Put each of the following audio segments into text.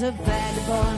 A vagabond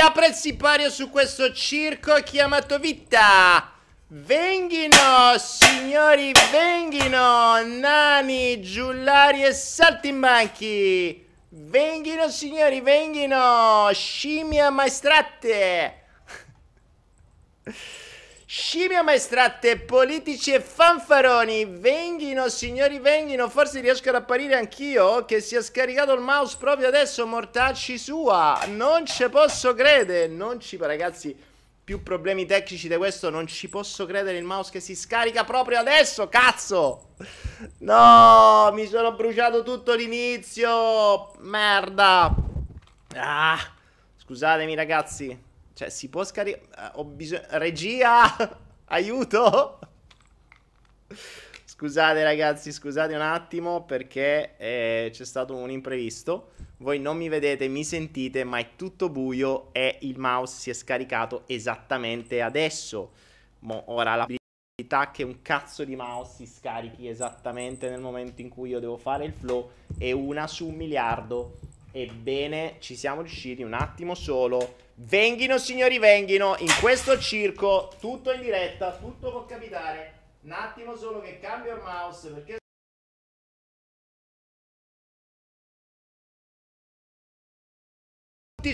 Apre il sipario su questo circo chiamato vita! Venghino, signori, venghino! Nani, giullari e saltimbanchi! Venghino, signori, venghino! Scimmia maestrate! Scimmia maestrate, politici e fanfaroni, venghino signori, venghino, forse riesco ad apparire anch'io, che si è scaricato il mouse proprio adesso, mortacci sua, non ci posso credere, non ci, ragazzi, più problemi tecnici di questo, non ci posso credere il mouse che si scarica proprio adesso, cazzo, no, mi sono bruciato tutto l'inizio, merda, ah, scusatemi ragazzi, cioè, si può scaricare. ho bisogno. Regia! Aiuto! Scusate, ragazzi, scusate un attimo perché eh, c'è stato un imprevisto. Voi non mi vedete, mi sentite, ma è tutto buio e il mouse si è scaricato esattamente adesso. Mo, ora la possibilità che un cazzo di mouse si scarichi esattamente nel momento in cui io devo fare il flow è una su un miliardo. Ebbene, ci siamo riusciti un attimo solo. Venghino, signori, venghino. In questo circo, tutto in diretta, tutto può capitare. Un attimo solo che cambio il mouse perché.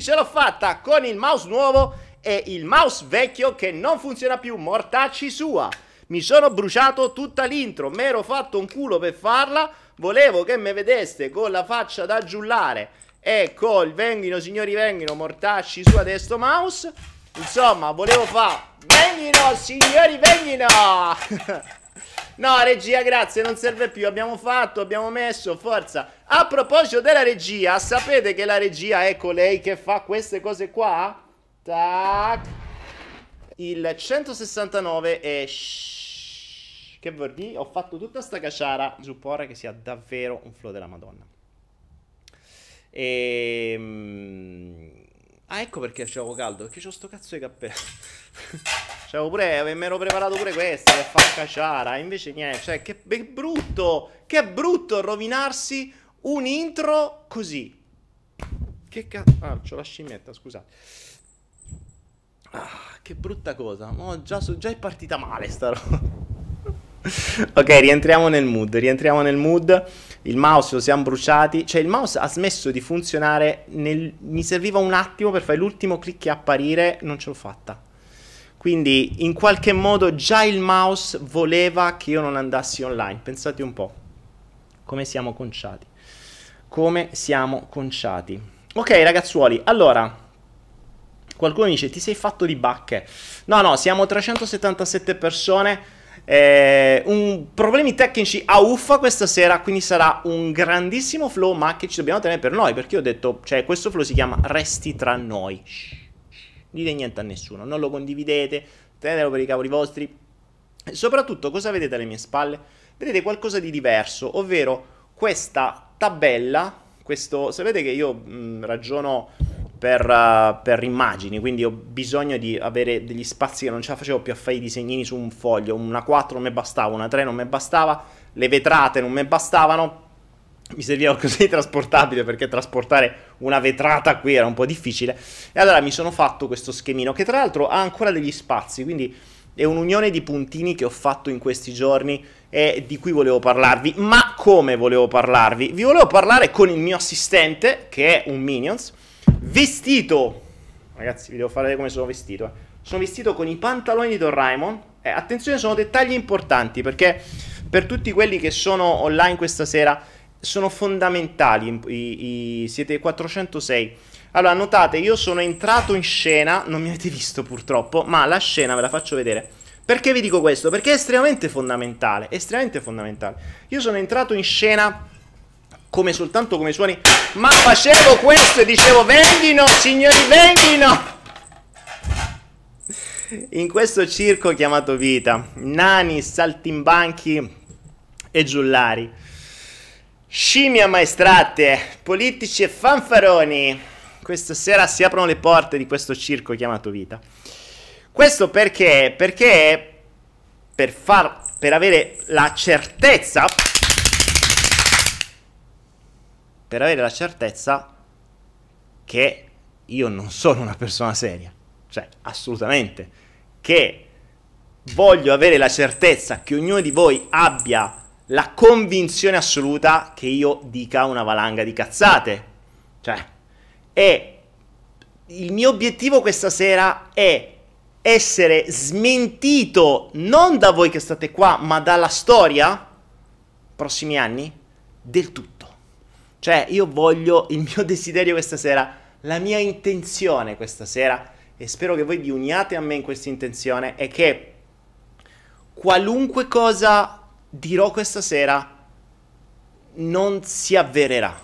Ce l'ho fatta con il mouse nuovo e il mouse vecchio che non funziona più. Mortacci sua. Mi sono bruciato tutta l'intro. Mi ero fatto un culo per farla. Volevo che mi vedeste con la faccia da giullare e col venghino signori venghino mortacci su adesso mouse insomma volevo fare venghino signori venghino No, regia, grazie, non serve più. Abbiamo fatto, abbiamo messo, forza. A proposito della regia, sapete che la regia è colei che fa queste cose qua? Tac. Il 169 è... Che vuol dire? Ho fatto tutta sta cacciara. Supporre che sia davvero un flow della Madonna. E... Ehm, ah, ecco perché c'avevo caldo, perché c'ho sto cazzo di cappello. c'avevo pure, mi ero preparato pure questo per far cacciara, invece niente, cioè che brutto, che brutto rovinarsi un intro così. Che cazzo, ah, c'ho la scimmietta, scusate. Ah, che brutta cosa, oh, già, già è partita male sta roba. Ok, rientriamo nel mood, rientriamo nel mood. Il mouse lo siamo bruciati. Cioè, il mouse ha smesso di funzionare. Nel... Mi serviva un attimo per fare l'ultimo clic e apparire. Non ce l'ho fatta. Quindi, in qualche modo, già il mouse voleva che io non andassi online. Pensate un po'. Come siamo conciati. Come siamo conciati. Ok, ragazzuoli. Allora, qualcuno dice: Ti sei fatto di bacche. No, no, siamo 377 persone. Eh, un, problemi tecnici a uffa questa sera, quindi sarà un grandissimo flow, ma che ci dobbiamo tenere per noi, perché ho detto, cioè questo flow si chiama Resti tra noi. Dite niente a nessuno, non lo condividete, tenetelo per i cavoli vostri. Soprattutto, cosa vedete alle mie spalle? Vedete qualcosa di diverso, ovvero questa tabella, questo, sapete che io mh, ragiono per, uh, per, immagini, quindi ho bisogno di avere degli spazi che non ce la facevo più a fare i disegnini su un foglio, una 4 non mi bastava, una 3 non mi bastava, le vetrate non mi bastavano, mi serviva di trasportabile perché trasportare una vetrata qui era un po' difficile e allora mi sono fatto questo schemino che tra l'altro ha ancora degli spazi, quindi è un'unione di puntini che ho fatto in questi giorni e di cui volevo parlarvi. Ma come volevo parlarvi? Vi volevo parlare con il mio assistente, che è un Minions, Vestito, ragazzi, vi devo fare vedere come sono vestito. Eh. Sono vestito con i pantaloni di Doraemon. Eh, attenzione, sono dettagli importanti perché per tutti quelli che sono online questa sera sono fondamentali. I, i, siete 406. Allora, notate, io sono entrato in scena, non mi avete visto purtroppo, ma la scena ve la faccio vedere. Perché vi dico questo? Perché è estremamente fondamentale, estremamente fondamentale. Io sono entrato in scena come soltanto come suoni, ma facevo questo e dicevo venghino, signori, venghino! In questo circo chiamato vita, nani, saltimbanchi e giullari, scimmie ammaestrate, politici e fanfaroni, questa sera si aprono le porte di questo circo chiamato vita. Questo perché? Perché per, far, per avere la certezza per avere la certezza che io non sono una persona seria, cioè assolutamente, che voglio avere la certezza che ognuno di voi abbia la convinzione assoluta che io dica una valanga di cazzate, cioè, e il mio obiettivo questa sera è essere smentito non da voi che state qua, ma dalla storia, prossimi anni, del tutto. Cioè, io voglio il mio desiderio questa sera, la mia intenzione questa sera, e spero che voi vi uniate a me in questa intenzione, è che qualunque cosa dirò questa sera non si avvererà.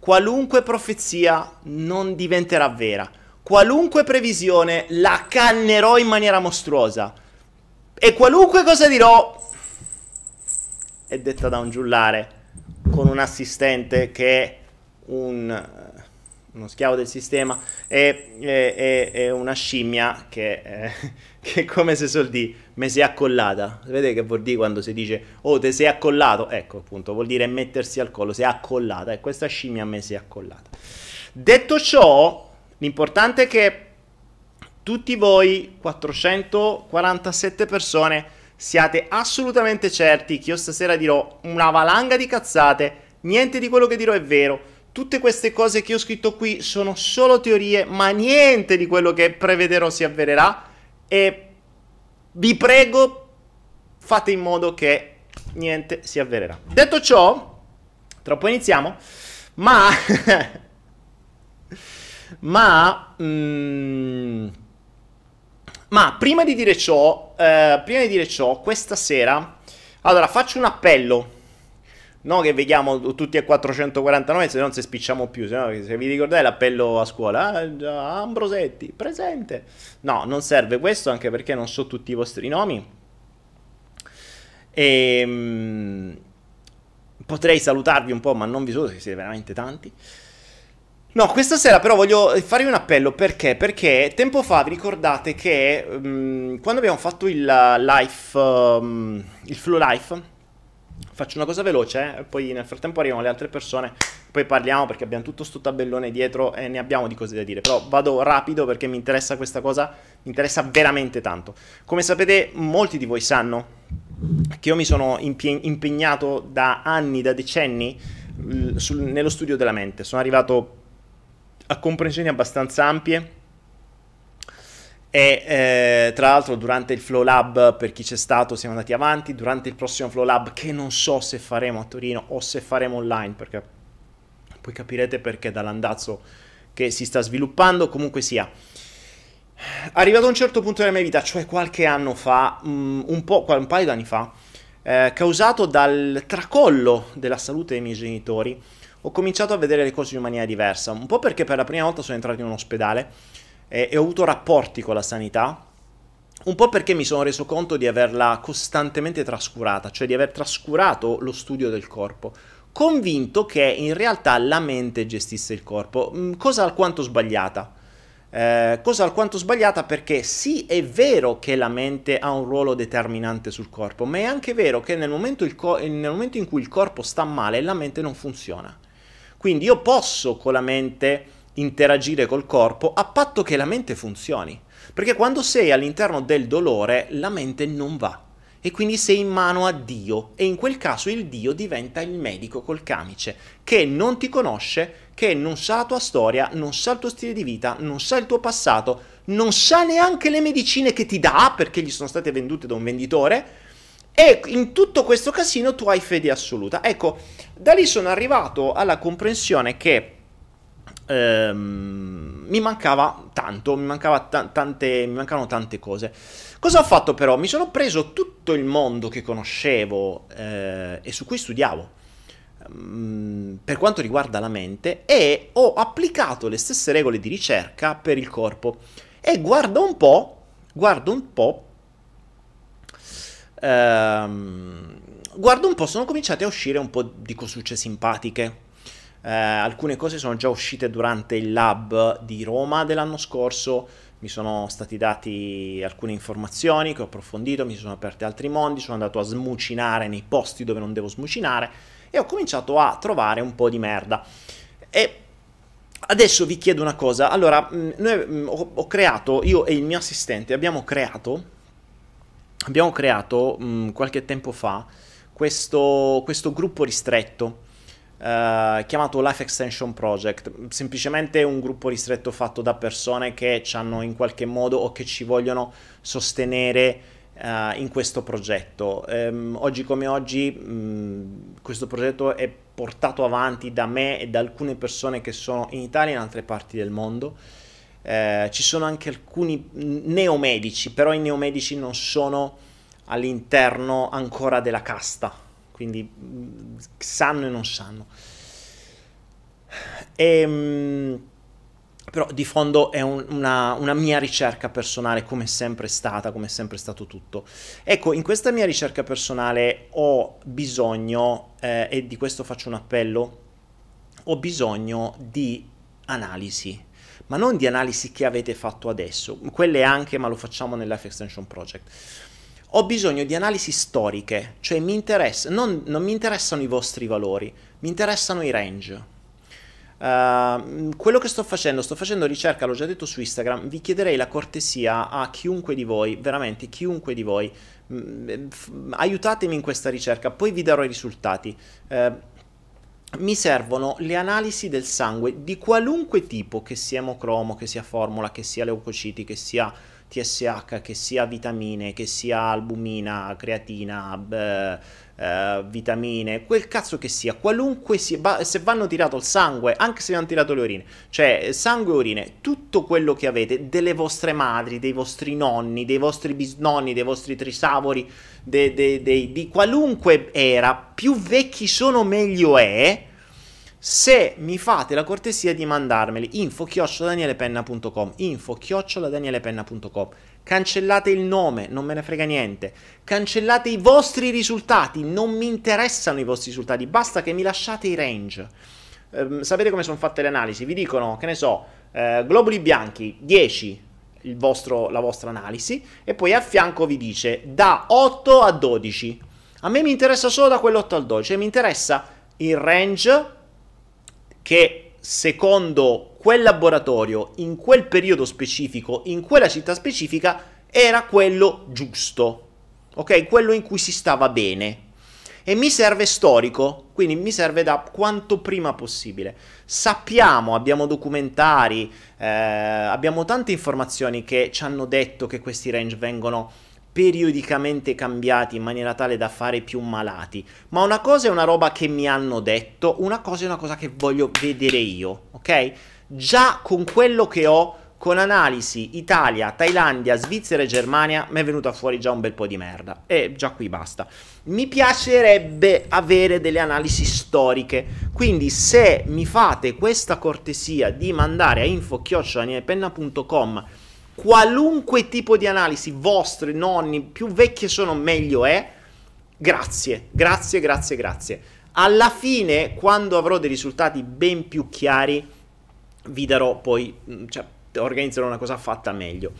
Qualunque profezia non diventerà vera. Qualunque previsione la cannerò in maniera mostruosa. E qualunque cosa dirò è detta da un giullare con un assistente che è un, uno schiavo del sistema e, e, e una scimmia che, eh, che, come se sol di me si è accollata. Vedete che vuol dire quando si dice oh te sei accollato? Ecco appunto, vuol dire mettersi al collo, si è accollata e questa scimmia me si è accollata. Detto ciò, l'importante è che tutti voi, 447 persone, siate assolutamente certi che io stasera dirò una valanga di cazzate, niente di quello che dirò è vero. Tutte queste cose che ho scritto qui sono solo teorie, ma niente di quello che prevederò si avvererà e vi prego fate in modo che niente si avvererà. Detto ciò, troppo iniziamo, ma ma mm, ma prima di dire ciò, eh, prima di dire ciò, questa sera Allora, faccio un appello. No che vediamo tutti a 449, se non si spicciamo più, se, no, se vi ricordate l'appello a scuola, ah, Ambrosetti, presente. No, non serve questo anche perché non so tutti i vostri nomi. E, ehm, potrei salutarvi un po', ma non vi saluto, siete veramente tanti. No, questa sera però voglio farvi un appello perché? Perché tempo fa vi ricordate che um, quando abbiamo fatto il life, um, il flow life, faccio una cosa veloce, eh, poi nel frattempo arrivano le altre persone, poi parliamo perché abbiamo tutto sto tabellone dietro e ne abbiamo di cose da dire, però vado rapido perché mi interessa questa cosa, mi interessa veramente tanto. Come sapete molti di voi sanno che io mi sono impegnato da anni, da decenni, nello studio della mente, sono arrivato a comprensioni abbastanza ampie. E eh, tra l'altro durante il Flow Lab, per chi c'è stato, siamo andati avanti. Durante il prossimo Flow Lab, che non so se faremo a Torino o se faremo online, perché poi capirete perché dall'andazzo che si sta sviluppando, comunque sia. Arrivato a un certo punto della mia vita, cioè qualche anno fa, mm, un, po', un paio d'anni fa, eh, causato dal tracollo della salute dei miei genitori, ho cominciato a vedere le cose in maniera diversa, un po' perché per la prima volta sono entrato in un ospedale e, e ho avuto rapporti con la sanità, un po' perché mi sono reso conto di averla costantemente trascurata, cioè di aver trascurato lo studio del corpo, convinto che in realtà la mente gestisse il corpo, mm, cosa alquanto sbagliata. Eh, cosa alquanto sbagliata perché sì è vero che la mente ha un ruolo determinante sul corpo, ma è anche vero che nel momento, co- nel momento in cui il corpo sta male la mente non funziona. Quindi io posso con la mente interagire col corpo a patto che la mente funzioni. Perché quando sei all'interno del dolore la mente non va e quindi sei in mano a Dio e in quel caso il Dio diventa il medico col camice che non ti conosce, che non sa la tua storia, non sa il tuo stile di vita, non sa il tuo passato, non sa neanche le medicine che ti dà perché gli sono state vendute da un venditore e in tutto questo casino tu hai fede assoluta. Ecco, da lì sono arrivato alla comprensione che ehm, mi mancava tanto, mi, mancava t- tante, mi mancavano tante cose. Cosa ho fatto però? Mi sono preso tutto il mondo che conoscevo eh, e su cui studiavo ehm, per quanto riguarda la mente e ho applicato le stesse regole di ricerca per il corpo. E guarda un po', guarda un po' ehm, guardo un po', sono cominciate a uscire un po' di cosucce simpatiche. Eh, alcune cose sono già uscite durante il lab di Roma dell'anno scorso, mi sono stati dati alcune informazioni che ho approfondito, mi sono aperti altri mondi, sono andato a smucinare nei posti dove non devo smucinare e ho cominciato a trovare un po' di merda. E adesso vi chiedo una cosa, allora, mm, noi, mm, ho, ho creato, io e il mio assistente abbiamo creato abbiamo creato mh, mm, qualche tempo fa questo, questo gruppo ristretto Uh, chiamato Life Extension Project, semplicemente un gruppo ristretto fatto da persone che ci hanno in qualche modo o che ci vogliono sostenere uh, in questo progetto. Um, oggi come oggi um, questo progetto è portato avanti da me e da alcune persone che sono in Italia e in altre parti del mondo. Eh, ci sono anche alcuni neomedici, però i neomedici non sono all'interno ancora della casta, quindi mm, sanno e non sanno. E, ehm, però di fondo è un, una, una, mia ricerca personale come sempre è stata, come è sempre stato tutto. Ecco, in questa mia ricerca personale ho bisogno, eh, e di questo faccio un appello, ho bisogno di analisi ma non di analisi che avete fatto adesso, quelle anche, ma lo facciamo nell'Life Extension Project. Ho bisogno di analisi storiche, cioè mi interessa, non, non mi interessano i vostri valori, mi interessano i range. Uh, quello che sto facendo, sto facendo ricerca, l'ho già detto su Instagram, vi chiederei la cortesia a chiunque di voi, veramente chiunque di voi, mh, mm, f- aiutatemi in questa ricerca, poi vi darò i risultati. Uh, mi servono le analisi del sangue di qualunque tipo, che sia emocromo, che sia formula, che sia leucociti, che sia TSH, che sia vitamine, che sia albumina, creatina, beh, eh, vitamine, quel cazzo che sia, qualunque sia, se vanno tirato il sangue, anche se vanno tirato le urine, cioè sangue e urine, tutto quello che avete delle vostre madri, dei vostri nonni, dei vostri bisnonni, dei vostri trisavori, de, de, de, di qualunque era, più vecchi sono meglio è se mi fate la cortesia di mandarmeli info chioccioladanielepenna.com info chioccioladanielepenna.com cancellate il nome, non me ne frega niente. Cancellate i vostri risultati, non mi interessano i vostri risultati basta che mi lasciate i range. Eh, sapete come sono fatte le analisi? vi dicono, che ne so, eh, globuli bianchi 10 vostro, la vostra analisi e poi a fianco vi dice da 8 a 12 a me mi interessa solo da quell'8 al 12 mi interessa il range che secondo quel laboratorio, in quel periodo specifico, in quella città specifica, era quello giusto, ok? Quello in cui si stava bene. E mi serve storico, quindi mi serve da quanto prima possibile. Sappiamo, abbiamo documentari, eh, abbiamo tante informazioni che ci hanno detto che questi range vengono periodicamente cambiati in maniera tale da fare più malati. Ma una cosa è una roba che mi hanno detto, una cosa è una cosa che voglio vedere io, ok? Già con quello che ho, con analisi Italia, Thailandia, Svizzera e Germania, mi è venuta fuori già un bel po' di merda. E già qui basta. Mi piacerebbe avere delle analisi storiche. Quindi se mi fate questa cortesia di mandare a info-penna.com qualunque tipo di analisi, vostre, nonni, più vecchie sono meglio è. Grazie, grazie, grazie, grazie. Alla fine, quando avrò dei risultati ben più chiari, vi darò poi, mm, cioè, organizzerò una cosa fatta meglio.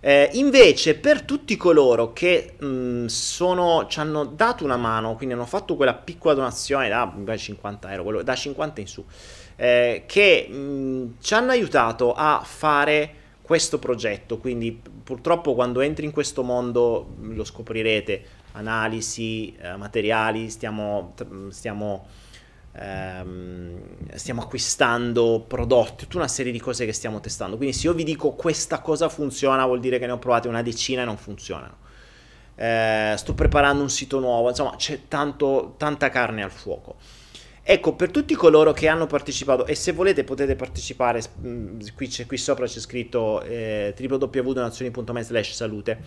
Eh, invece, per tutti coloro che mh, mm, sono, ci hanno dato una mano, quindi hanno fatto quella piccola donazione da 50 euro, quello, da 50 in su, eh, che mh, mm, ci hanno aiutato a fare questo progetto, quindi purtroppo quando entri in questo mondo lo scoprirete, analisi, eh, materiali, stiamo, stiamo, ehm, stiamo acquistando prodotti, tutta una serie di cose che stiamo testando, quindi se io vi dico questa cosa funziona vuol dire che ne ho provate una decina e non funzionano. Eh, sto preparando un sito nuovo, insomma c'è tanto, tanta carne al fuoco. Ecco, per tutti coloro che hanno partecipato, e se volete potete partecipare, mm, qui, qui sopra c'è scritto eh, www.donazioni.me slash salute,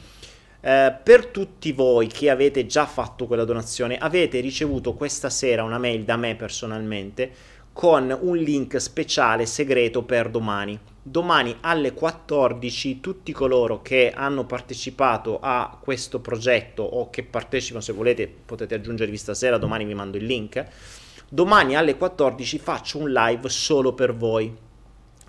eh, per tutti voi che avete già fatto quella donazione, avete ricevuto questa sera una mail da me personalmente con un link speciale segreto per domani. Domani alle 14 tutti coloro che hanno partecipato a questo progetto o che partecipano, se volete potete aggiungervi stasera, domani vi mando il link domani alle 14 faccio un live solo per voi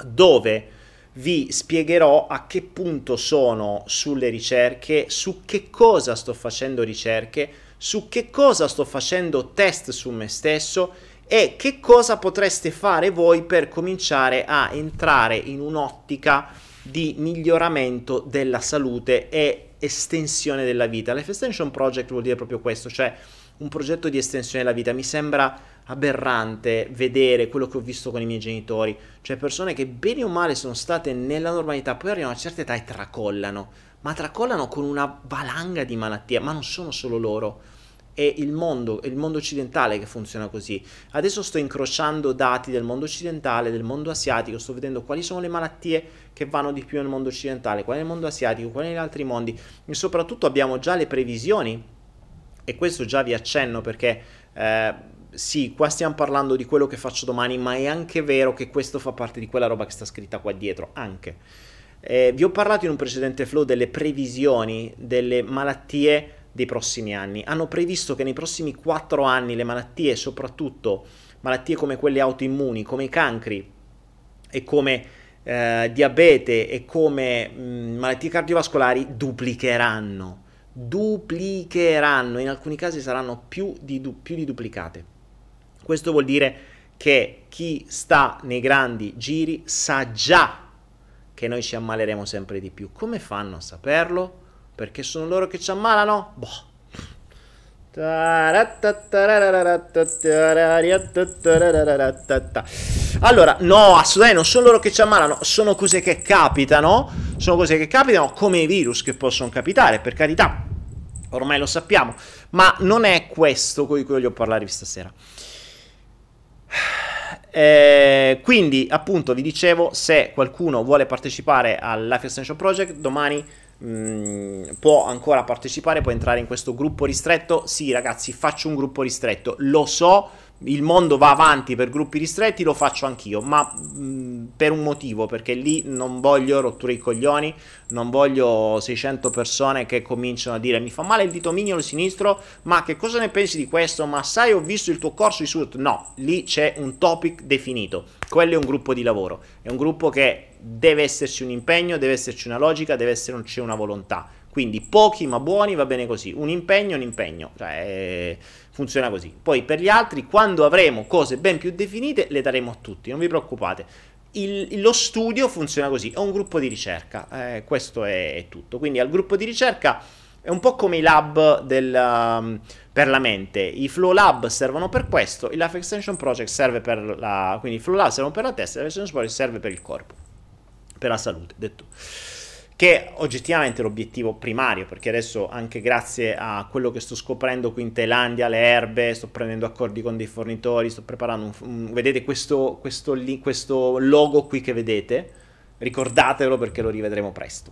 dove vi spiegherò a che punto sono sulle ricerche, su che cosa sto facendo ricerche, su che cosa sto facendo test su me stesso e che cosa potreste fare voi per cominciare a entrare in un'ottica di miglioramento della salute e estensione della vita. Life Extension Project vuol dire proprio questo, cioè un progetto di estensione della vita. Mi sembra aberrante vedere quello che ho visto con i miei genitori, cioè persone che bene o male sono state nella normalità, poi arrivano a una certa età e tracollano, ma tracollano con una valanga di malattie, ma non sono solo loro. È il mondo, è il mondo occidentale che funziona così. Adesso sto incrociando dati del mondo occidentale, del mondo asiatico, sto vedendo quali sono le malattie che vanno di più nel mondo occidentale, quali nel mondo asiatico, quali negli altri mondi. E soprattutto abbiamo già le previsioni, e questo già vi accenno perché eh, sì, qua stiamo parlando di quello che faccio domani, ma è anche vero che questo fa parte di quella roba che sta scritta qua dietro, anche. Eh, vi ho parlato in un precedente flow delle previsioni delle malattie dei prossimi anni. Hanno previsto che nei prossimi 4 anni le malattie, soprattutto malattie come quelle autoimmuni, come i cancri e come eh, diabete e come mh, mm, malattie cardiovascolari, duplicheranno. Duplicheranno, in alcuni casi saranno più di, du- più di duplicate. Questo vuol dire che chi sta nei grandi giri sa già che noi ci ammaleremo sempre di più. Come fanno a saperlo? Perché sono loro che ci ammalano? Boh. Allora, no, assolutamente non sono loro che ci ammalano, sono cose che capitano, sono cose che capitano come i virus che possono capitare, per carità, ormai lo sappiamo, ma non è questo di cui voglio parlarvi stasera. Eh, quindi, appunto, vi dicevo, se qualcuno vuole partecipare al Life Extension Project, domani mh, mm, può ancora partecipare, può entrare in questo gruppo ristretto. Sì, ragazzi, faccio un gruppo ristretto, lo so, il mondo va avanti per gruppi ristretti, lo faccio anch'io, ma mh, per un motivo, perché lì non voglio rotture i coglioni, non voglio 600 persone che cominciano a dire mi fa male il dito mignolo sinistro, ma che cosa ne pensi di questo? Ma sai, ho visto il tuo corso di sud. No, lì c'è un topic definito. Quello è un gruppo di lavoro, è un gruppo che deve esserci un impegno, deve esserci una logica, deve esserci una volontà. Quindi pochi ma buoni va bene così, un impegno, un impegno. Cioè, funziona così. Poi per gli altri, quando avremo cose ben più definite, le daremo a tutti, non vi preoccupate. Il, lo studio funziona così, è un gruppo di ricerca, eh, questo è, è, tutto. Quindi al gruppo di ricerca è un po' come i lab del, um, per la mente. I Flow Lab servono per questo, il Life Extension Project serve per la... quindi i Flow Lab servono per la testa, il Life Extension Project serve per il corpo, per la salute, detto che è oggettivamente l'obiettivo primario, perché adesso anche grazie a quello che sto scoprendo qui in Thailandia, le erbe, sto prendendo accordi con dei fornitori, sto preparando un, un vedete questo, questo, questo logo qui che vedete, ricordatelo perché lo rivedremo presto.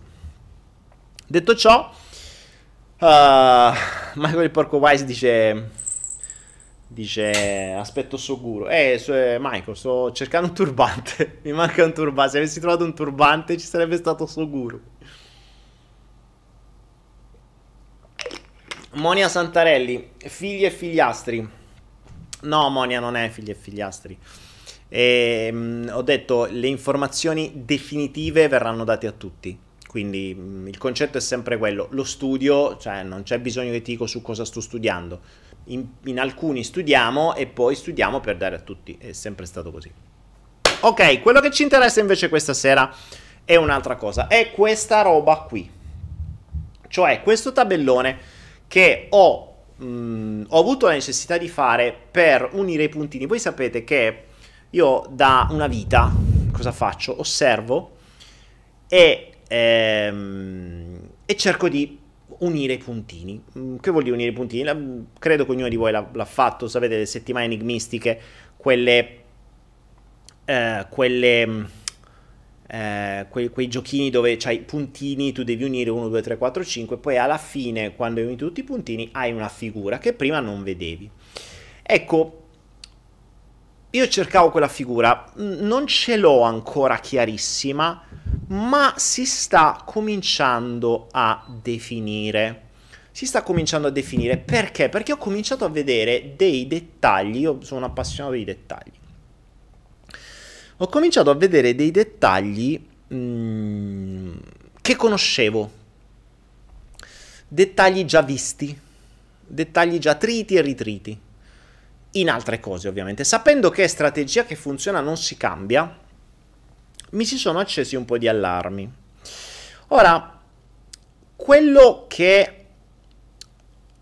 Detto ciò, uh, Michael il Porco Wise dice Dice, aspetto Soguro. Eh, eh, Michael, sto cercando un turbante. Mi manca un turbante. Se avessi trovato un turbante ci sarebbe stato Soguro. Monia Santarelli, figli e figliastri. No, Monia non è figli e figliastri. E, mh, mm, ho detto le informazioni definitive verranno date a tutti. Quindi mh, mm, il concetto è sempre quello. Lo studio, cioè non c'è bisogno che ti dico su cosa sto studiando in, in alcuni studiamo e poi studiamo per dare a tutti, è sempre stato così. Ok, quello che ci interessa invece questa sera è un'altra cosa, è questa roba qui. Cioè questo tabellone che ho, mh, mm, ho avuto la necessità di fare per unire i puntini. Voi sapete che io da una vita cosa faccio? Osservo e, ehm, e cerco di unire i puntini. Mm, che vuol dire unire i puntini? credo che ognuno di voi l'ha, l'ha fatto, sapete, le settimane enigmistiche, quelle... Eh, quelle mm, eh, quei, quei, giochini dove c'hai i puntini, tu devi unire 1, 2, 3, 4, 5, poi alla fine, quando hai unito tutti i puntini, hai una figura che prima non vedevi. Ecco, io cercavo quella figura, non ce l'ho ancora chiarissima, ma si sta cominciando a definire. Si sta cominciando a definire perché? Perché ho cominciato a vedere dei dettagli, io sono appassionato di dettagli. Ho cominciato a vedere dei dettagli mh, mm, che conoscevo, dettagli già visti, dettagli già triti e ritriti, in altre cose ovviamente, sapendo che strategia che funziona non si cambia mi si sono accesi un po' di allarmi. Ora, quello che...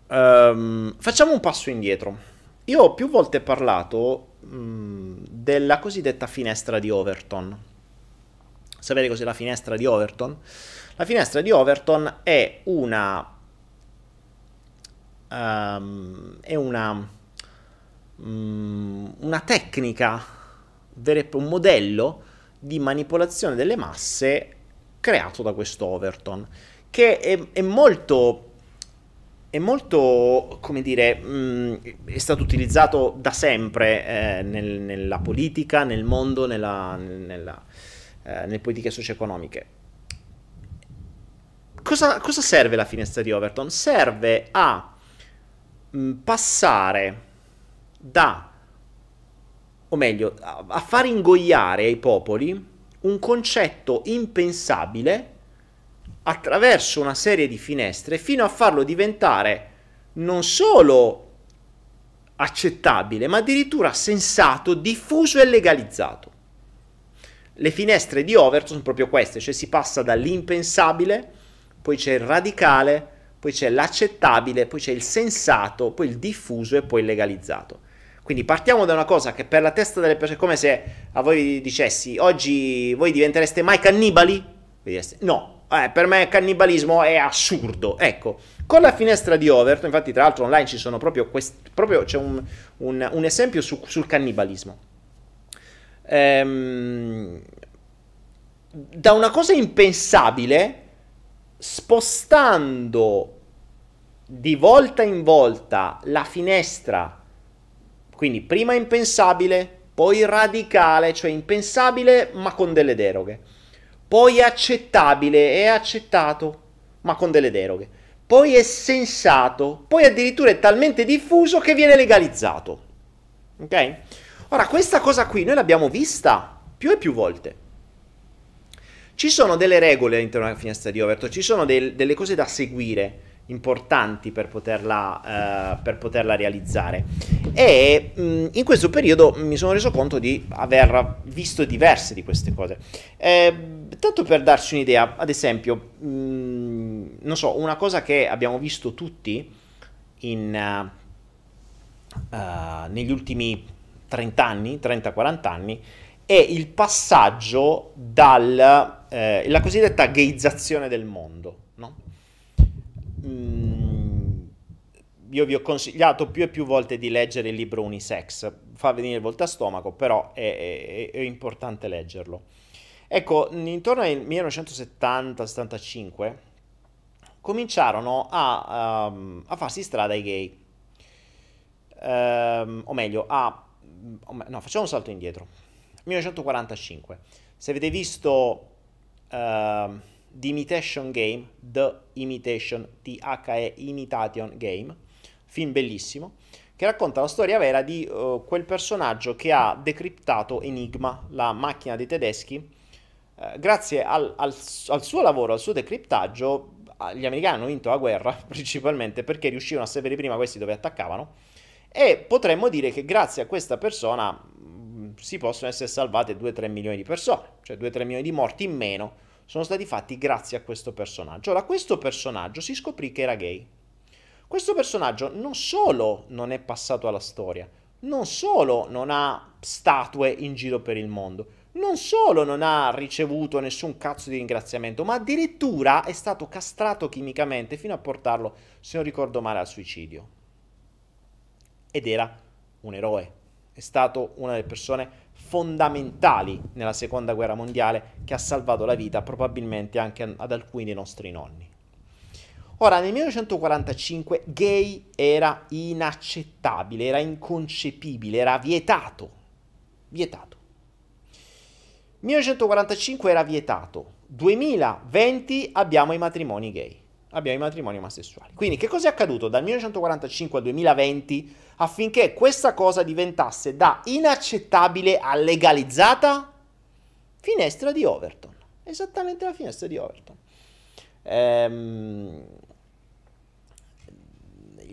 Um, facciamo un passo indietro. Io ho più volte parlato um, della cosiddetta finestra di Overton. Sapete cos'è la finestra di Overton? La finestra di Overton è una... Um, è una... Um, una tecnica, un modello di manipolazione delle masse creato da questo Overton, che è, è molto è molto, come dire, mh, mm, è stato utilizzato da sempre eh, nel, nella politica, nel mondo, nella, nella, eh, nelle politiche socio-economiche. Cosa, cosa, serve la finestra di Overton? Serve a mh, mm, passare da o meglio, a, a far ingoiare ai popoli un concetto impensabile attraverso una serie di finestre fino a farlo diventare non solo accettabile, ma addirittura sensato, diffuso e legalizzato. Le finestre di Overton sono proprio queste, cioè si passa dall'impensabile, poi c'è il radicale, poi c'è l'accettabile, poi c'è il sensato, poi il diffuso e poi il legalizzato. Quindi partiamo da una cosa che per la testa delle persone è come se a voi dicessi oggi voi diventereste mai cannibali? No, eh, per me cannibalismo è assurdo. Ecco, con la finestra di Overton, infatti tra l'altro online ci sono proprio, questi, proprio c'è un, un, un esempio su, sul cannibalismo. Ehm, da una cosa impensabile, spostando di volta in volta la finestra quindi prima impensabile, poi radicale, cioè impensabile ma con delle deroghe. Poi accettabile e accettato ma con delle deroghe. Poi è sensato, poi addirittura è talmente diffuso che viene legalizzato. Ok? Ora, questa cosa qui noi l'abbiamo vista più e più volte. Ci sono delle regole all'interno della finestra di Overton, ci sono del, delle cose da seguire importanti per poterla, uh, per poterla realizzare. E mh, mm, in questo periodo mi sono reso conto di aver visto diverse di queste cose. Eh, tanto per darci un'idea, ad esempio, mh, mm, non so, una cosa che abbiamo visto tutti in, uh, uh, negli ultimi 30 anni, 30-40 anni, è il passaggio dalla eh, cosiddetta gayizzazione del mondo, no? Mm, io vi ho consigliato più e più volte di leggere il libro Unisex, fa venire il volta stomaco, però è, è, è importante leggerlo. Ecco, intorno al 1970-75 cominciarono a, um, a, farsi strada i gay, um, o meglio, a... no, facciamo un salto indietro. 1945. Se avete visto... Uh, The Imitation Game, The Imitation, T-H-E Imitation Game, film bellissimo, che racconta la storia vera di uh, quel personaggio che ha decriptato Enigma, la macchina dei tedeschi. Uh, grazie al, al, al, suo lavoro, al suo decriptaggio, gli americani hanno vinto la guerra principalmente perché riuscivano a sapere prima questi dove attaccavano e potremmo dire che grazie a questa persona mh, mm, si possono essere salvate 2-3 milioni di persone, cioè 2-3 milioni di morti in meno sono stati fatti grazie a questo personaggio. Ora, questo personaggio si scoprì che era gay. Questo personaggio non solo non è passato alla storia, non solo non ha statue in giro per il mondo, non solo non ha ricevuto nessun cazzo di ringraziamento, ma addirittura è stato castrato chimicamente fino a portarlo, se non ricordo male, al suicidio. Ed era un eroe. È stato una delle persone fondamentali nella seconda guerra mondiale che ha salvato la vita probabilmente anche ad alcuni dei nostri nonni. Ora, nel 1945 gay era inaccettabile, era inconcepibile, era vietato. Vietato. 1945 era vietato. 2020 abbiamo i matrimoni gay. Abbiamo i matrimoni omosessuali. Quindi che cosa è accaduto dal 1945 al 2020? affinché questa cosa diventasse da inaccettabile a legalizzata? Finestra di Overton. Esattamente la finestra di Overton. Ehm,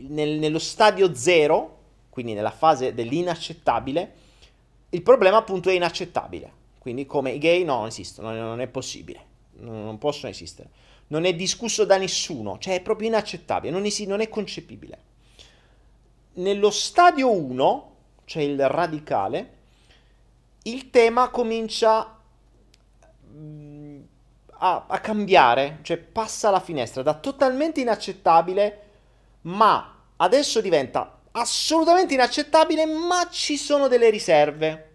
nel, nello stadio zero, quindi nella fase dell'inaccettabile, il problema appunto è inaccettabile. Quindi come i gay no, non esistono, non è possibile, non possono esistere. Non è discusso da nessuno, cioè è proprio inaccettabile, non, es- non è concepibile nello stadio 1, cioè il radicale, il tema comincia mm, a, a, cambiare, cioè passa la finestra da totalmente inaccettabile, ma adesso diventa assolutamente inaccettabile, ma ci sono delle riserve.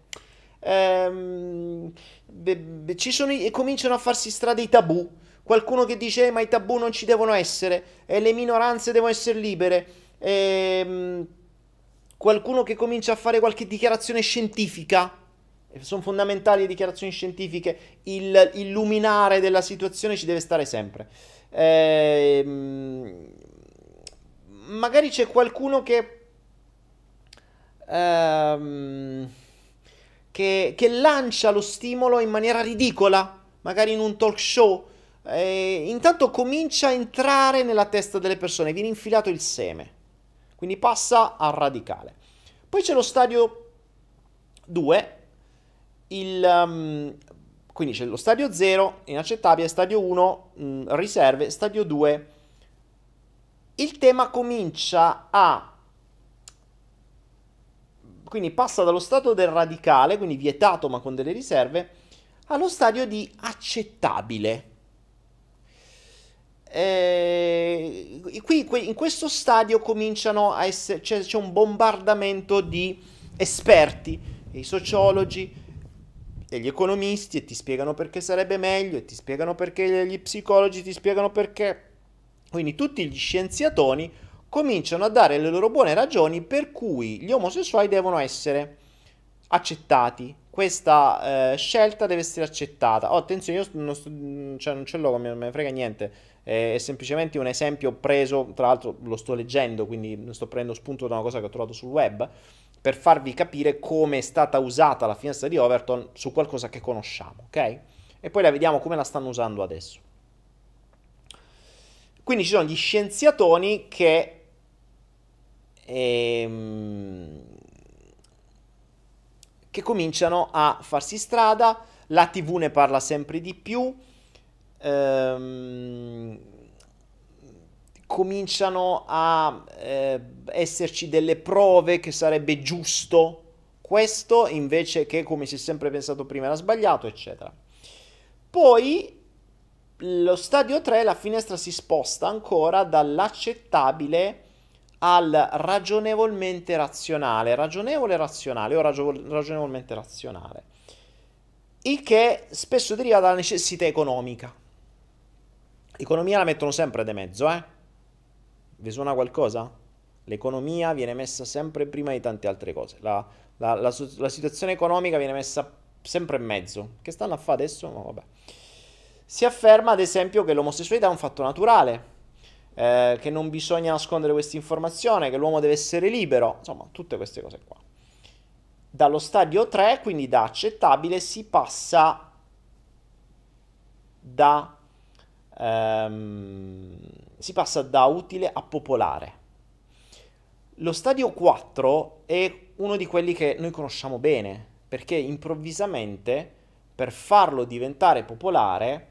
Ehm, be, be, ci sono, cominciano a farsi strada i tabù. Qualcuno che dice: eh, Ma i tabù non ci devono essere, e le minoranze devono essere libere ehm, qualcuno che comincia a fare qualche dichiarazione scientifica, sono fondamentali le dichiarazioni scientifiche, il illuminare della situazione ci deve stare sempre. Ehm, magari c'è qualcuno che, ehm, che, che lancia lo stimolo in maniera ridicola, magari in un talk show. Eh, intanto comincia a entrare nella testa delle persone, viene infilato il seme. Quindi passa al radicale. Poi c'è lo stadio 2, il, um, quindi c'è lo stadio 0, inaccettabile, stadio 1, mh, mm, riserve, stadio 2. Il tema comincia a quindi passa dallo stato del radicale, quindi vietato ma con delle riserve, allo stadio di accettabile. Eh, qui, in questo stadio cominciano a essere, c'è, c'è un bombardamento di esperti, i sociologi, e gli economisti e ti spiegano perché sarebbe meglio e ti spiegano perché gli psicologi ti spiegano perché. Quindi tutti gli scienziatoni cominciano a dare le loro buone ragioni per cui gli omosessuali devono essere accettati. Questa eh, scelta deve essere accettata. Oh, attenzione, io non, sto, cioè, non ce l'ho, non ne frega niente. È semplicemente un esempio preso, tra l'altro lo sto leggendo, quindi sto prendendo spunto da una cosa che ho trovato sul web, per farvi capire come è stata usata la finestra di Overton su qualcosa che conosciamo, ok? E poi la vediamo come la stanno usando adesso. Quindi ci sono gli scienziatoni che ehm, che cominciano a farsi strada, la TV ne parla sempre di più, ehm, cominciano a eh, esserci delle prove che sarebbe giusto questo invece che come si è sempre pensato prima era sbagliato, eccetera. Poi lo stadio 3, la finestra si sposta ancora dall'accettabile al ragionevolmente razionale, ragionevole razionale o ragio- ragionevolmente razionale, il che spesso deriva dalla necessità economica. L'economia la mettono sempre di mezzo, eh? Vi suona qualcosa? L'economia viene messa sempre prima di tante altre cose. La, la, la, la situazione economica viene messa sempre in mezzo. Che stanno a fare adesso? No, vabbè. Si afferma, ad esempio, che l'omosessualità è un fatto naturale, eh, che non bisogna nascondere questa informazione, che l'uomo deve essere libero, insomma, tutte queste cose qua. Dallo stadio 3, quindi da accettabile, si passa da, ehm, si passa da utile a popolare. Lo stadio 4 è uno di quelli che noi conosciamo bene, perché improvvisamente per farlo diventare popolare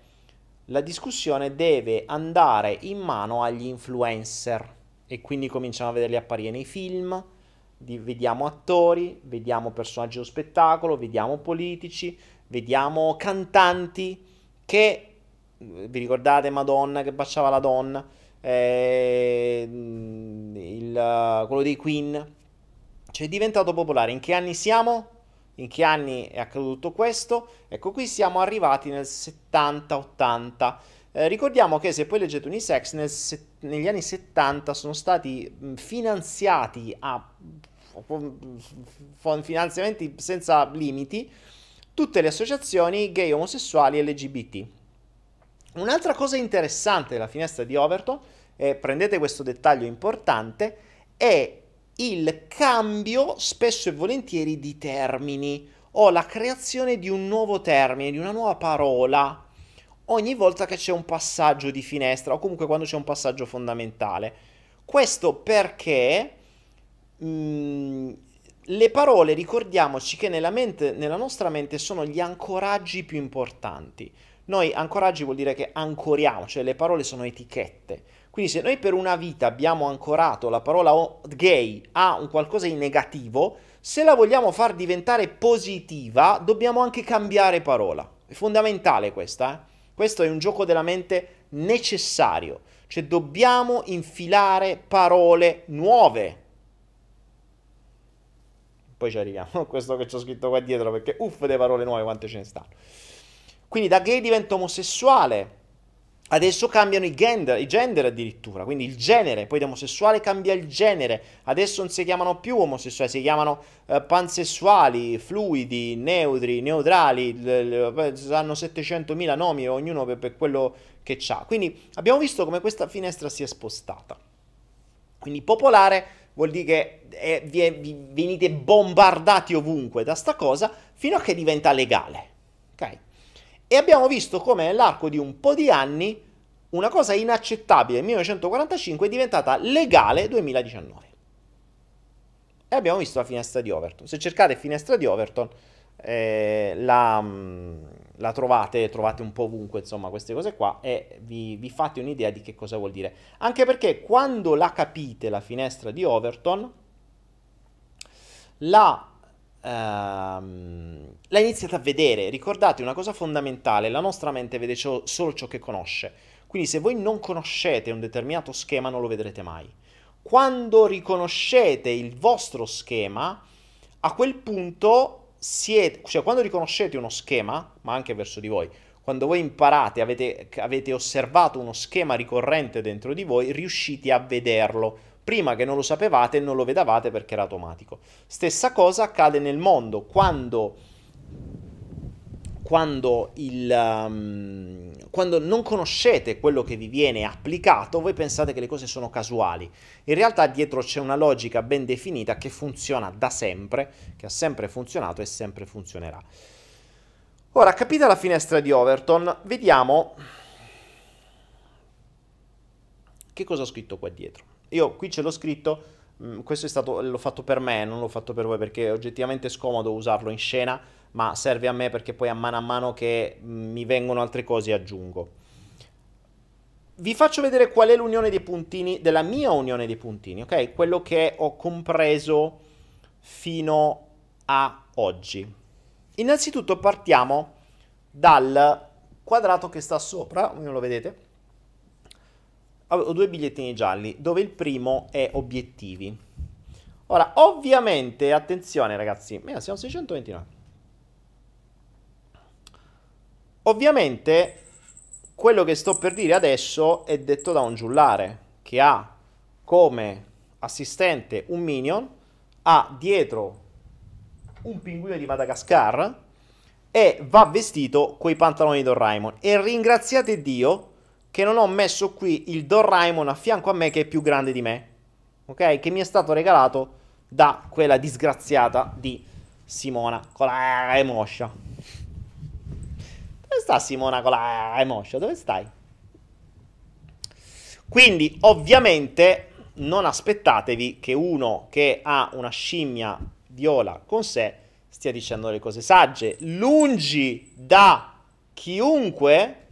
la discussione deve andare in mano agli influencer e quindi cominciamo a vederli apparire nei film, di, vediamo attori, vediamo personaggi dello spettacolo, vediamo politici, vediamo cantanti che, vi ricordate Madonna che baciava la donna, eh, il, quello dei Queen, cioè è diventato popolare. In che anni siamo? in che anni è accaduto tutto questo? Ecco, qui siamo arrivati nel 70-80. Eh, ricordiamo che se poi leggete Unisex, nel se- negli anni 70 sono stati finanziati a finanziamenti senza limiti tutte le associazioni gay, omosessuali e LGBT. Un'altra cosa interessante della finestra di Overton, e prendete questo dettaglio importante, è il cambio spesso e volentieri di termini o la creazione di un nuovo termine, di una nuova parola ogni volta che c'è un passaggio di finestra o comunque quando c'è un passaggio fondamentale. Questo perché mh, mm, le parole, ricordiamoci che nella, mente, nella nostra mente sono gli ancoraggi più importanti. Noi ancoraggi vuol dire che ancoriamo, cioè le parole sono etichette. Quindi se noi per una vita abbiamo ancorato la parola gay a un qualcosa di negativo, se la vogliamo far diventare positiva, dobbiamo anche cambiare parola. È fondamentale questa, eh? Questo è un gioco della mente necessario, cioè dobbiamo infilare parole nuove. Poi ci arriviamo questo che ho scritto qua dietro perché uff, le parole nuove quante ce ne stanno. Quindi da gay divento omosessuale, Adesso cambiano i gender, i gender addirittura, quindi il genere, poi da omosessuale cambia il genere, adesso non si chiamano più omosessuali, si chiamano uh, pansessuali, fluidi, neutri, neutrali, l- hanno 700.000 nomi ognuno per, per quello che ha. Quindi abbiamo visto come questa finestra si è spostata. Quindi popolare vuol dire che è, vi, vi, venite bombardati ovunque da sta cosa fino a che diventa legale, ok? E abbiamo visto come nell'arco di un po' di anni una cosa inaccettabile 1945 è diventata legale 2019. E abbiamo visto la finestra di Overton. Se cercate finestra di Overton, eh, la, mm, la, trovate, trovate un po' ovunque, insomma, queste cose qua, e vi, vi fate un'idea di che cosa vuol dire. Anche perché quando la capite, la finestra di Overton, la, ehm, la iniziate a vedere. Ricordate una cosa fondamentale, la nostra mente vede ciò, solo ciò che conosce. Quindi se voi non conoscete un determinato schema non lo vedrete mai. Quando riconoscete il vostro schema, a quel punto siete, cioè quando riconoscete uno schema, ma anche verso di voi, quando voi imparate, avete, avete osservato uno schema ricorrente dentro di voi, riuscite a vederlo. Prima che non lo sapevate e non lo vedavate perché era automatico. Stessa cosa accade nel mondo. Quando quando, il, um, quando, non conoscete quello che vi viene applicato, voi pensate che le cose sono casuali. In realtà dietro c'è una logica ben definita che funziona da sempre, che ha sempre funzionato e sempre funzionerà. Ora, capita la finestra di Overton, vediamo che cosa ho scritto qua dietro. Io qui ce l'ho scritto, mm, questo è stato, l'ho fatto per me, non l'ho fatto per voi perché è oggettivamente scomodo usarlo in scena ma serve a me perché poi a mano a mano che mm, mi vengono altre cose aggiungo. Vi faccio vedere qual è l'unione dei puntini, della mia unione dei puntini, ok? Quello che ho compreso fino a oggi. Innanzitutto partiamo dal quadrato che sta sopra, non lo vedete? Ho due bigliettini gialli, dove il primo è obiettivi. Ora, ovviamente, attenzione ragazzi, Mira, siamo 629. Ovviamente quello che sto per dire adesso è detto da un giullare che ha come assistente un minion, ha dietro un pinguino di Madagascar e va vestito coi pantaloni di Doraemon. E ringraziate Dio che non ho messo qui il Doraemon a fianco a me che è più grande di me, ok? Che mi è stato regalato da quella disgraziata di Simona con la emoscia. Dove sta Simona con la Emoscia? Dove stai? Quindi, ovviamente, non aspettatevi che uno che ha una scimmia viola con sé stia dicendo le cose sagge. Lungi da chiunque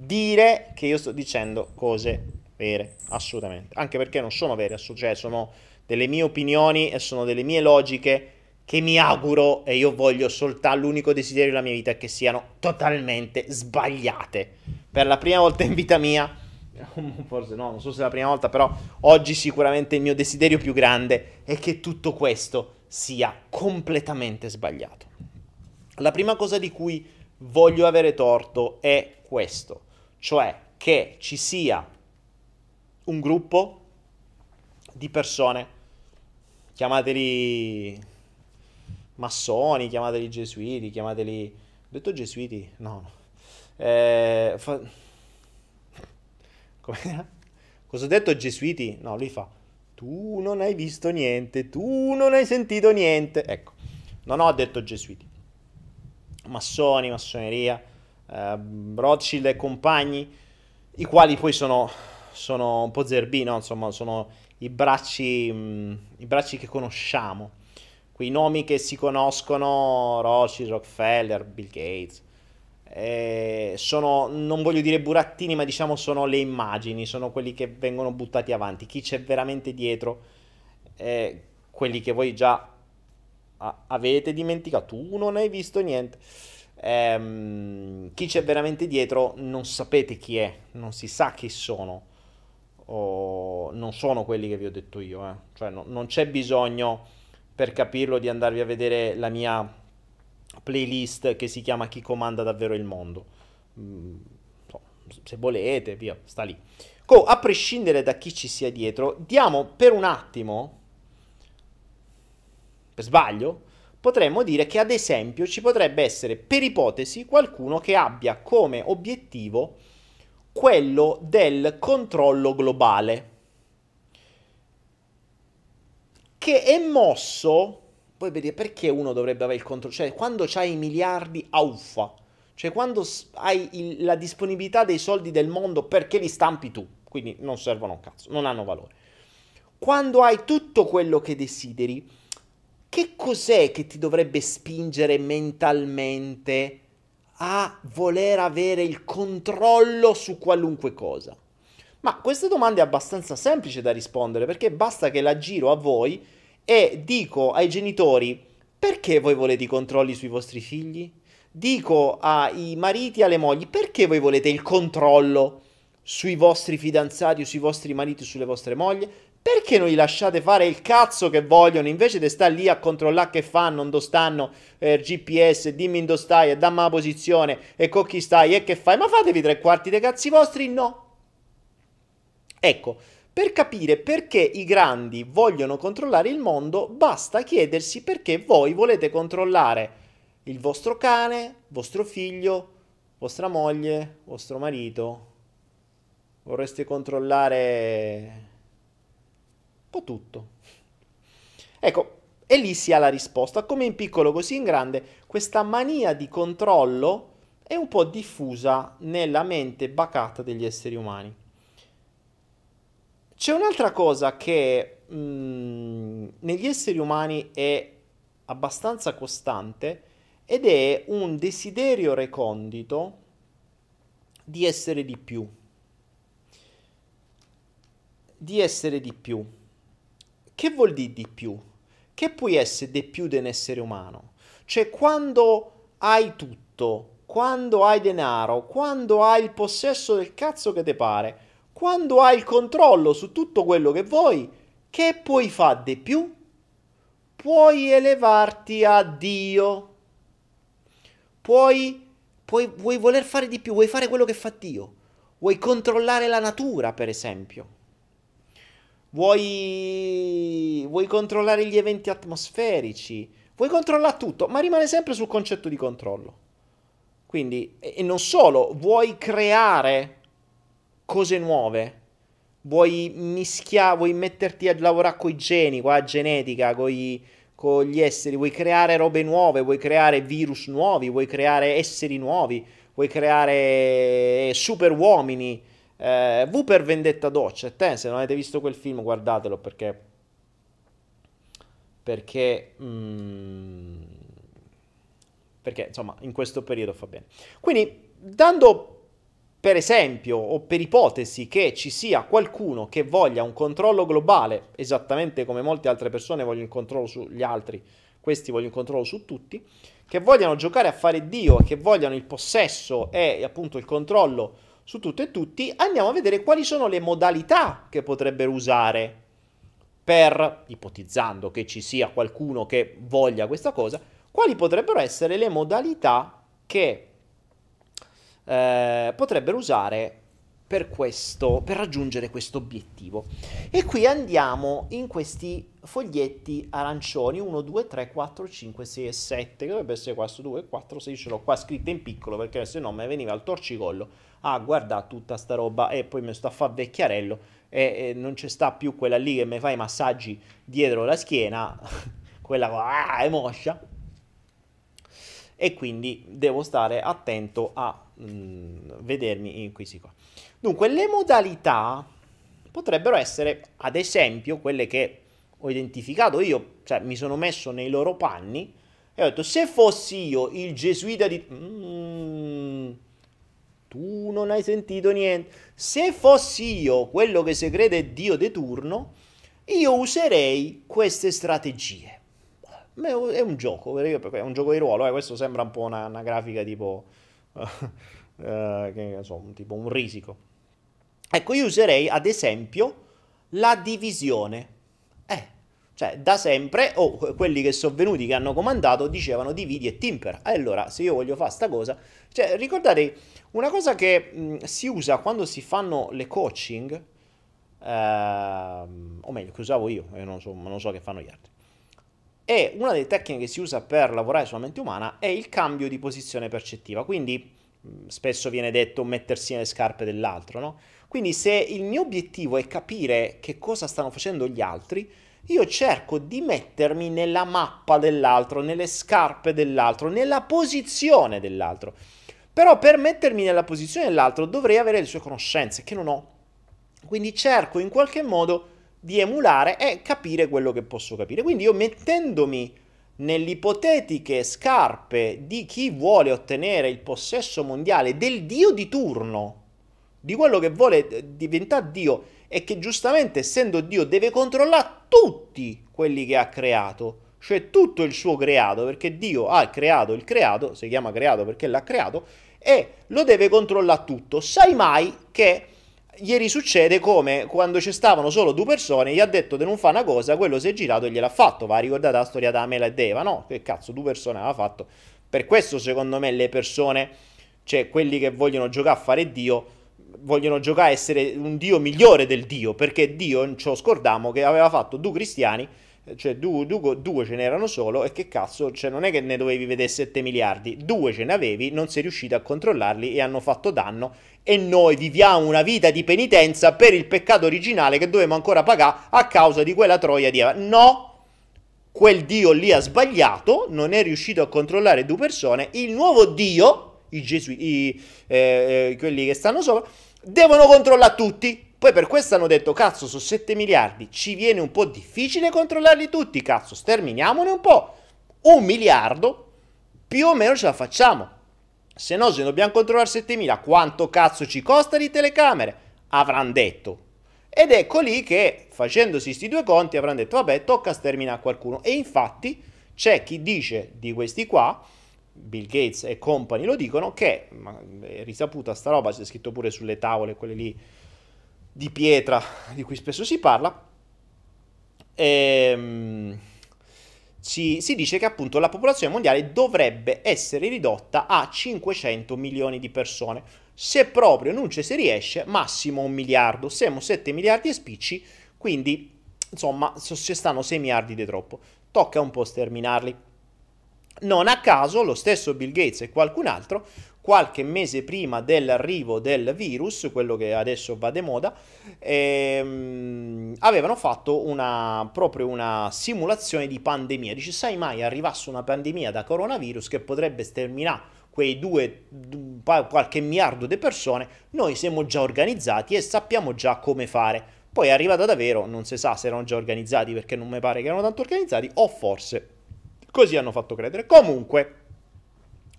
dire che io sto dicendo cose vere, assolutamente. Anche perché non sono vere, cioè sono delle mie opinioni e sono delle mie logiche che mi auguro e io voglio soltanto l'unico desiderio della mia vita è che siano totalmente sbagliate. Per la prima volta in vita mia, forse no, non so se è la prima volta, però oggi sicuramente il mio desiderio più grande è che tutto questo sia completamente sbagliato. La prima cosa di cui voglio avere torto è questo, cioè che ci sia un gruppo di persone, chiamateli massoni, chiamateli gesuiti, chiamateli... Ho detto gesuiti? No, no. Eh, fa... Cosa ho detto gesuiti? No, lui fa... Tu non hai visto niente, tu non hai sentito niente. Ecco, non ho detto gesuiti. Massoni, massoneria, eh, Rothschild e compagni, i quali poi sono, sono un po' zerbi, no? Insomma, sono i bracci, mh, i bracci che conosciamo quei nomi che si conoscono, Rothschild, Rockefeller, Bill Gates, eh, sono, non voglio dire burattini, ma diciamo sono le immagini, sono quelli che vengono buttati avanti. Chi c'è veramente dietro, eh, quelli che voi già avete dimenticato, tu non hai visto niente. Eh, chi c'è veramente dietro non sapete chi è, non si sa chi sono, o non sono quelli che vi ho detto io, eh. cioè no, non c'è bisogno per capirlo di andarvi a vedere la mia playlist che si chiama Chi comanda davvero il mondo. Mm, se volete, via, sta lì. Co, a prescindere da chi ci sia dietro, diamo per un attimo, per sbaglio, potremmo dire che ad esempio ci potrebbe essere per ipotesi qualcuno che abbia come obiettivo quello del controllo globale che è mosso, poi vedi perché uno dovrebbe avere il controllo, cioè quando hai i miliardi a uffa, cioè quando hai il, la disponibilità dei soldi del mondo perché li stampi tu, quindi non servono un cazzo, non hanno valore. Quando hai tutto quello che desideri, che cos'è che ti dovrebbe spingere mentalmente a voler avere il controllo su qualunque cosa? Ma questa domanda è abbastanza semplice da rispondere perché basta che la giro a voi e dico ai genitori perché voi volete i controlli sui vostri figli? Dico ai mariti e alle mogli perché voi volete il controllo sui vostri fidanzati o sui vostri mariti o sulle vostre mogli? Perché non li lasciate fare il cazzo che vogliono invece di stare lì a controllare che fanno, dove stanno, eh, GPS, dimmi dove stai, dammi la posizione, e con chi stai, e che fai? Ma fatevi tre quarti dei cazzi vostri? No. Ecco, per capire perché i grandi vogliono controllare il mondo, basta chiedersi perché voi volete controllare il vostro cane, vostro figlio, vostra moglie, vostro marito. Vorreste controllare po' tutto. Ecco, e lì si ha la risposta. Come in piccolo così in grande, questa mania di controllo è un po' diffusa nella mente bacata degli esseri umani. C'è un'altra cosa che mh, mm, negli esseri umani è abbastanza costante ed è un desiderio recondito di essere di più. Di essere di più. Che vuol dire di più? Che puoi essere di più di un essere umano? Cioè quando hai tutto, quando hai denaro, quando hai il possesso del cazzo che ti pare, quando hai il controllo su tutto quello che vuoi, che puoi fare di più? Puoi elevarti a Dio. Puoi, puoi, vuoi voler fare di più, vuoi fare quello che fa Dio. Vuoi controllare la natura, per esempio. Vuoi, vuoi controllare gli eventi atmosferici. Vuoi controllare tutto, ma rimane sempre sul concetto di controllo. Quindi, e non solo, vuoi creare cose nuove. Vuoi mischiare, vuoi metterti a lavorare con i geni, con la genetica, con, gli esseri, vuoi creare robe nuove, vuoi creare virus nuovi, vuoi creare esseri nuovi, vuoi creare super uomini. Eh, v per Vendetta Doccia, te se non avete visto quel film guardatelo perché perché mm, perché insomma in questo periodo fa bene. Quindi dando per esempio o per ipotesi che ci sia qualcuno che voglia un controllo globale, esattamente come molte altre persone vogliono il controllo sugli altri, questi vogliono il controllo su tutti, che vogliano giocare a fare Dio che vogliano il possesso e appunto il controllo su tutto e tutti, andiamo a vedere quali sono le modalità che potrebbero usare per, ipotizzando che ci sia qualcuno che voglia questa cosa, quali potrebbero essere le modalità che eh, potrebbero usare per questo, per raggiungere questo obiettivo. E qui andiamo in questi foglietti arancioni 1, 2, 3, 4, 5, 6 e 7, che dovrebbe essere questo 2, 4, 6, ce l'ho qua scritta in piccolo perché se no mi veniva il torcicollo a guardare tutta sta roba e poi mi sto a fare vecchiarello e, e non c'è sta più quella lì che mi fa i massaggi dietro la schiena, quella ah, è moscia e quindi devo stare attento a mh, mm, vedermi in questi qua. Dunque, le modalità potrebbero essere, ad esempio, quelle che ho identificato io, cioè mi sono messo nei loro panni e ho detto, se fossi io il gesuita di... Mm, tu non hai sentito niente. Se fossi io quello che si crede Dio di turno, io userei queste strategie è un gioco, è un gioco di ruolo, eh, questo sembra un po' una, una grafica tipo, uh, che so, tipo un risico. Ecco, io userei ad esempio la divisione. Cioè, da sempre, o oh, quelli che sono venuti, che hanno comandato, dicevano dividi e timper. Allora, se io voglio fare sta cosa, cioè, ricordate, una cosa che mh, si usa quando si fanno le coaching, ehm, o meglio, che usavo io, io non so, non so che fanno gli altri e una delle tecniche che si usa per lavorare sulla mente umana è il cambio di posizione percettiva. Quindi spesso viene detto mettersi nelle scarpe dell'altro, no? Quindi se il mio obiettivo è capire che cosa stanno facendo gli altri, io cerco di mettermi nella mappa dell'altro, nelle scarpe dell'altro, nella posizione dell'altro. Però per mettermi nella posizione dell'altro dovrei avere le sue conoscenze, che non ho. Quindi cerco in qualche modo di emulare e capire quello che posso capire. Quindi io mettendomi nelle ipotetiche scarpe di chi vuole ottenere il possesso mondiale del dio di turno, di quello che vuole diventare dio è che giustamente essendo Dio deve controllare tutti quelli che ha creato, cioè tutto il suo creato, perché Dio ha creato il creato, si chiama creato perché l'ha creato, e lo deve controllare tutto. Sai mai che ieri succede come quando ci stavano solo due persone, gli ha detto di non fare una cosa, quello si è girato e gliel'ha fatto. Va ricordate la storia da Mela e Deva, no? Che cazzo, due persone aveva fatto. Per questo secondo me le persone, cioè quelli che vogliono giocare a fare Dio, vogliono giocare a essere un Dio migliore del Dio, perché Dio, ci scordiamo, che aveva fatto due cristiani cioè due, due, due, ce n'erano solo e che cazzo, cioè non è che ne dovevi vedere 7 miliardi, due ce ne avevi, non sei riuscito a controllarli e hanno fatto danno e noi viviamo una vita di penitenza per il peccato originale che dovevamo ancora pagare a causa di quella troia di Eva. No! Quel Dio lì ha sbagliato, non è riuscito a controllare due persone, il nuovo Dio, i gesuiti, eh, eh, quelli che stanno sopra, devono controllare tutti poi per questo hanno detto, cazzo, su 7 miliardi ci viene un po' difficile controllarli tutti, cazzo, sterminiamone un po'. Un miliardo, più o meno ce la facciamo. Se no, se dobbiamo controllare 7.000, quanto cazzo ci costa di telecamere? Avranno detto. Ed ecco lì che, facendosi questi due conti, avranno detto, vabbè, tocca sterminare qualcuno. E infatti c'è chi dice di questi qua, Bill Gates e compagni lo dicono, che, ma è risaputa sta roba, c'è scritto pure sulle tavole, quelle lì di pietra di cui spesso si parla, ehm, si, si, dice che appunto la popolazione mondiale dovrebbe essere ridotta a 500 milioni di persone. Se proprio non ci si riesce, massimo un miliardo. Siamo 7 miliardi e spicci, quindi insomma ci stanno 6 miliardi di troppo. Tocca un po' sterminarli. Non a caso lo stesso Bill Gates e qualcun altro qualche mese prima dell'arrivo del virus, quello che adesso va di moda, ehm, avevano fatto una, proprio una simulazione di pandemia. Dice, sai mai arrivasse una pandemia da coronavirus che potrebbe sterminare quei due, qualche miliardo di persone, noi siamo già organizzati e sappiamo già come fare. Poi è arrivata davvero, non si sa se erano già organizzati perché non mi pare che erano tanto organizzati, o forse così hanno fatto credere. Comunque,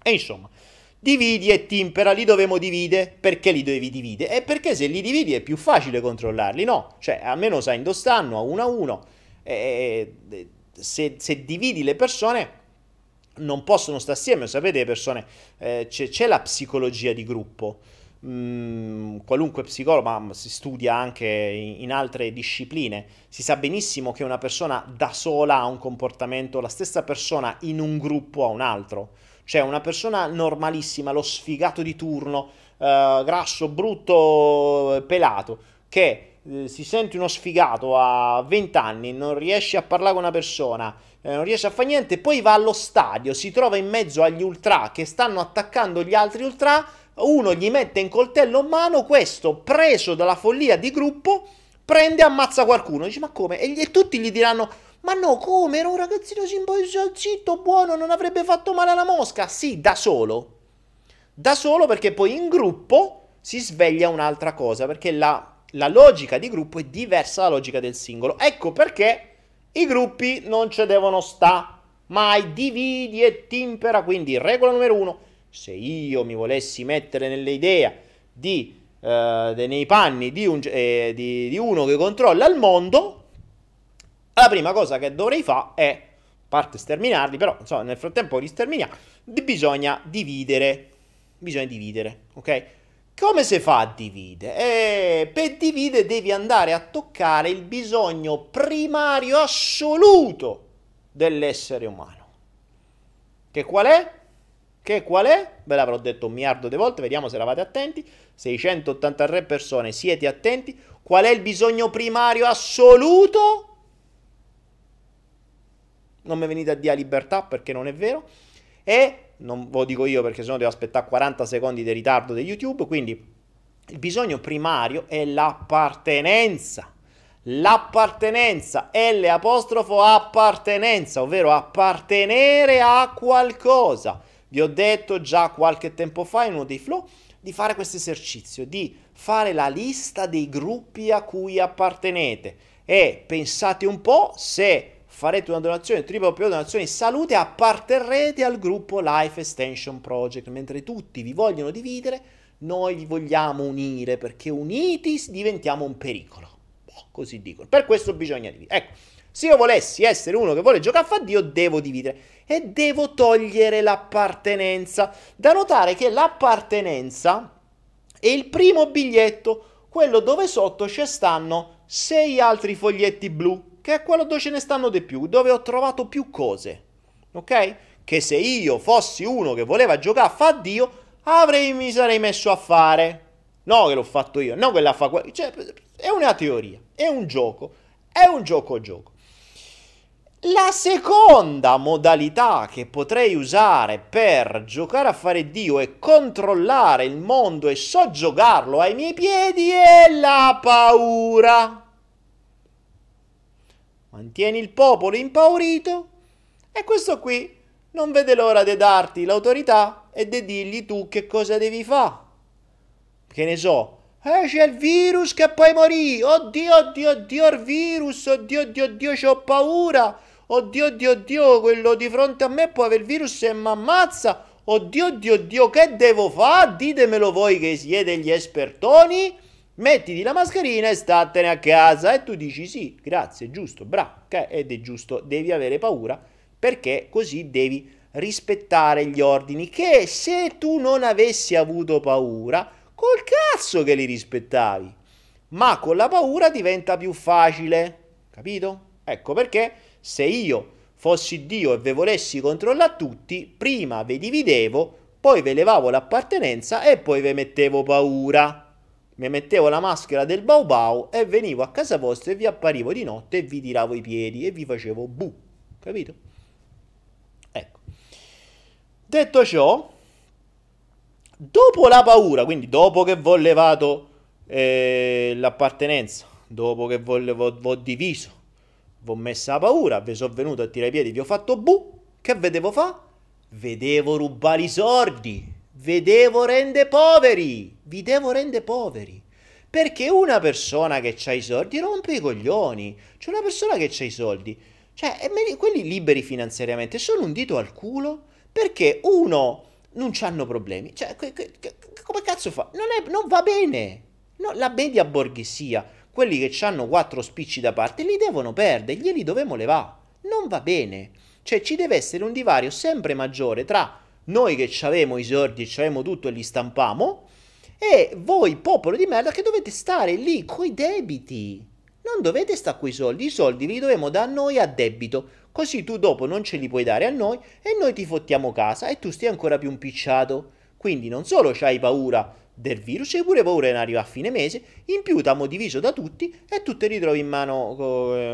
e insomma, Dividi e timpera, li dovevo dividere. Perché li dovevi dividere? E perché se li dividi è più facile controllarli, no? Cioè, almeno sai dove stanno, a uno a uno. E se, se dividi le persone non possono stare assieme, sapete persone, eh, c'è, c'è, la psicologia di gruppo, mm, qualunque psicologo, ma si studia anche in, in, altre discipline, si sa benissimo che una persona da sola ha un comportamento, la stessa persona in un gruppo ha un altro. Cioè una persona normalissima, lo sfigato di turno, eh, grasso, brutto, pelato, che eh, si sente uno sfigato a 20 anni, non riesce a parlare con una persona, eh, non riesce a fare niente, poi va allo stadio, si trova in mezzo agli ultra che stanno attaccando gli altri ultra, uno gli mette un coltello in mano, questo preso dalla follia di gruppo prende e ammazza qualcuno. Dice ma come? E, e tutti gli diranno ma no, come? Era un ragazzino simpatico, zitto, buono, non avrebbe fatto male alla mosca. Sì, da solo. Da solo perché poi in gruppo si sveglia un'altra cosa, perché la, la logica di gruppo è diversa dalla logica del singolo. Ecco perché i gruppi non ci devono sta. Mai dividi e timpera. Quindi, regola numero uno, se io mi volessi mettere nell'idea di, uh, nei panni di, un, eh, di, di uno che controlla il mondo, la prima cosa che dovrei fare è, a parte sterminarli, però insomma, nel frattempo li sterminiamo, bisogna dividere. Bisogna dividere, ok? Come si fa a dividere? Eh, per dividere devi andare a toccare il bisogno primario assoluto dell'essere umano. Che qual è? Che qual è? Ve l'avrò detto un miliardo di volte, vediamo se eravate attenti. 683 persone, siete attenti? Qual è il bisogno primario assoluto? non mi venite a dire libertà perché non è vero. E non ve lo dico io perché sennò devo aspettare 40 secondi di ritardo di YouTube. Quindi il bisogno primario è l'appartenenza. L'appartenenza, L apostrofo appartenenza, ovvero appartenere a qualcosa. Vi ho detto già qualche tempo fa in uno dei flow di fare questo esercizio, di fare la lista dei gruppi a cui appartenete e pensate un po' se farete una donazione, triplo più donazioni salute, apparterrete al gruppo Life Extension Project, mentre tutti vi vogliono dividere, noi vi vogliamo unire perché uniti diventiamo un pericolo. Boh, così dicono. Per questo bisogna dividere. Ecco, se io volessi essere uno che vuole giocare a fa Dio, devo dividere e devo togliere l'appartenenza. Da notare che l'appartenenza è il primo biglietto, quello dove sotto ci stanno sei altri foglietti blu, che è quello dove ce ne stanno di più, dove ho trovato più cose. Ok? Che se io fossi uno che voleva giocare a fa Dio, avrei, mi sarei messo a fare. No che l'ho fatto io, no l'ha fatto... Cioè, è una teoria, è un gioco, è un gioco gioco. La seconda modalità che potrei usare per giocare a fare Dio e controllare il mondo e soggiogarlo ai miei piedi è la paura. Mantieni il popolo impaurito e questo qui non vede l'ora di darti l'autorità e di dirgli tu che cosa devi fare. Che ne so, eh, c'è il virus che puoi morire. Oddio, oddio, oddio, il virus. Oddio, oddio, oddio, c'ho paura. Oddio, oddio, oddio, quello di fronte a me può avere il virus e mi ammazza. Oddio, oddio, oddio, che devo fare? Ditemelo voi che siete gli espertoni. Mettiti la mascherina e statene a casa. E tu dici sì, grazie, giusto, bravo. Ed è giusto, devi avere paura perché così devi rispettare gli ordini che se tu non avessi avuto paura, col cazzo che li rispettavi. Ma con la paura diventa più facile, capito? Ecco perché se io fossi Dio e ve volessi controllare tutti, prima ve dividevo, poi ve levavo l'appartenenza e poi ve mettevo paura. Mi mettevo la maschera del bau bau e venivo a casa vostra e vi apparivo di notte e vi tiravo i piedi e vi facevo bu. Capito? Ecco. Detto ciò, dopo la paura, quindi dopo che vi ho levato eh, l'appartenenza, dopo che vi ho diviso, vi ho messo la paura, vi sono venuto a tirare i piedi, vi ho fatto bu, che vedevo fa? Vedevo rubare i sordi, vedevo rende poveri, vi devo rende poveri. Perché una persona che ha i soldi rompe i coglioni. Cioè una persona che ha i soldi, cioè quelli liberi finanziariamente, sono un dito al culo perché uno non hanno problemi. Cioè, come cazzo fa? Non, è, non va bene. No, la media borghesia quelli che hanno quattro spicci da parte li devono perdere, glieli dobbiamo levare. Non va bene. Cioè ci deve essere un divario sempre maggiore tra noi che avevamo i soldi e avevamo tutto e li stampamo e voi popolo di merda che dovete stare lì coi debiti. Non dovete stare coi soldi, i soldi li dobbiamo dare noi a debito, così tu dopo non ce li puoi dare a noi e noi ti fottiamo casa e tu stai ancora più impicciato. Quindi non solo c'hai paura del virus, hai pure paura di arrivare a fine mese, in più t'amo diviso da tutti e tu ti ritrovi in mano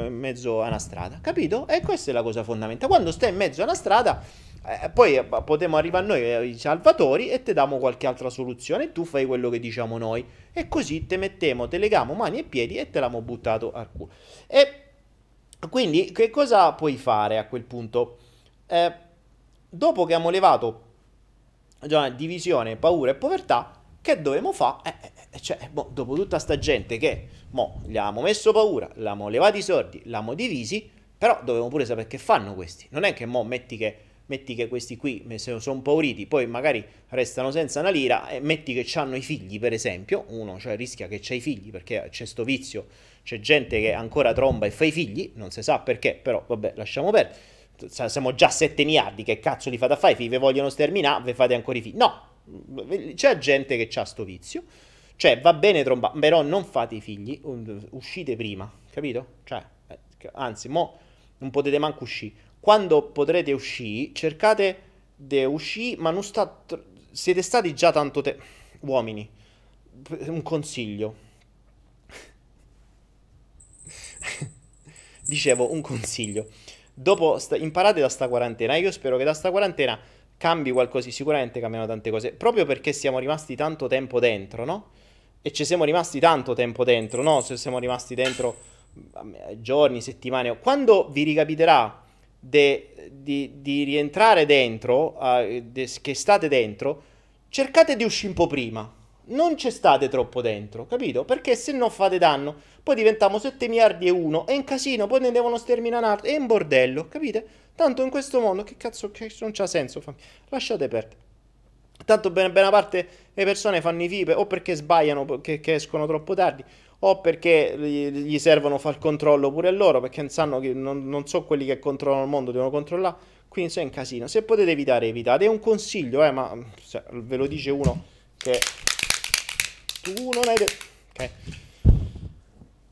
in mezzo a una strada, capito? E questa è la cosa fondamentale. Quando stai in mezzo a una strada, eh, poi eh, potremo arrivare noi, eh, i salvatori, e ti diamo qualche altra soluzione tu fai quello che diciamo noi. E così te mettiamo, te legamo mani e piedi e te l'abbiamo buttato al culo. E quindi che cosa puoi fare a quel punto? Eh, dopo che abbiamo levato divisione, paura e povertà, che dovevamo fare? Eh, eh, eh, cioè, boh, dopo tutta sta gente che mo, gli abbiamo messo paura, l'abbiamo levati i soldi, l'abbiamo divisi, però dovevamo pure sapere che fanno questi. Non è che mo metti che, metti che questi qui sono pauriti, poi magari restano senza una lira e metti che hanno i figli, per esempio, uno cioè rischia che c'ha i figli perché c'è sto vizio, c'è gente che ancora tromba e fa i figli, non si sa perché, però vabbè, lasciamo perdere. Siamo già 7 miliardi, che cazzo li fate a fare? I figli vi vogliono sterminare, vi fate ancora i figli. No, c'è gente che ha sto vizio. Cioè, va bene trombare, però non fate i figli, uscite prima, capito? Cioè, eh, anzi, mo non potete manco uscire. Quando potrete uscire, cercate di uscire, ma non sta... Siete stati già tanto tempo... Uomini, un consiglio. Dicevo, un consiglio. Dopo, sta... imparate da sta quarantena. Io spero che da sta quarantena cambi qualcosa, sicuramente cambiano tante cose, proprio perché siamo rimasti tanto tempo dentro, no? E ci siamo rimasti tanto tempo dentro, no? Se siamo rimasti dentro giorni, settimane, quando vi ricapiterà de, di, di, rientrare dentro, uh, de, che state dentro, cercate di uscire un po' prima non ci state troppo dentro, capito? Perché se no fate danno, poi diventiamo 7 miliardi e 1, è un casino, poi ne devono sterminare un altro, è un bordello, capite? Tanto in questo mondo, che cazzo, che non c'ha senso, lasciate perdere. Tanto bene a parte le persone fanno i FIPE o perché sbagliano, che, che escono troppo tardi, o perché gli servono fare il controllo pure loro, perché sanno che non, non so quelli che controllano il mondo, devono controllare, quindi sei in casino. Se potete evitare, evitate. È un consiglio, eh, ma ve lo dice uno che tu non hai... De- ok.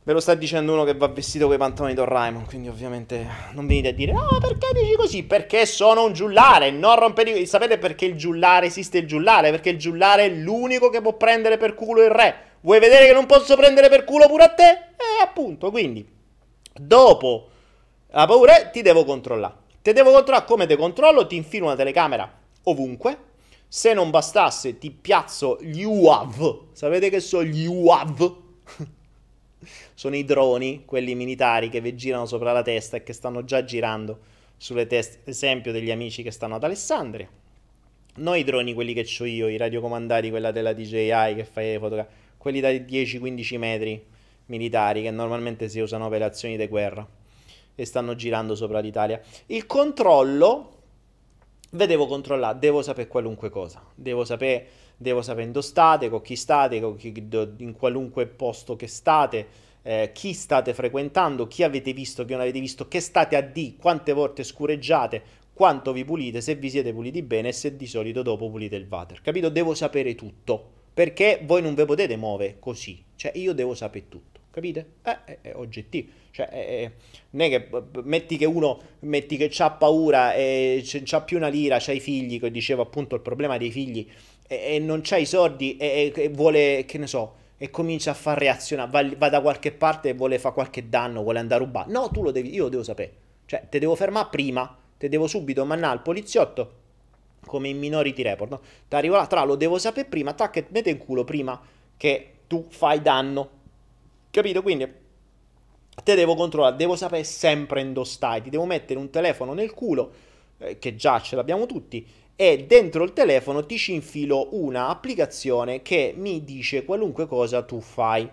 Ve lo sta dicendo uno che va vestito con i pantaloni Doraemon, quindi ovviamente non venite a dire "Ah, oh, perché dici così?" Perché sono un giullare, non rompete Sapete perché il giullare esiste il giullare? Perché il giullare è l'unico che può prendere per culo il re. Vuoi vedere che non posso prendere per culo pure a te? Eh, appunto, quindi dopo la paura ti devo controllare. Ti devo controllare come ti controllo, ti infilo una telecamera ovunque. Se non bastasse, ti piazzo gli UAV. Sapete che sono gli UAV? sono i droni, quelli militari che vi girano sopra la testa e che stanno già girando sulle teste, esempio, degli amici che stanno ad Alessandria. Non i droni, quelli che ho io, i radiocomandati, quella della DJI che fai le fotografie, quelli da 10-15 metri militari che normalmente si usano per le azioni di guerra e stanno girando sopra l'Italia. Il controllo, vedevo controllare, devo sapere qualunque cosa, devo sapere, devo sapere dove state, con chi state, con chi, in qualunque posto che state, eh, chi state frequentando, chi avete visto, chi non avete visto, che state a D, quante volte scureggiate, quanto vi pulite, se vi siete puliti bene e se di solito dopo pulite il water. Capito? Devo sapere tutto, perché voi non vi potete muovere così, cioè io devo sapere tutto, capite? Eh, è, è oggettivo, cioè è, non è che metti che uno metti che ha paura e c'ha più una lira, c'ha i figli, che dicevo appunto il problema dei figli e, e non c'ha i soldi e, e vuole, che ne so, e comincia a far reazionare, va, va, da qualche parte e vuole fare qualche danno, vuole andare a rubare. No, tu lo devi, io lo devo sapere. Cioè, te devo fermare prima, te devo subito mandare al poliziotto come in Minority Report, no? T'arrivo là, tra lo devo sapere prima, tac, e mette in culo prima che tu fai danno. Capito? Quindi te devo controllare, devo sapere sempre dove stai, ti devo mettere un telefono nel culo, eh, che già ce l'abbiamo tutti, e dentro il telefono ti ci infilo una applicazione che mi dice qualunque cosa tu fai,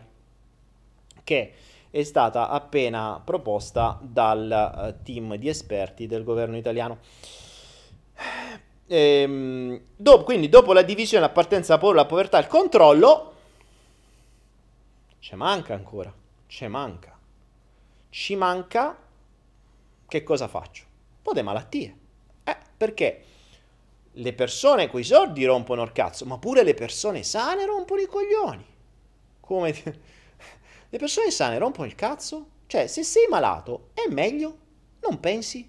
che è stata appena proposta dal uh, team di esperti del governo italiano. Ehm, dopo, quindi dopo la divisione, la partenza, la povertà il controllo, ci manca ancora, ci manca. Ci manca che cosa faccio? Un po' di malattie. Eh, perché? Le persone coi soldi rompono il cazzo, ma pure le persone sane rompono i coglioni. Come. Le persone sane rompono il cazzo? Cioè, se sei malato, è meglio? Non pensi?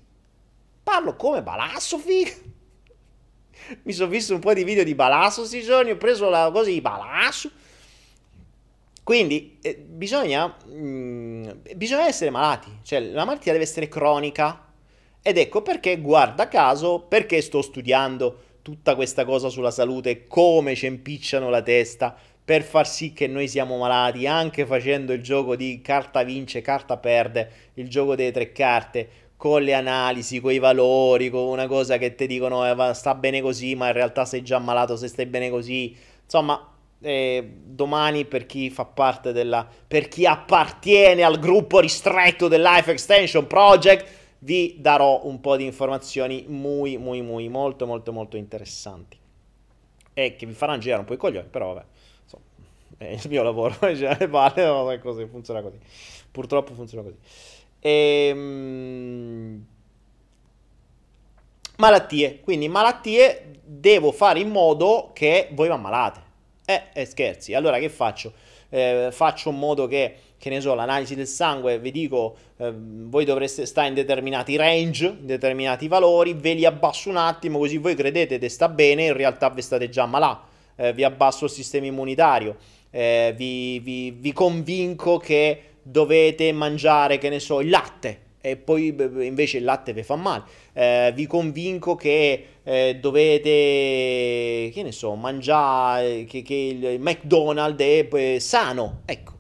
Parlo come Balasso, figa. Mi sono visto un po' di video di Balasso questi giorni, ho preso la cosa di Balasso. Quindi eh, bisogna, mh, mm, bisogna essere malati, cioè la malattia deve essere cronica, ed ecco perché, guarda caso, perché sto studiando tutta questa cosa sulla salute, come ci impicciano la testa per far sì che noi siamo malati, anche facendo il gioco di carta vince, carta perde, il gioco delle tre carte, con le analisi, con i valori, con una cosa che ti dicono eh, sta bene così, ma in realtà sei già malato se stai bene così. Insomma, eh, domani per chi fa parte della... per chi appartiene al gruppo ristretto del Life Extension Project vi darò un po' di informazioni muy, muy, muy, molto, molto, molto interessanti. E che vi faranno girare un po' i coglioni, però vabbè, insomma, è il mio lavoro, cioè, vale, vabbè, così, funziona così. Purtroppo funziona così. Ehm... Malattie, quindi malattie devo fare in modo che voi vi ammalate. Eh, eh, scherzi, allora che faccio? Eh, faccio in modo che che ne so, l'analisi del sangue, vi dico, eh, voi dovreste stare in determinati range, in determinati valori, ve li abbasso un attimo, così voi credete che sta bene, in realtà vi state già malà, eh, vi abbasso il sistema immunitario, eh, vi, vi, vi convinco che dovete mangiare, che ne so, il latte, e poi invece il latte vi fa male. Eh, vi convinco che eh, dovete, che ne so, mangiare, che, che il McDonald's è sano. Ecco,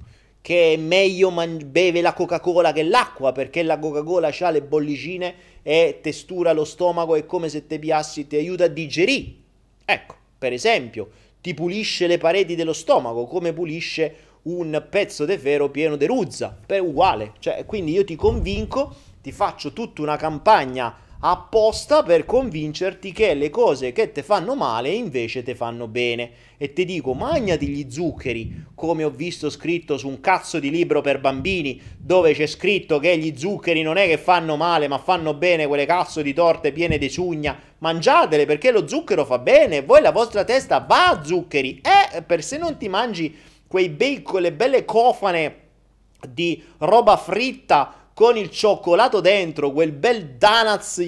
che è meglio man- beve la Coca-Cola che l'acqua perché la Coca-Cola ha le bollicine e testura lo stomaco è come se te piassi ti aiuta a digerire. Ecco, per esempio, ti pulisce le pareti dello stomaco come pulisce un pezzo di ferro pieno di ruzza, è uguale, cioè, quindi io ti convinco, ti faccio tutta una campagna apposta per convincerti che le cose che ti fanno male invece ti fanno bene. E ti dico, magnati gli zuccheri, come ho visto scritto su un cazzo di libro per bambini, dove c'è scritto che gli zuccheri non è che fanno male, ma fanno bene quelle cazzo di torte piene di sugna. Mangiatele perché lo zucchero fa bene, voi la vostra testa va a zuccheri. Eh, per se non ti mangi quei bei, quelle belle cofane di roba fritta con il cioccolato dentro, quel bel donuts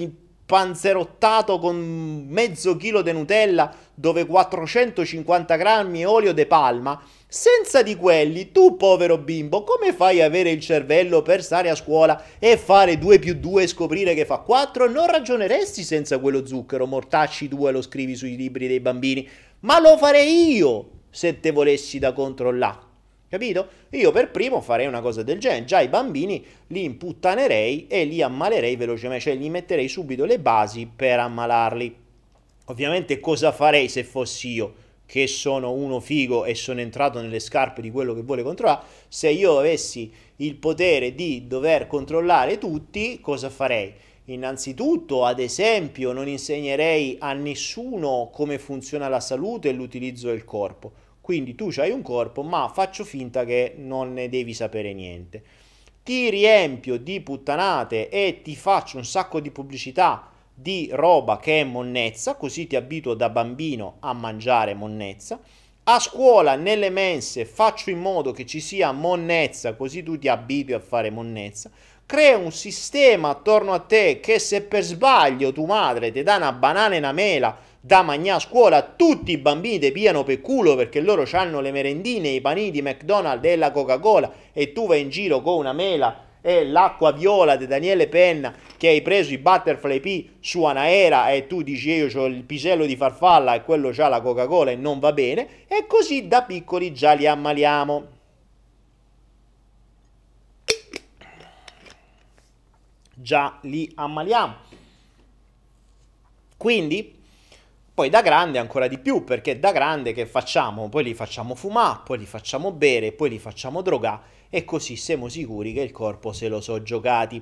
panzerottato con mezzo chilo di Nutella dove 450 grammi olio de palma, senza di quelli tu povero bimbo come fai a avere il cervello per stare a scuola e fare 2 più 2 e scoprire che fa 4? Non ragioneresti senza quello zucchero, mortacci 2 lo scrivi sui libri dei bambini, ma lo farei io se te volessi da controllare. Capito? Io per primo farei una cosa del genere. Già i bambini li imputtanerei e li ammalerei velocemente, cioè gli metterei subito le basi per ammalarli. Ovviamente cosa farei se fossi io? Che sono uno figo e sono entrato nelle scarpe di quello che vuole controllare. Se io avessi il potere di dover controllare tutti, cosa farei? Innanzitutto, ad esempio, non insegnerei a nessuno come funziona la salute e l'utilizzo del corpo quindi tu hai un corpo, ma faccio finta che non ne devi sapere niente. Ti riempio di puttanate e ti faccio un sacco di pubblicità di roba che è monnezza, così ti abituo da bambino a mangiare monnezza. A scuola, nelle mense, faccio in modo che ci sia monnezza, così tu ti abitui a fare monnezza. Crea un sistema attorno a te che se per sbaglio tua madre ti dà una banana e una mela da mangiare a scuola, tutti i bambini ti piano per culo perché loro hanno le merendine, i panini di McDonald's e la Coca-Cola e tu vai in giro con una mela e l'acqua viola di Daniele Penna che hai preso i Butterfly P su Anaera e tu dici io ho il pisello di farfalla e quello c'ha la Coca-Cola e non va bene e così da piccoli già li ammaliamo. Già li ammaliamo. Quindi poi da grande ancora di più, perché da grande che facciamo? Poi li facciamo fumare, poi li facciamo bere, poi li facciamo drogare e così siamo sicuri che il corpo se lo so giocati.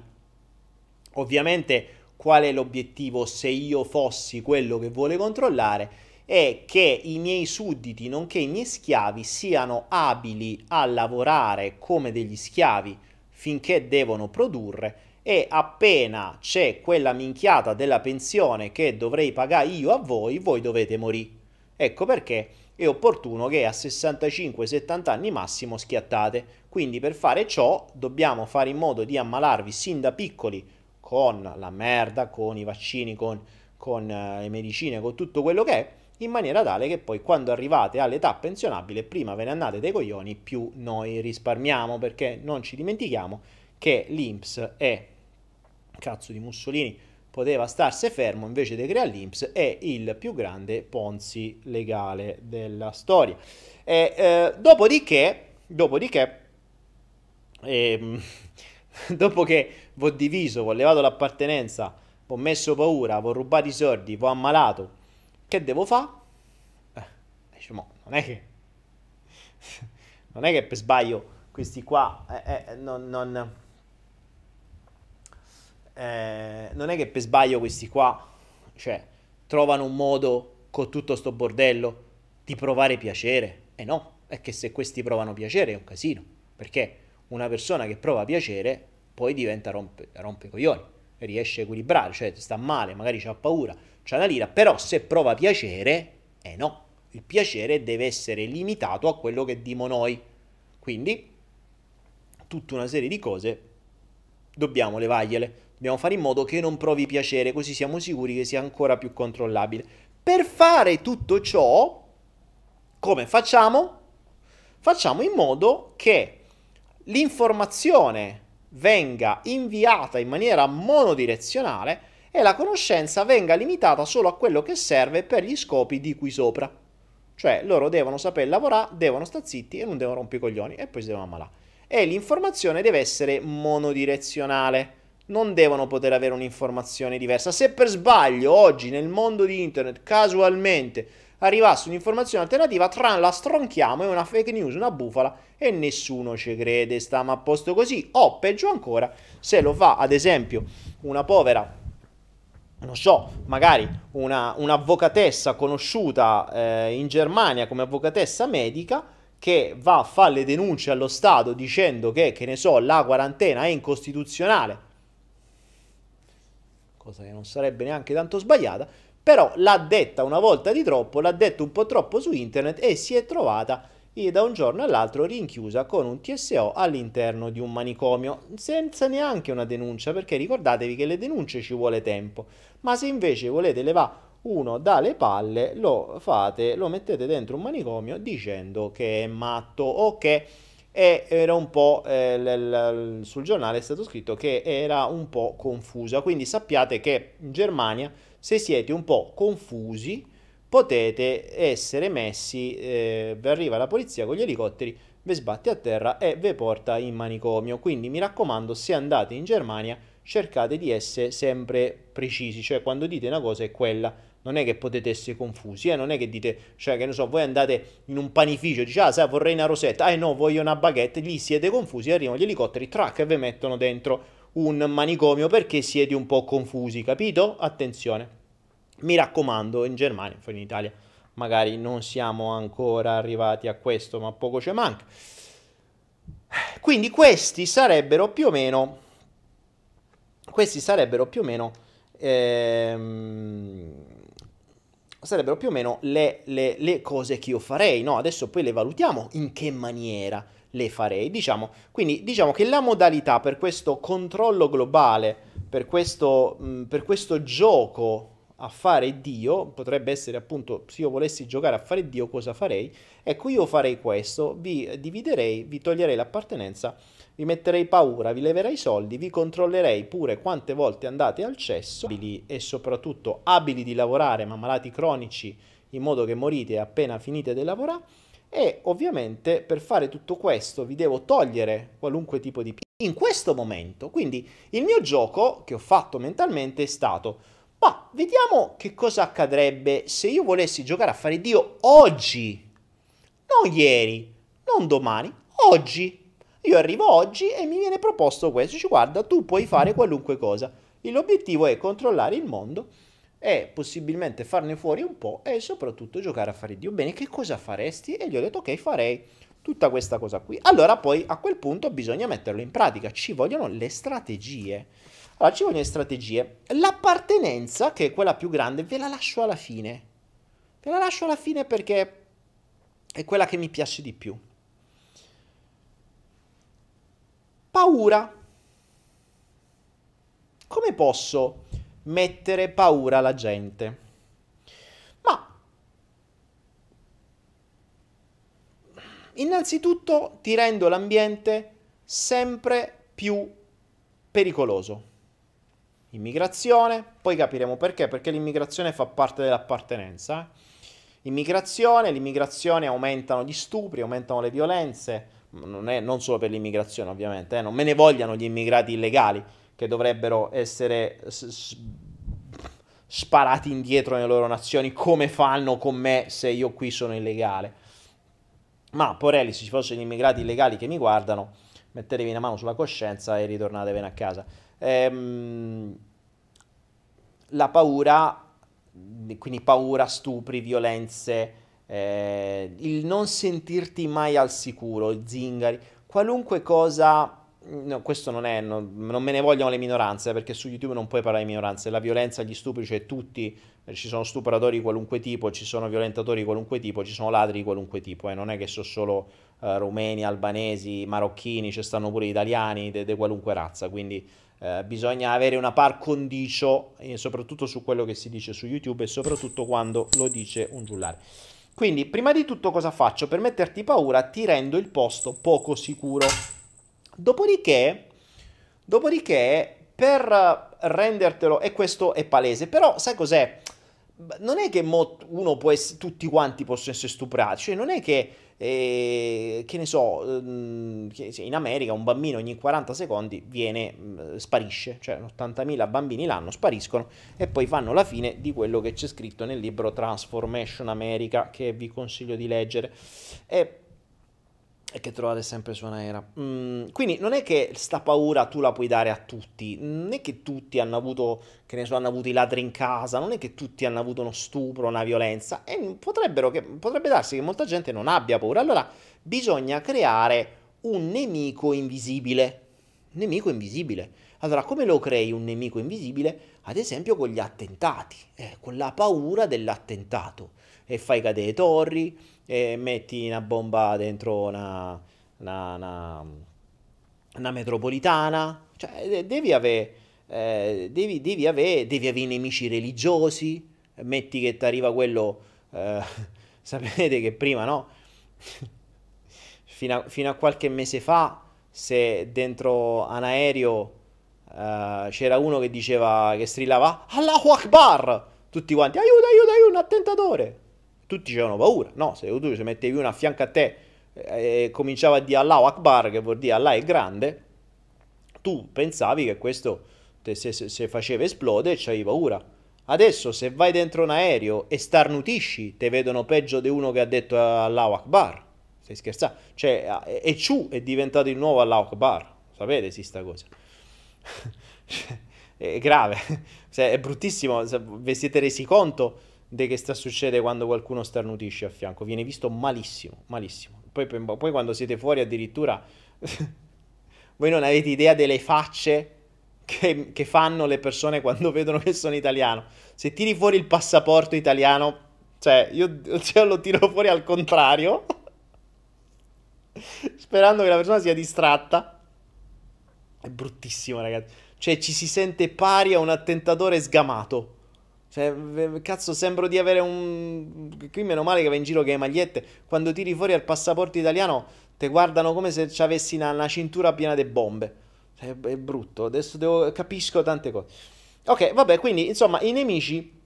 Ovviamente qual è l'obiettivo se io fossi quello che vuole controllare? È che i miei sudditi, nonché i miei schiavi, siano abili a lavorare come degli schiavi finché devono produrre e appena c'è quella minchiata della pensione che dovrei pagare io a voi, voi dovete morire. Ecco perché è opportuno che a 65-70 anni massimo schiattate. Quindi per fare ciò dobbiamo fare in modo di ammalarvi sin da piccoli con la merda, con i vaccini, con, con uh, le medicine, con tutto quello che è, in maniera tale che poi quando arrivate all'età pensionabile, prima ve ne andate dei coglioni, più noi risparmiamo, perché non ci dimentichiamo che l'INPS è cazzo di Mussolini poteva starsi fermo invece di creare l'Inps è il più grande Ponzi legale della storia. E, eh, dopodiché, dopodiché ehm, dopo che vi ho diviso, vi ho levato l'appartenenza, vi ho messo paura, vi ho rubato i soldi, vi ho ammalato, che devo fare? Eh, diciamo, non è che non è che per sbaglio questi qua eh, eh, non, non eh, non è che per sbaglio questi qua, cioè, trovano un modo con tutto sto bordello di provare piacere. E eh no, è che se questi provano piacere è un casino, perché una persona che prova piacere poi diventa rompe, rompe coglioni, riesce a equilibrare, cioè sta male, magari ha paura, c'ha una lira, però se prova piacere, eh no, il piacere deve essere limitato a quello che dimo noi. Quindi, tutta una serie di cose dobbiamo levargliele. Dobbiamo fare in modo che non provi piacere, così siamo sicuri che sia ancora più controllabile. Per fare tutto ciò, come facciamo? Facciamo in modo che l'informazione venga inviata in maniera monodirezionale e la conoscenza venga limitata solo a quello che serve per gli scopi di qui sopra. Cioè loro devono sapere lavorare, devono stare zitti e non devono rompere i coglioni e poi si devono ammalare. E l'informazione deve essere monodirezionale non devono poter avere un'informazione diversa. Se per sbaglio oggi nel mondo di internet casualmente arrivasse un'informazione alternativa, tra la stronchiamo, è una fake news, una bufala e nessuno ci crede, stiamo a posto così. O peggio ancora, se lo fa ad esempio una povera non so, magari una, un'avvocatessa conosciuta eh, in Germania come avvocatessa medica che va a fare le denunce allo Stato dicendo che, che ne so, la quarantena è incostituzionale, cosa che non sarebbe neanche tanto sbagliata, però l'ha detta una volta di troppo, l'ha detto un po' troppo su internet e si è trovata da un giorno all'altro rinchiusa con un TSO all'interno di un manicomio, senza neanche una denuncia, perché ricordatevi che le denunce ci vuole tempo, ma se invece volete levare uno dalle palle, lo fate, lo mettete dentro un manicomio dicendo che è matto. O che e era un po' eh, l- l- sul giornale è stato scritto che era un po' confusa. Quindi sappiate che in Germania se siete un po' confusi potete essere messi, eh, vi arriva la polizia con gli elicotteri, vi sbatte a terra e vi porta in manicomio. Quindi mi raccomando, se andate in Germania cercate di essere sempre precisi, cioè quando dite una cosa è quella, non è che potete essere confusi, eh? non è che dite, cioè che ne so, voi andate in un panificio, dice ah sai vorrei una rosetta, ah no voglio una baguette, lì siete confusi, arrivano gli elicotteri, track e vi mettono dentro un manicomio perché siete un po' confusi, capito? Attenzione. Mi raccomando, in Germania, poi in Italia magari non siamo ancora arrivati a questo, ma poco ci manca. Quindi questi sarebbero più o meno, questi sarebbero più o meno, ehm, sarebbero più o meno le, le, le, cose che io farei, no? Adesso poi le valutiamo in che maniera le farei. Diciamo, quindi diciamo che la modalità per questo controllo globale, per questo, mh, per questo gioco a fare Dio, potrebbe essere appunto se io volessi giocare a fare Dio cosa farei? Ecco io farei questo, vi dividerei, vi toglierei l'appartenenza, vi metterei paura, vi leverei i soldi, vi controllerei pure quante volte andate al cesso abili e soprattutto abili di lavorare ma malati cronici in modo che morite appena finite di lavorare e ovviamente per fare tutto questo vi devo togliere qualunque tipo di in questo momento. Quindi il mio gioco che ho fatto mentalmente è stato ma vediamo che cosa accadrebbe se io volessi giocare a fare Dio oggi. Non ieri, non domani, oggi. Io arrivo oggi e mi viene proposto questo. Ci guarda, tu puoi fare qualunque cosa. L'obiettivo è controllare il mondo e possibilmente farne fuori un po' e soprattutto giocare a fare Dio. Bene, che cosa faresti? E gli ho detto ok, farei tutta questa cosa qui. Allora poi a quel punto bisogna metterlo in pratica. Ci vogliono le strategie. Allora, ci vogliono strategie. L'appartenenza, che è quella più grande, ve la lascio alla fine. Ve la lascio alla fine perché è quella che mi piace di più. Paura. Come posso mettere paura alla gente? Ma innanzitutto ti rendo l'ambiente sempre più pericoloso immigrazione, poi capiremo perché, perché l'immigrazione fa parte dell'appartenenza. Immigrazione, l'immigrazione aumentano gli stupri, aumentano le violenze, non, è, non solo per l'immigrazione ovviamente, eh, non me ne vogliano gli immigrati illegali che dovrebbero essere s- sparati indietro nelle loro nazioni come fanno con me se io qui sono illegale. Ma porelli, se ci fossero gli immigrati illegali che mi guardano, mettetevi una mano sulla coscienza e ritornatevene a casa ehm, la paura, quindi paura, stupri, violenze, eh, il non sentirti mai al sicuro, zingari, qualunque cosa... No, questo non è, non, non, me ne vogliono le minoranze, perché su YouTube non puoi parlare di minoranze, la violenza, gli stupri, cioè tutti, ci sono stupratori di qualunque tipo, ci sono violentatori di qualunque tipo, ci sono ladri di qualunque tipo, eh. non è che sono solo uh, rumeni, albanesi, marocchini, ci stanno pure italiani di qualunque razza, quindi eh, bisogna avere una par condicio, eh, soprattutto su quello che si dice su YouTube e soprattutto quando lo dice un giullare. Quindi, prima di tutto cosa faccio? Per metterti paura ti rendo il posto poco sicuro. Dopodiché, dopodiché per rendertelo, e questo è palese, però sai cos'è? Non è che uno può essere, tutti quanti possono essere stuprati, cioè non è che e, che ne so, ehm, in America un bambino ogni 40 secondi viene, mm, sparisce, cioè 80.000 bambini l'anno spariscono e poi fanno la fine di quello che c'è scritto nel libro Transformation America che vi consiglio di leggere. E e che trovate sempre su Anaera. Mm, quindi non è che sta paura tu la puoi dare a tutti, non è che tutti hanno avuto, che ne so, hanno avuto i ladri in casa, non è che tutti hanno avuto uno stupro, una violenza, e che, potrebbe darsi che molta gente non abbia paura. Allora bisogna creare un nemico invisibile. Nemico invisibile. Allora, come lo crei un nemico invisibile? Ad esempio con gli attentati, eh, con la paura dell'attentato. E fai cadere torri, e metti una bomba dentro una, una, una, una metropolitana, cioè devi avere, eh, devi, devi, avere, devi avere nemici religiosi, metti che ti arriva quello, eh, sapete che prima no? fino, a, fino a qualche mese fa, se dentro un aereo Uh, c'era uno che diceva che strillava Allahu Akbar! Tutti quanti aiuto aiuto aiuto un attentatore tutti avevano paura. No, se tu ci mettevi uno a fianco a te e cominciava a dire Allahu Akbar, che vuol dire Allah è grande, tu pensavi che questo se, se, se, faceva esplodere c'avevi paura. Adesso se vai dentro un aereo e starnutisci, te vedono peggio di uno che ha detto Allahu Akbar. Stai scherzando? Cioè, e Ciu è diventato il nuovo Allahu Akbar. Sapete sì sta cosa? è grave, cioè, è bruttissimo. Vi siete resi conto? Di che sta succede quando qualcuno starnutisce a fianco. Viene visto malissimo, malissimo. Poi, poi quando siete fuori addirittura voi non avete idea delle facce che, che, fanno le persone quando vedono che sono italiano. Se tiri fuori il passaporto italiano, cioè io cioè, lo tiro fuori al contrario, sperando che la persona sia distratta. È bruttissimo, ragazzi. Cioè ci si sente pari a un attentatore sgamato. Cioè, cazzo, sembro di avere un... Qui meno male che va in giro che hai magliette. Quando tiri fuori il passaporto italiano, te guardano come se avessi una, una, cintura piena di bombe. Cioè, è brutto. Adesso devo... capisco tante cose. Ok, vabbè, quindi, insomma, i nemici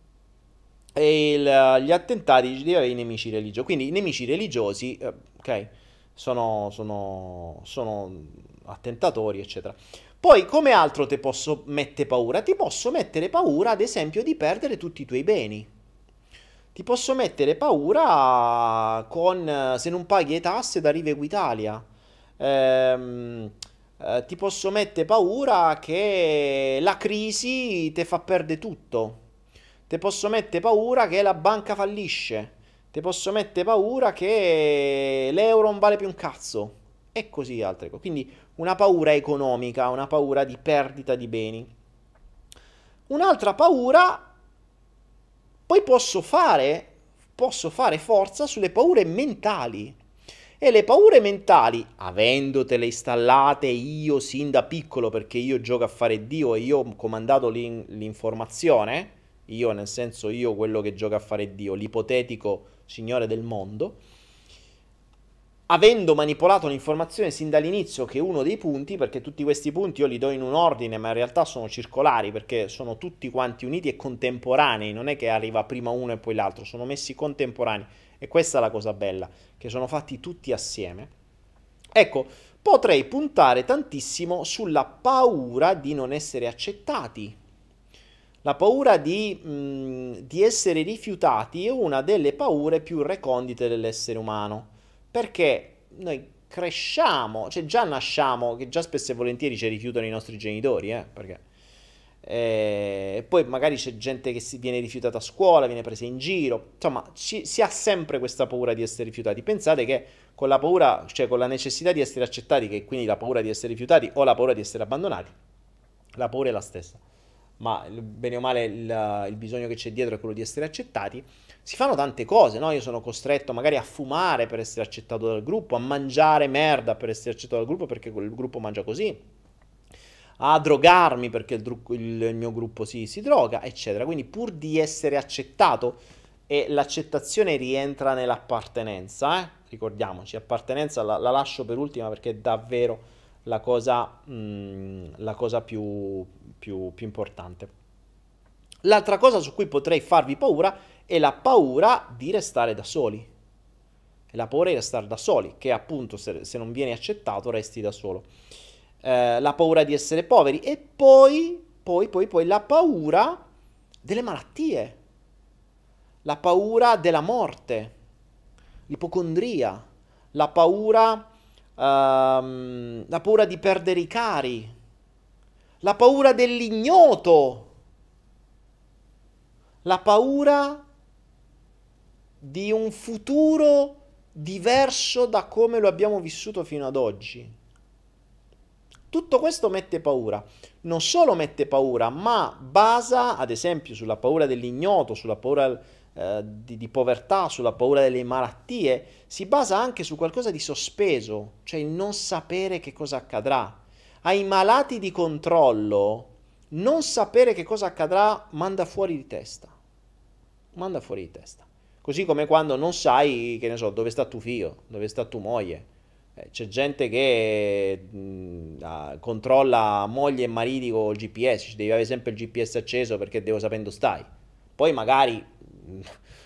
e il, gli attentati devi avere i nemici religiosi. Quindi i nemici religiosi, eh, ok, sono, sono, sono attentatori, eccetera. Poi come altro ti posso mettere paura? Ti posso mettere paura, ad esempio, di perdere tutti i tuoi beni. Ti posso mettere paura con se non paghi le tasse da Rive Equitalia. Ehm, eh, ti posso mettere paura che la crisi ti fa perdere tutto. Ti posso mettere paura che la banca fallisce. Ti posso mettere paura che l'euro non vale più un cazzo. E così altre cose. Quindi una paura economica, una paura di perdita di beni. Un'altra paura, poi posso fare, posso fare forza sulle paure mentali. E le paure mentali, avendotele installate io sin da piccolo perché io gioco a fare Dio e io ho comandato l'in- l'informazione, io nel senso io quello che gioca a fare Dio, l'ipotetico signore del mondo, avendo manipolato l'informazione sin dall'inizio che uno dei punti, perché tutti questi punti io li do in un ordine, ma in realtà sono circolari perché sono tutti quanti uniti e contemporanei, non è che arriva prima uno e poi l'altro, sono messi contemporanei e questa è la cosa bella, che sono fatti tutti assieme. Ecco, potrei puntare tantissimo sulla paura di non essere accettati. La paura di, mh, di essere rifiutati è una delle paure più recondite dell'essere umano perché noi cresciamo, cioè già nasciamo, che già spesso e volentieri ci rifiutano i nostri genitori, eh, perché... E poi magari c'è gente che si viene rifiutata a scuola, viene presa in giro, insomma ci, si ha sempre questa paura di essere rifiutati. Pensate che con la paura, cioè con la necessità di essere accettati, che quindi la paura di essere rifiutati o la paura di essere abbandonati, la paura è la stessa, ma bene o male il, il bisogno che c'è dietro è quello di essere accettati si fanno tante cose, no? Io sono costretto magari a fumare per essere accettato dal gruppo, a mangiare merda per essere accettato dal gruppo perché quel gruppo mangia così, a drogarmi perché il, dru- il mio gruppo si, si droga, eccetera. Quindi pur di essere accettato e l'accettazione rientra nell'appartenenza, eh? ricordiamoci, appartenenza la, la, lascio per ultima perché è davvero la cosa, mh, mm, la cosa più, più, più importante. L'altra cosa su cui potrei farvi paura e la paura di restare da soli. E la paura di restare da soli, che appunto se, se non vieni accettato resti da solo. Eh, la paura di essere poveri e poi, poi, poi, poi la paura delle malattie, la paura della morte, l'ipocondria, la paura um, la paura di perdere i cari, la paura dell'ignoto, la paura di un futuro diverso da come lo abbiamo vissuto fino ad oggi. Tutto questo mette paura. Non solo mette paura, ma basa, ad esempio, sulla paura dell'ignoto, sulla paura eh, di, di, povertà, sulla paura delle malattie, si basa anche su qualcosa di sospeso, cioè il non sapere che cosa accadrà. Ai malati di controllo, non sapere che cosa accadrà manda fuori di testa. Manda fuori di testa. Così come quando non sai, che ne so, dove sta tuo figlio, dove sta tua moglie eh, c'è gente che mh, mm, controlla moglie e mariti con il GPS, ci devi avere sempre il GPS acceso perché devo sapere dove stai. Poi magari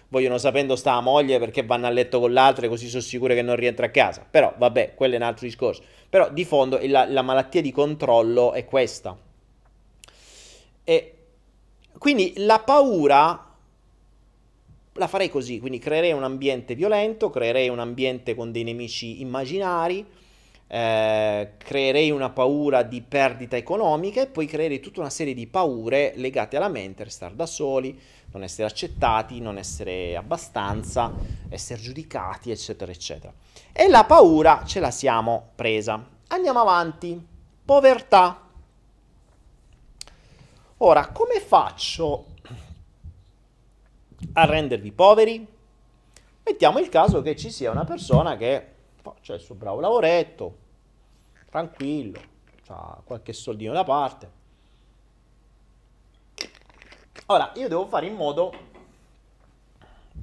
vogliono sapere dove sta la moglie perché vanno a letto con l'altra e così sono sicure che non rientra a casa. Però vabbè, quello è un altro discorso. Però di fondo la, la malattia di controllo è questa. E quindi la paura la farei così, quindi creerei un ambiente violento, creerei un ambiente con dei nemici immaginari, eh, creerei una paura di perdita economica e poi creerei tutta una serie di paure legate alla mente, restare da soli, non essere accettati, non essere abbastanza, essere giudicati, eccetera, eccetera. E la paura ce la siamo presa. Andiamo avanti. Povertà. Ora, come faccio a rendervi poveri? Mettiamo il caso che ci sia una persona che c'è il suo bravo lavoretto, tranquillo, ha qualche soldino da parte. Ora, io devo fare in modo,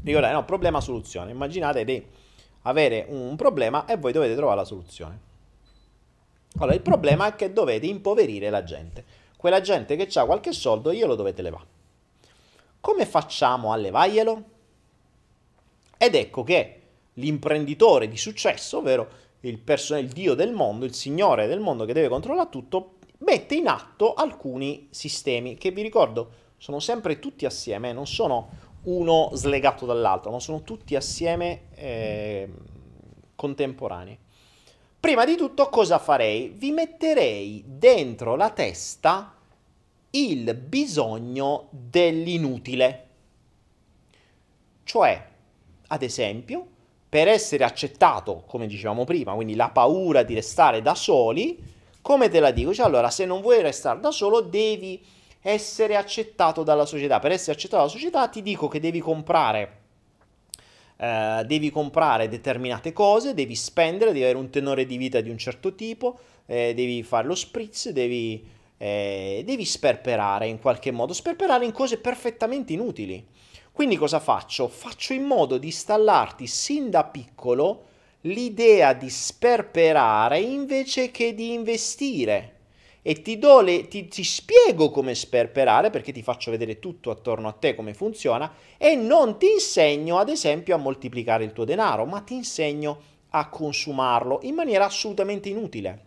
ricordate, no, problema soluzione. Immaginate di avere un problema e voi dovete trovare la soluzione. Allora, il problema è che dovete impoverire la gente. Quella gente che ha qualche soldo, io lo dovete levare. Come facciamo a levarglielo? Ed ecco che l'imprenditore di successo, ovvero il, person- il dio del mondo, il signore del mondo che deve controllare tutto, mette in atto alcuni sistemi che vi ricordo sono sempre tutti assieme, non sono uno slegato dall'altro, ma sono tutti assieme eh, contemporanei. Prima di tutto cosa farei? Vi metterei dentro la testa il bisogno dell'inutile. Cioè, ad esempio, per essere accettato, come dicevamo prima, quindi la paura di restare da soli, come te la dico? Cioè, allora, se non vuoi restare da solo, devi essere accettato dalla società. Per essere accettato dalla società, ti dico che devi comprare. Uh, devi comprare determinate cose, devi spendere, devi avere un tenore di vita di un certo tipo, eh, devi fare lo spritz, devi eh, devi sperperare in qualche modo, sperperare in cose perfettamente inutili. Quindi cosa faccio? Faccio in modo di installarti sin da piccolo l'idea di sperperare invece che di investire. E ti, do le, ti, ti spiego come sperperare perché ti faccio vedere tutto attorno a te come funziona e non ti insegno ad esempio a moltiplicare il tuo denaro, ma ti insegno a consumarlo in maniera assolutamente inutile.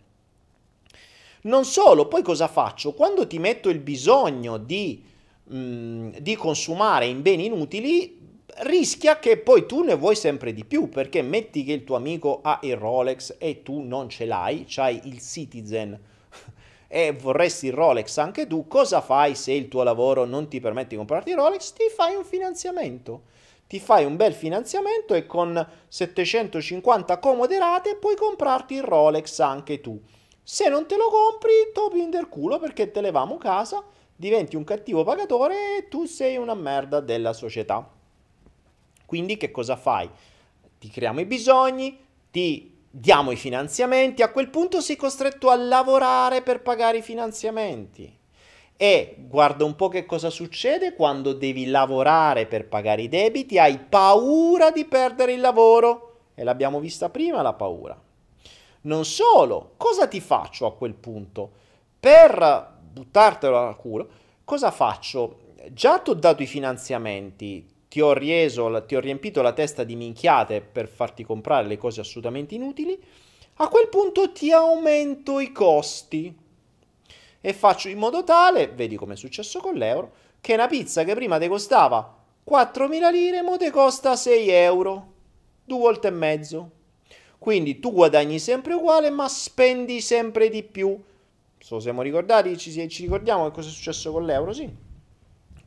Non solo, poi cosa faccio? Quando ti metto il bisogno di, mh, mm, di consumare in beni inutili, rischia che poi tu ne vuoi sempre di più, perché metti che il tuo amico ha il Rolex e tu non ce l'hai, c'hai il Citizen e vorresti il Rolex anche tu, cosa fai se il tuo lavoro non ti permette di comprarti il Rolex? Ti fai un finanziamento. Ti fai un bel finanziamento e con 750 comode rate puoi comprarti il Rolex anche tu. Se non te lo compri, topi in del culo perché te levamo casa, diventi un cattivo pagatore e tu sei una merda della società. Quindi che cosa fai? Ti creiamo i bisogni, ti diamo i finanziamenti, a quel punto sei costretto a lavorare per pagare i finanziamenti. E guarda un po' che cosa succede quando devi lavorare per pagare i debiti, hai paura di perdere il lavoro. E l'abbiamo vista prima la paura. Non solo, cosa ti faccio a quel punto? Per buttartelo al culo, cosa faccio? Già ti ho dato i finanziamenti, ti ho, rieso, ti ho riempito la testa di minchiate per farti comprare le cose assolutamente inutili, a quel punto ti aumento i costi e faccio in modo tale, vedi come è successo con l'euro, che una pizza che prima ti costava 4.000 lire, mo te costa 6 euro, due volte e mezzo. Quindi tu guadagni sempre uguale, ma spendi sempre di più. So, siamo ricordati, ci, ci ricordiamo che cosa è successo con l'euro, sì.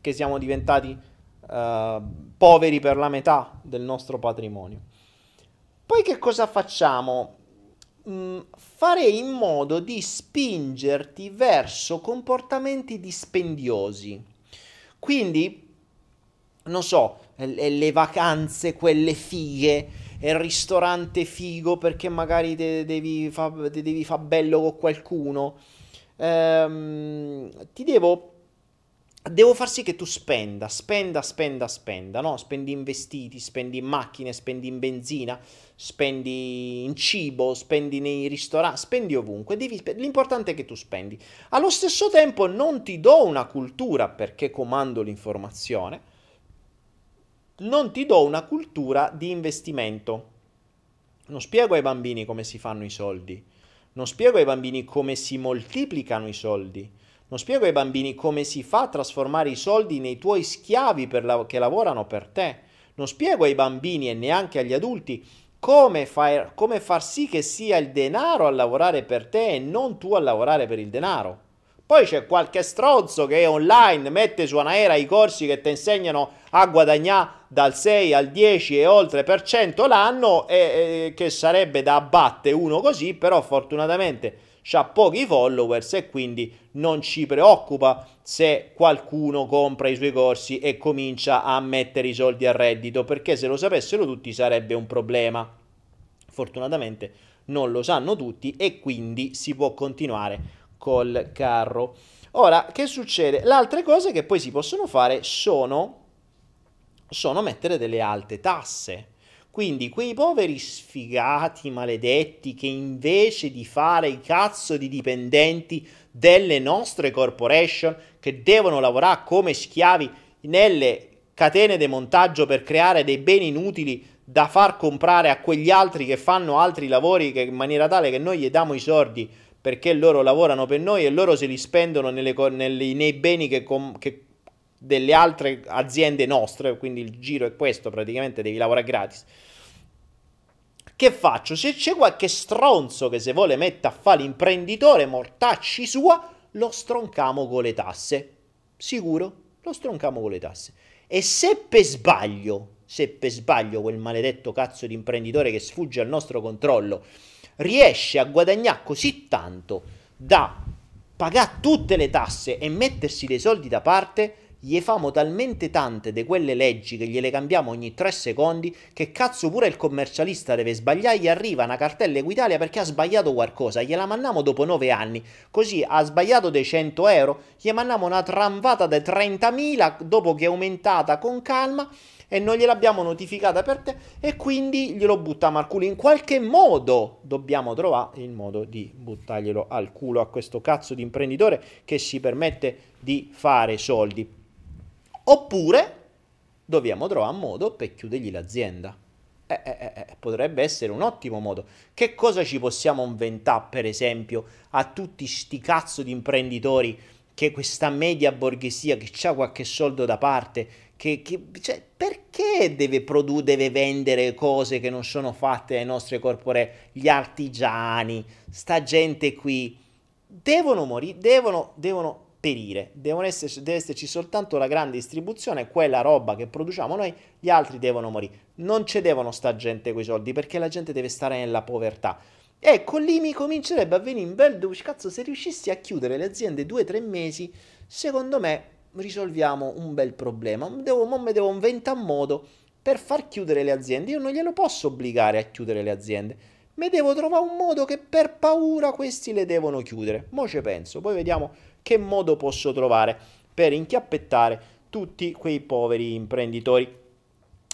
Che siamo diventati uh, poveri per la metà del nostro patrimonio. Poi che cosa facciamo? Mm, farei in modo di spingerti verso comportamenti dispendiosi. Quindi, non so, le vacanze, quelle fighe, il ristorante figo perché magari te devi fare fa bello con qualcuno. Ehm, ti devo devo far sì che tu spenda, spenda, spenda, spenda, no? Spendi in vestiti, spendi in macchine, spendi in benzina, spendi in cibo, spendi nei ristoranti, spendi ovunque, devi, l'importante è che tu spendi. Allo stesso tempo non ti do una cultura perché comando l'informazione, non ti do una cultura di investimento. Non spiego ai bambini come si fanno i soldi, non spiego ai bambini come si moltiplicano i soldi non spiego ai bambini come si fa a trasformare i soldi nei tuoi schiavi la- che lavorano per te. Non spiego ai bambini e neanche agli adulti come, fai, come far sì che sia il denaro a lavorare per te e non tu a lavorare per il denaro. Poi c'è qualche stronzo che è online, mette su Anaera i corsi che ti insegnano a guadagnare dal 6 al 10 e oltre per cento l'anno e, e che sarebbe da abbattere uno così, però fortunatamente ha pochi followers e quindi non ci preoccupa se qualcuno compra i suoi corsi e comincia a mettere i soldi a reddito, perché se lo sapessero tutti sarebbe un problema. Fortunatamente non lo sanno tutti e quindi si può continuare col carro. Ora, che succede? Le altre cose che poi si possono fare sono, sono mettere delle alte tasse. Quindi quei poveri sfigati maledetti che invece di fare i cazzo di dipendenti delle nostre corporation che devono lavorare come schiavi nelle catene di montaggio per creare dei beni inutili da far comprare a quegli altri che fanno altri lavori che, in maniera tale che noi gli diamo i soldi perché loro lavorano per noi e loro se li spendono nelle, nelle, nei beni che, che delle altre aziende nostre, quindi il giro è questo, praticamente devi lavorare gratis. Che faccio? Se c'è qualche stronzo che se vuole mettere a fare l'imprenditore mortacci sua, lo stroncamo con le tasse. Sicuro? Lo stroncamo con le tasse. E se per sbaglio, se per sbaglio quel maledetto cazzo di imprenditore che sfugge al nostro controllo riesce a guadagnare così tanto da pagare tutte le tasse e mettersi dei soldi da parte, gli famo talmente tante di quelle leggi che gliele cambiamo ogni tre secondi che cazzo pure il commercialista deve sbagliare, gli arriva una cartella Equitalia perché ha sbagliato qualcosa, gliela mandiamo dopo nove anni, così ha sbagliato dei 100 euro, gli mandiamo una tramvata di 30.000 dopo che è aumentata con calma e non gliel'abbiamo notificata per te e quindi glielo buttiamo al culo. In qualche modo dobbiamo trovare il modo di buttarglielo al culo a questo cazzo di imprenditore che si permette di fare soldi. Oppure dobbiamo trovare un modo per chiudergli l'azienda. Eh, eh, eh, eh, potrebbe essere un ottimo modo. Che cosa ci possiamo inventare, per esempio, a tutti sti cazzo di imprenditori che questa media borghesia che ha qualche soldo da parte, che, che cioè, perché deve, produ- deve vendere cose che non sono fatte dai nostri corpore, gli artigiani, sta gente qui, devono morire, devono, devono perire, esserci, deve esserci soltanto la grande distribuzione, quella roba che produciamo noi, gli altri devono morire. Non ci devono sta gente quei soldi perché la gente deve stare nella povertà. Ecco, lì mi comincerebbe a venire un bel duce. Cazzo, se riuscissi a chiudere le aziende due o tre mesi, secondo me risolviamo un bel problema. Devo, mo me devo inventare un modo per far chiudere le aziende. Io non glielo posso obbligare a chiudere le aziende. Me devo trovare un modo che per paura questi le devono chiudere. Mo ci penso, poi vediamo che modo posso trovare per inchiappettare tutti quei poveri imprenditori.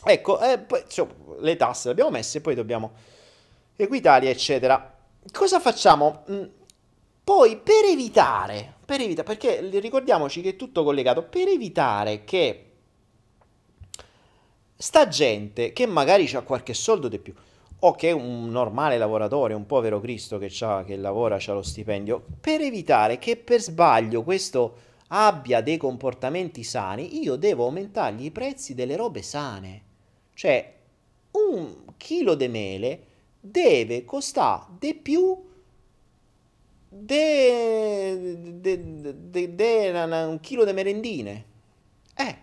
Ecco, eh, poi, insomma, le tasse le abbiamo messe, poi dobbiamo Equitalia, eccetera. Cosa facciamo? Mm, poi per evitare, per evitare, perché ricordiamoci che è tutto collegato, per evitare che sta gente che magari ha qualche soldo di più, o che un normale lavoratore, un povero Cristo che, che lavora, ha lo stipendio, per evitare che per sbaglio questo abbia dei comportamenti sani, io devo aumentargli i prezzi delle robe sane. Cioè, un chilo di mele deve costare di più di un chilo di merendine. Eh,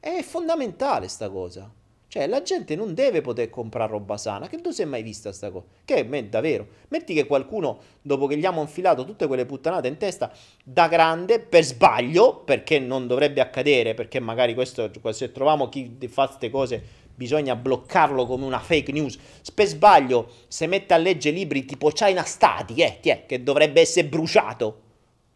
è fondamentale sta cosa. Cioè, la gente non deve poter comprare roba sana. Che tu sei mai vista sta cosa? Che è davvero. Metti che qualcuno, dopo che gli abbiamo infilato tutte quelle puttanate in testa, da grande, per sbaglio, perché non dovrebbe accadere, perché magari questo, se troviamo chi fa queste cose, bisogna bloccarlo come una fake news. Per sbaglio, se mette a leggere libri tipo China Stati, eh, che dovrebbe essere bruciato.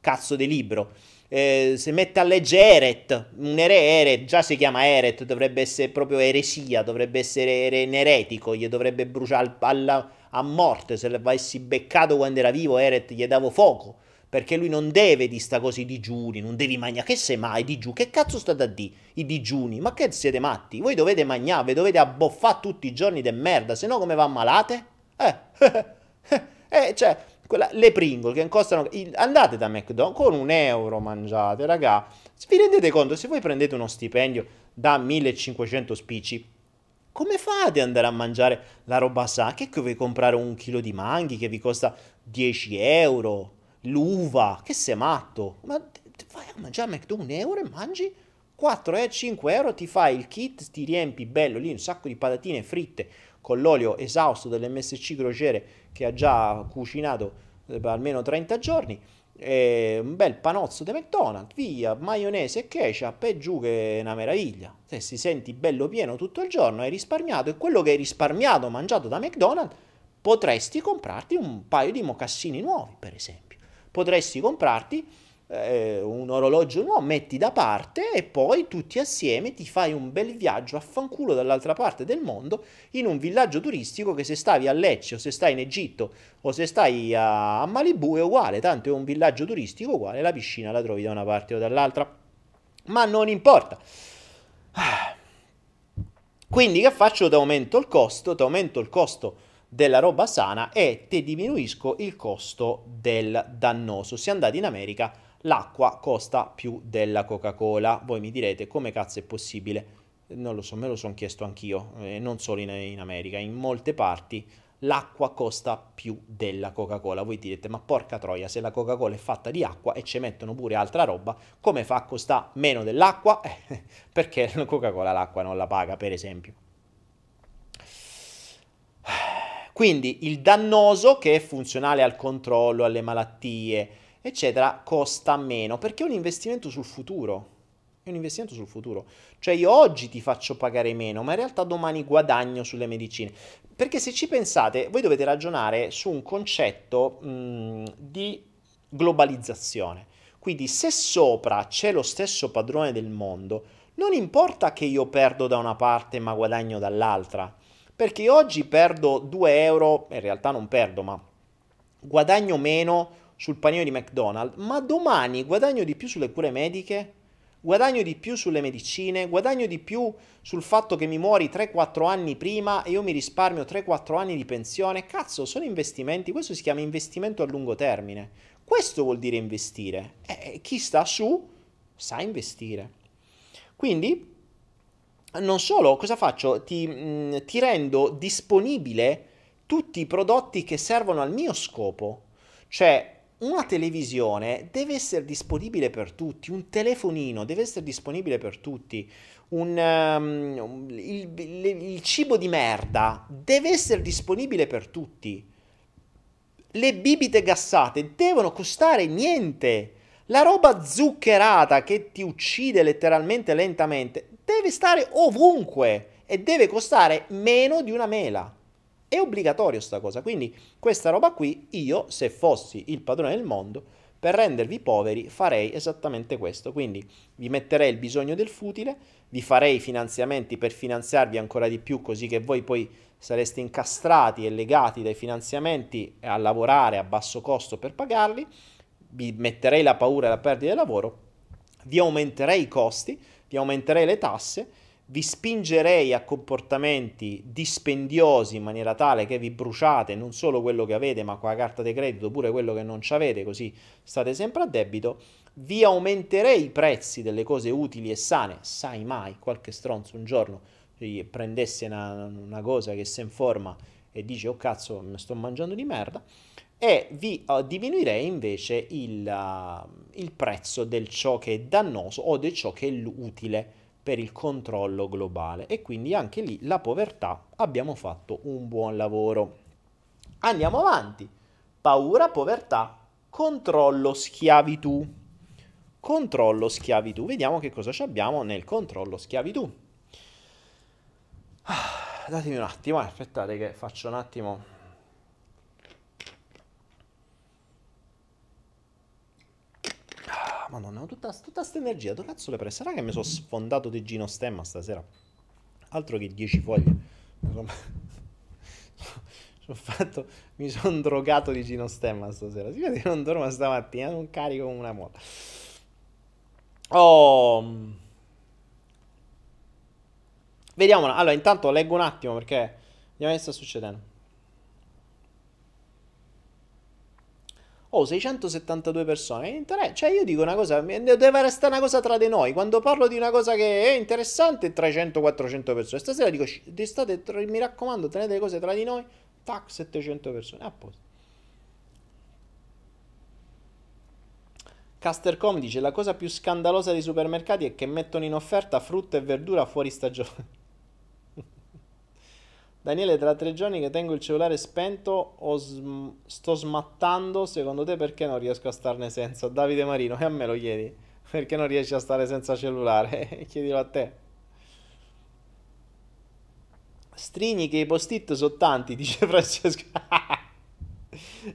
Cazzo di libro eh, se mette a leggere Eret, un ere, eret, già si chiama Eret, dovrebbe essere proprio eresia, dovrebbe essere un eretico, gli dovrebbe bruciare alla, a morte, se l'avessi beccato quando era vivo Eret gli davo fuoco, perché lui non deve di sta cosa i digiuni, non devi mangiare, che sei mai digiuni, che cazzo state a di i digiuni, ma che siete matti, voi dovete mangiare, dovete abboffare tutti i giorni de merda, se no come va malate? Eh, eh, cioè quella, le Pringle che costano. Andate da McDonald's con un euro mangiate, raga. Vi rendete conto? Se voi prendete uno stipendio da 1500 spicci, come fate ad andare a mangiare la roba sana? Che vuoi comprare un chilo di manghi che vi costa 10 euro? L'uva, che sei matto? Ma vai a mangiare a McDonald's un euro e mangi 4 e 5 euro, ti fai il kit, ti riempi bello lì un sacco di patatine fritte con l'olio esausto dell'MSC Crociere che ha già cucinato eh, per almeno 30 giorni. Un bel panozzo di McDonald's, via, maionese e ketchup e giù che è una meraviglia. Se si senti bello pieno tutto il giorno, hai risparmiato e quello che hai risparmiato mangiato da McDonald's potresti comprarti un paio di mocassini nuovi, per esempio. Potresti comprarti eh, un orologio nuovo, metti da parte e poi tutti assieme ti fai un bel viaggio a fanculo dall'altra parte del mondo in un villaggio turistico che se stavi a Lecce o se stai in Egitto o se stai a, a Malibu è uguale, tanto è un villaggio turistico uguale, la piscina la trovi da una parte o dall'altra, ma non importa. Quindi che faccio? Ti aumento il costo, ti aumento il costo della roba sana e ti diminuisco il costo del dannoso. Se andate in America l'acqua costa più della Coca-Cola. Voi mi direte come cazzo è possibile? Non lo so, me lo sono chiesto anch'io, eh, non solo in, in America, in molte parti l'acqua costa più della Coca-Cola. Voi direte, ma porca troia, se la Coca-Cola è fatta di acqua e ci mettono pure altra roba, come fa a costare meno dell'acqua? Eh, perché la Coca-Cola l'acqua non la paga, per esempio. Quindi il dannoso che è funzionale al controllo, alle malattie, eccetera, costa meno perché è un investimento sul futuro. È un investimento sul futuro. Cioè io oggi ti faccio pagare meno, ma in realtà domani guadagno sulle medicine. Perché se ci pensate, voi dovete ragionare su un concetto mh, di globalizzazione. Quindi se sopra c'è lo stesso padrone del mondo, non importa che io perdo da una parte ma guadagno dall'altra. Perché oggi perdo 2 euro, in realtà non perdo, ma guadagno meno sul panino di McDonald's, ma domani guadagno di più sulle cure mediche, guadagno di più sulle medicine, guadagno di più sul fatto che mi muori 3-4 anni prima e io mi risparmio 3-4 anni di pensione. Cazzo, sono investimenti, questo si chiama investimento a lungo termine. Questo vuol dire investire. E chi sta su sa investire. Quindi, non solo, cosa faccio? Ti, mh, mm, ti rendo disponibile tutti i prodotti che servono al mio scopo. Cioè, una televisione deve essere disponibile per tutti, un telefonino deve essere disponibile per tutti, un, um, il, il, il cibo di merda deve essere disponibile per tutti. Le bibite gassate devono costare niente. La roba zuccherata che ti uccide letteralmente lentamente deve stare ovunque e deve costare meno di una mela. È obbligatorio sta cosa, quindi questa roba qui io, se fossi il padrone del mondo, per rendervi poveri farei esattamente questo, quindi vi metterei il bisogno del futile, vi farei finanziamenti per finanziarvi ancora di più così che voi poi sareste incastrati e legati dai finanziamenti a lavorare a basso costo per pagarli, vi metterei la paura e la perdita del lavoro, vi aumenterei i costi, vi aumenterei le tasse vi spingerei a comportamenti dispendiosi in maniera tale che vi bruciate non solo quello che avete, ma con la carta di credito pure quello che non avete, così state sempre a debito. Vi aumenterei i prezzi delle cose utili e sane, sai mai, qualche stronzo un giorno prendesse una, una cosa che si informa e dice oh cazzo mi sto mangiando di merda e vi uh, diminuirei invece il, uh, il, prezzo del ciò che è dannoso o di ciò che è utile per il controllo globale e quindi anche lì la povertà abbiamo fatto un buon lavoro. Andiamo avanti. Paura, povertà, controllo, schiavitù. Controllo, schiavitù. Vediamo che cosa abbiamo nel controllo, schiavitù. Ah, datemi un attimo, eh, aspettate che faccio un attimo madonna, ho tutta questa energia, dove cazzo le prese? Sarà che mi sono sfondato di Gino Stemma stasera? Altro che 10 foglie. Insomma, fatto, mi sono drogato di Gino Stemma stasera. Si vede che non dormo stamattina, non carico una moda. Oh. Vediamo, allora intanto leggo un attimo perché vediamo che sta succedendo. Oh, 672 persone. Inter- cioè, io dico una cosa, deve restare una cosa tra di noi. Quando parlo di una cosa che è interessante, 300-400 persone. Stasera dico, state, mi raccomando, tenete le cose tra di noi. Tac, 700 persone. A posto. Castercom dice: La cosa più scandalosa dei supermercati è che mettono in offerta frutta e verdura fuori stagione. Daniele, tra tre giorni che tengo il cellulare spento sm- sto smattando, secondo te perché non riesco a starne senza? Davide Marino, e a me lo chiedi, perché non riesci a stare senza cellulare? Chiedilo a te. Strini che i post-it sono tanti, dice Francesco.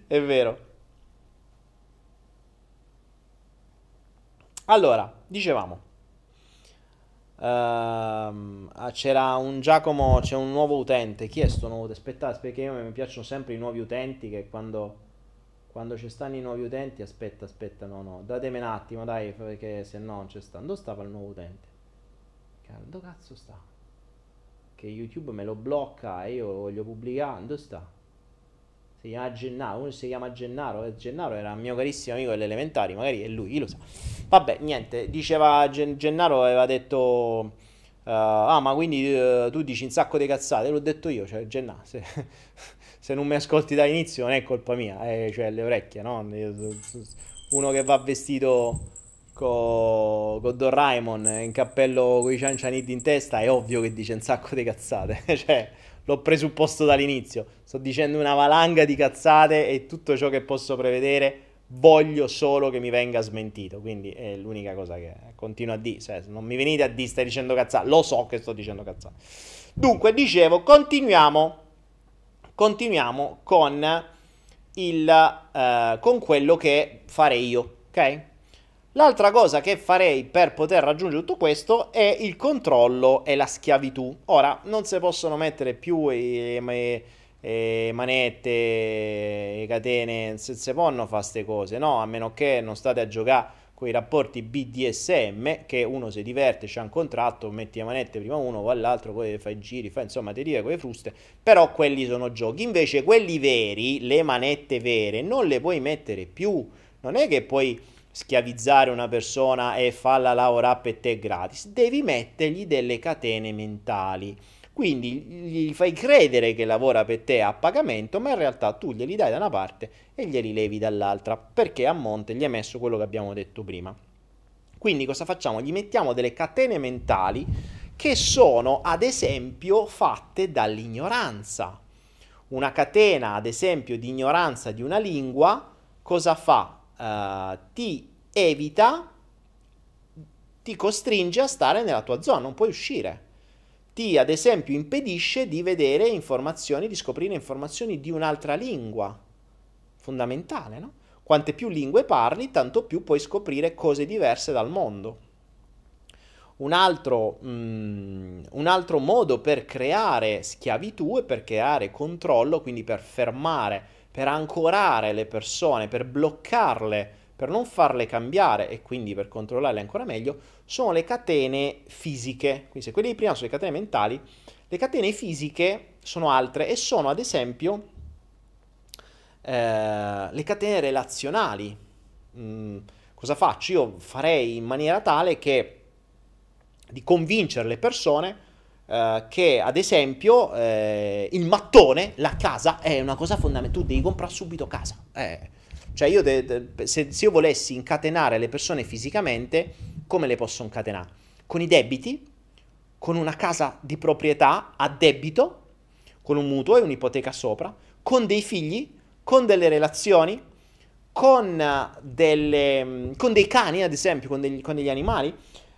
È vero. Allora, dicevamo. Uh, c'era un Giacomo, c'è un nuovo utente. Chi è sto nuovo utente? Aspettate, perché io mi piacciono sempre i nuovi utenti. Che quando, quando ci stanno i nuovi utenti, aspetta, aspetta, no, no, datemi un attimo, dai, perché se no non c'è sta. Dove stava il nuovo utente? Dove cazzo sta? Che YouTube me lo blocca e io voglio pubblicare. Dove sta? Si chiama Gennaro, uno si chiama Gennaro, e Gennaro era un mio carissimo amico delle elementari, magari è lui, chi lo sa. Vabbè, niente, diceva Gen- Gennaro, aveva detto... Uh, ah, ma quindi uh, tu dici un sacco di cazzate, l'ho detto io, cioè Gennaro, se, se non mi ascolti da inizio non è colpa mia, eh, cioè le orecchie, no? Uno che va vestito con co Don Raimon in cappello con i ciancianiti in testa è ovvio che dice un sacco di cazzate, cioè l'ho presupposto dall'inizio. Sto dicendo una valanga di cazzate e tutto ciò che posso prevedere voglio solo che mi venga smentito. Quindi è l'unica cosa che continuo a dire. Cioè, non mi venite a dire stai dicendo cazzate, lo so che sto dicendo cazzate. Dunque, dicevo, continuiamo, continuiamo con, il, uh, con quello che farei io, ok? L'altra cosa che farei per poter raggiungere tutto questo è il controllo e la schiavitù. Ora, non si possono mettere più manette, le catene, se si possono fare queste cose, no? A meno che non state a giocare con i rapporti BDSM, che uno si diverte, c'è un contratto, metti le manette prima uno, poi l'altro, poi fai giri, fai insomma ti tira con le fruste, però quelli sono giochi. Invece quelli veri, le manette vere, non le puoi mettere più. Non è che puoi schiavizzare una persona e farla lavorare per te gratis, devi mettergli delle catene mentali. Quindi gli fai credere che lavora per te a pagamento, ma in realtà tu glieli dai da una parte e glieli levi dall'altra, perché a monte gli hai messo quello che abbiamo detto prima. Quindi cosa facciamo? Gli mettiamo delle catene mentali che sono ad esempio fatte dall'ignoranza. Una catena ad esempio di ignoranza di una lingua cosa fa? Uh, ti evita, ti costringe a stare nella tua zona, non puoi uscire. Ti, ad esempio, impedisce di vedere informazioni, di scoprire informazioni di un'altra lingua. Fondamentale, no? Quante più lingue parli, tanto più puoi scoprire cose diverse dal mondo. Un altro, mm, un altro, modo per creare schiavitù e per creare controllo, quindi per fermare per ancorare le persone, per bloccarle, per non farle cambiare e quindi per controllarle ancora meglio, sono le catene fisiche. Quindi se quelle di prima sono le catene mentali, le catene fisiche sono altre e sono ad esempio eh, le catene relazionali. Mm, cosa faccio? Io farei in maniera tale che di convincere le persone eh, che ad esempio eh, il mattone, la casa, è una cosa fondamentale. Tu devi comprare subito casa. Eh. Cioè io de- de- se, se io volessi incatenare le persone fisicamente, come le posso incatenare? Con i debiti, con una casa di proprietà a debito, con un mutuo e un'ipoteca sopra, con dei figli, con delle relazioni, con, delle, con dei cani, ad esempio, con degli, con degli animali,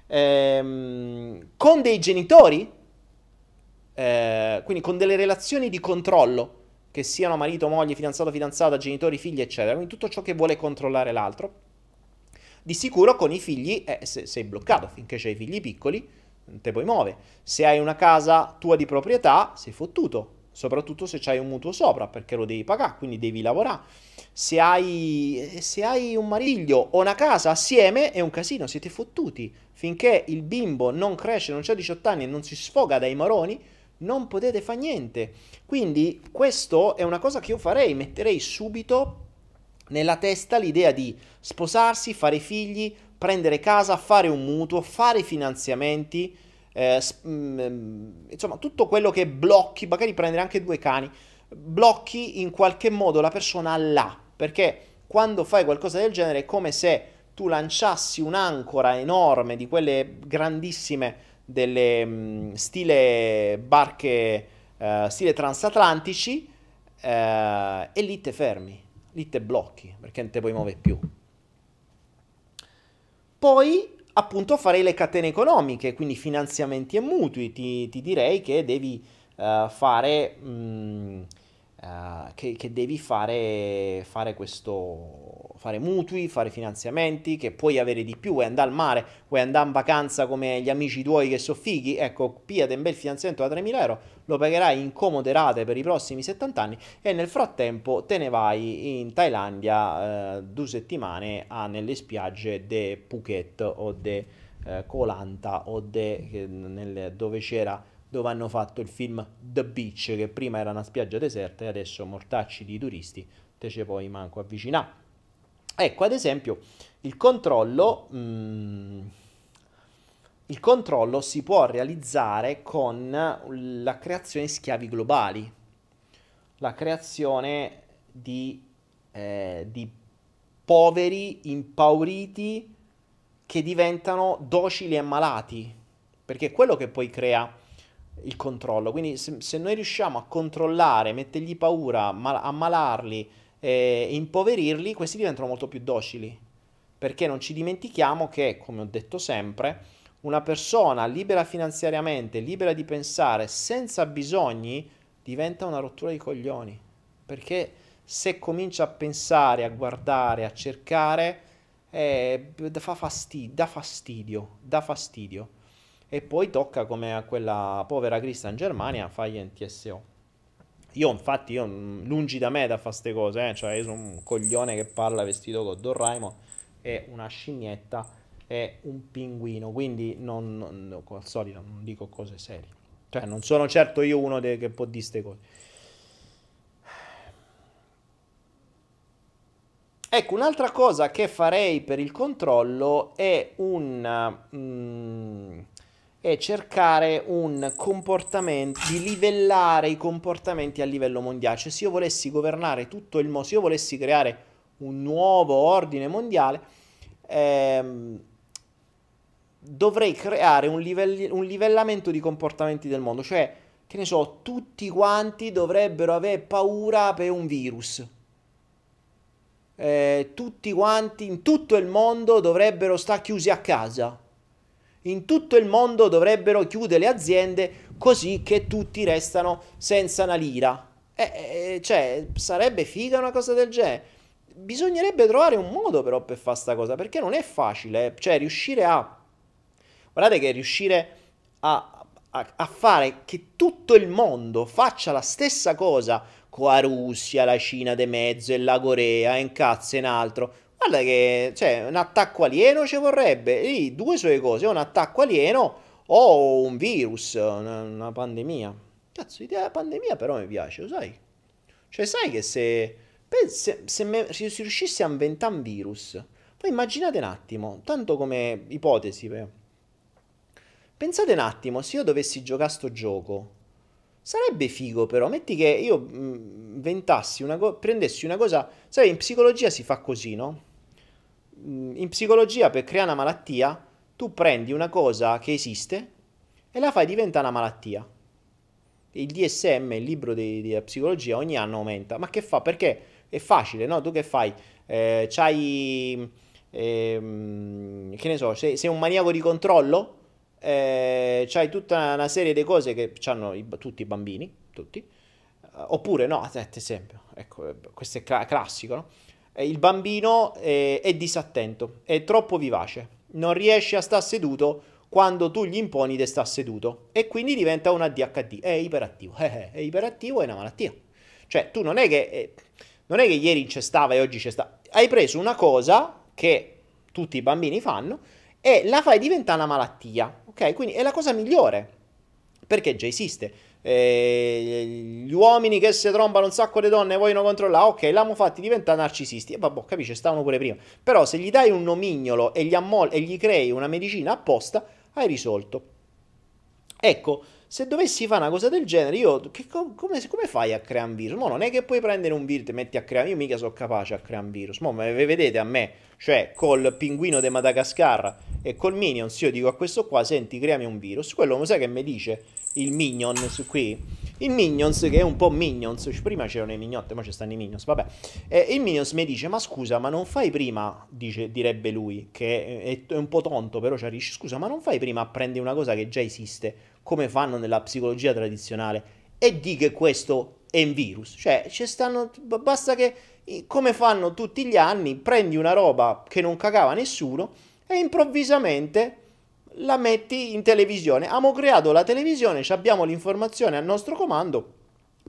ehm, con dei genitori, eh, quindi con delle relazioni di controllo, che siano marito, moglie, fidanzato, fidanzata, genitori, figli, eccetera, quindi tutto ciò che vuole controllare l'altro. Di sicuro con i figli eh, se, sei bloccato finché hai figli piccoli, non te puoi muovere. Se hai una casa tua di proprietà, sei fottuto soprattutto se hai un mutuo sopra, perché lo devi pagare, quindi devi lavorare. Se hai, se hai un mariglio o una casa assieme è un casino, siete fottuti. Finché il bimbo non cresce, non ha 18 anni e non si sfoga dai maroni, non potete fare niente. Quindi questo è una cosa che io farei, metterei subito nella testa l'idea di sposarsi, fare figli, prendere casa, fare un mutuo, fare finanziamenti, eh, mh, mm, insomma tutto quello che blocchi, magari prendere anche due cani, blocchi in qualche modo la persona là, perché quando fai qualcosa del genere è come se tu lanciassi un'ancora enorme di quelle grandissime delle mh, stile barche uh, stile transatlantici uh, e lì te fermi, lì te blocchi perché non te puoi muovere più. Poi appunto farei le catene economiche, quindi finanziamenti e mutui. Ti, ti direi che devi uh, fare. Mh, che, che, devi fare, fare questo, fare mutui, fare finanziamenti, che puoi avere di più, vuoi andare al mare, vuoi andare in vacanza come gli amici tuoi che sono fighi, ecco, piate un bel finanziamento da 3.000 euro, lo pagherai in comode rate per i prossimi 70 anni e nel frattempo te ne vai in Thailandia uh, due settimane a, nelle spiagge de Phuket o de uh, Koh Lanta o de, nel, dove c'era dove hanno fatto il film The Beach, che prima era una spiaggia deserta e adesso mortacci di turisti, te ce puoi manco avvicinare. Ecco, ad esempio, il controllo, mm, il controllo si può realizzare con la creazione di schiavi globali, la creazione di, eh, di poveri, impauriti, che diventano docili e malati, perché è quello che poi crea il controllo. Quindi se, se, noi riusciamo a controllare, mettergli paura, mal- ammalarli e impoverirli, questi diventano molto più docili. Perché non ci dimentichiamo che, come ho detto sempre, una persona libera finanziariamente, libera di pensare, senza bisogni, diventa una rottura di coglioni. Perché se comincia a pensare, a guardare, a cercare, eh, fa fastidio, dà fastidio, dà fastidio e poi tocca come a quella povera Crista in Germania fargli un TSO. Io infatti, io, lungi da me da fare queste cose, eh? cioè io sono un coglione che parla vestito con Dorraimo e una scimmietta e un pinguino, quindi non, non, al solito non dico cose serie. Cioè non sono certo io uno de- che può dire queste cose. Ecco, un'altra cosa che farei per il controllo è un... Mm, è cercare un comportamento, di livellare i comportamenti a livello mondiale. Cioè se io volessi governare tutto il mondo, se io volessi creare un nuovo ordine mondiale, ehm, dovrei creare un, livelli, un livellamento di comportamenti del mondo. Cioè, che ne so, tutti quanti dovrebbero avere paura per un virus. Eh, tutti quanti in tutto il mondo dovrebbero stare chiusi a casa in tutto il mondo dovrebbero chiudere le aziende così che tutti restano senza una lira. Eh, eh, cioè, sarebbe figa una cosa del genere. Bisognerebbe trovare un modo però per fare questa cosa, perché non è facile, eh. cioè riuscire a... Guardate che riuscire a, a, a fare che tutto il mondo faccia la stessa cosa con la Russia, la Cina de mezzo e la Corea, in cazzo e in altro, Guarda che cioè, un attacco alieno ci vorrebbe. Lì due sue cose, un attacco alieno o un virus, una, una pandemia. Cazzo, l'idea della pandemia però mi piace, lo sai? Cioè, sai che se, se, se, me, se si riuscisse a inventare un virus, poi immaginate un attimo, tanto come ipotesi, Pensate un attimo, se io dovessi giocare sto gioco, sarebbe figo però, metti che io mh, inventassi una cosa, prendessi una cosa, sai, in psicologia si fa così, no? In psicologia per creare una malattia, tu prendi una cosa che esiste e la fai diventare una malattia. Il DSM, il libro di, di psicologia, ogni anno aumenta. Ma che fa? Perché è facile, no? Tu che fai? Eh, c'hai, eh, che ne so, sei, sei un maniaco di controllo? eh, c'hai tutta una serie di cose che hanno tutti i bambini, tutti. Uh, oppure, no, ad esempio, ecco, eh, questo è cl- classico, no? Eh, il bambino è, è disattento, è troppo vivace, non riesce a stare seduto quando tu gli imponi di stare seduto e quindi diventa un ADHD, è iperattivo, è iperattivo, è una malattia. Cioè, tu non è che, eh, non è che ieri c'è stava e oggi c'è sta, hai preso una cosa che tutti i bambini fanno e la fai diventare una malattia, ok? Quindi è la cosa migliore, perché già esiste. Eh, gli uomini che si trombano un sacco di donne e vogliono controllare, ok, l'hanno fatti diventare narcisisti. E vabbè, capisci, stavano pure prima. Però se gli dai un nomignolo e gli, ammol- e gli crei una medicina apposta, hai risolto. Ecco, se dovessi fare una cosa del genere, io che, come, come, fai a creare un virus? Mo non è che puoi prendere un virus e metti a creare. Io mica sono capace a creare un virus. Mo vedete a me, cioè col pinguino di Madagascar e col Minions, io dico a questo qua: Senti, creami un virus. Quello lo sai che mi dice il Minions qui? Il Minions, che è un po' Minions, prima c'erano i mignotte, ora ci stanno i Minions, vabbè. E il Minions mi dice: Ma scusa, ma non fai prima, dice, direbbe lui, che è, è un po' tonto, però ci dice: Scusa, ma non fai prima a prendere una cosa che già esiste? Come fanno nella psicologia tradizionale, e di che questo è un virus. Cioè, ci stanno, basta che, come fanno tutti gli anni, prendi una roba che non cagava nessuno e improvvisamente la metti in televisione. Abbiamo creato la televisione, abbiamo l'informazione al nostro comando,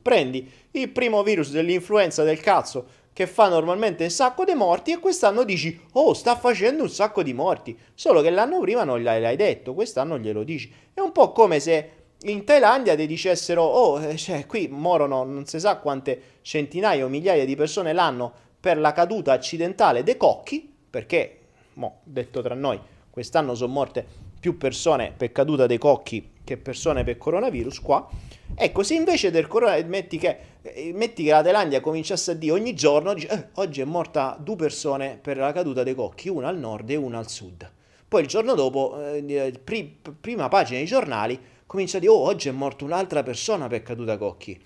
prendi il primo virus dell'influenza del cazzo che fa normalmente un sacco di morti e quest'anno dici oh sta facendo un sacco di morti. Solo che l'anno prima non gliel'hai detto quest'anno glielo dici. È un po' come se in Thailandia ti dicessero oh eh, cioè, qui morono non si sa quante centinaia o migliaia di persone l'anno per la caduta accidentale dei cocchi perché mo, detto tra noi quest'anno sono morte più persone per caduta dei cocchi che persone per coronavirus qua Ecco, se invece del coronavirus metti che, eh, metti che la Thailandia cominciasse a dire ogni giorno, dice, eh, oggi è morta due persone per la caduta dei cocchi, una al nord e una al sud. Poi il giorno dopo, eh, pri- prima pagina dei giornali, comincia a dire, oh, oggi è morta un'altra persona per caduta cocchi.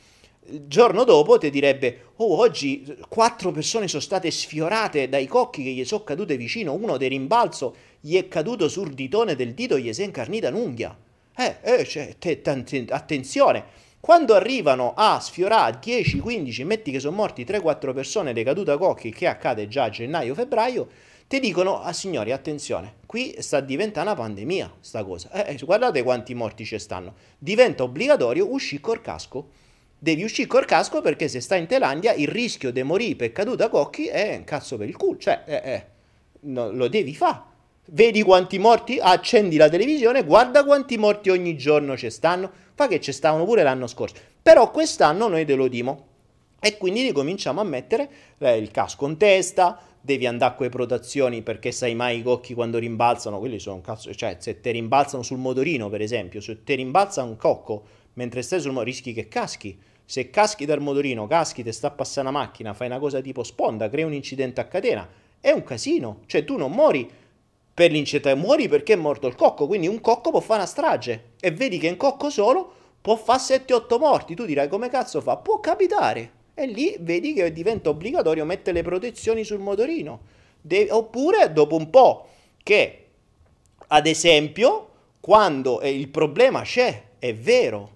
Il giorno dopo ti direbbe, oh, oggi quattro persone sono state sfiorate dai cocchi che gli sono cadute vicino, uno di rimbalzo gli è caduto sul ditone del dito e gli si è incarnita un'unghia. Eh, eh, cioè, te, t- attenzione, quando arrivano a sfiorare 10, 15, metti che sono morti 3-4 persone decaduta cocchi, che accade già a gennaio-febbraio, ti dicono, ah signori, attenzione, qui sta diventando una pandemia, sta cosa. Eh, eh, guardate quanti morti ci stanno. Diventa obbligatorio uscire col casco. Devi uscire col casco perché se stai in Thailandia il rischio di morire per caduta cocchi è un cazzo per il culo. Cioè, eh, eh, no, lo devi fare. Vedi quanti morti? Accendi la televisione, guarda quanti morti ogni giorno ci stanno. Fa che ci stavano pure l'anno scorso. Però quest'anno noi te lo dimo. E quindi ricominciamo a mettere eh, il casco in testa, devi andare con le protezioni perché sai mai i cocchi quando rimbalzano, quelli sono un cazzo, cioè se te rimbalzano sul motorino per esempio, se te rimbalza un cocco mentre stai sul motorino rischi che caschi, se caschi dal motorino, caschi, ti sta passando una macchina, fai una cosa tipo sponda, crei un incidente a catena, è un casino, cioè tu non muori per l'incetta muori perché è morto il cocco, quindi un cocco può fare una strage. E vedi che un cocco solo può fare 7-8 morti, tu dirai come cazzo fa? Può capitare. E lì vedi che diventa obbligatorio mettere le protezioni sul motorino, De- oppure dopo un po' che ad esempio quando eh, il problema c'è, è vero,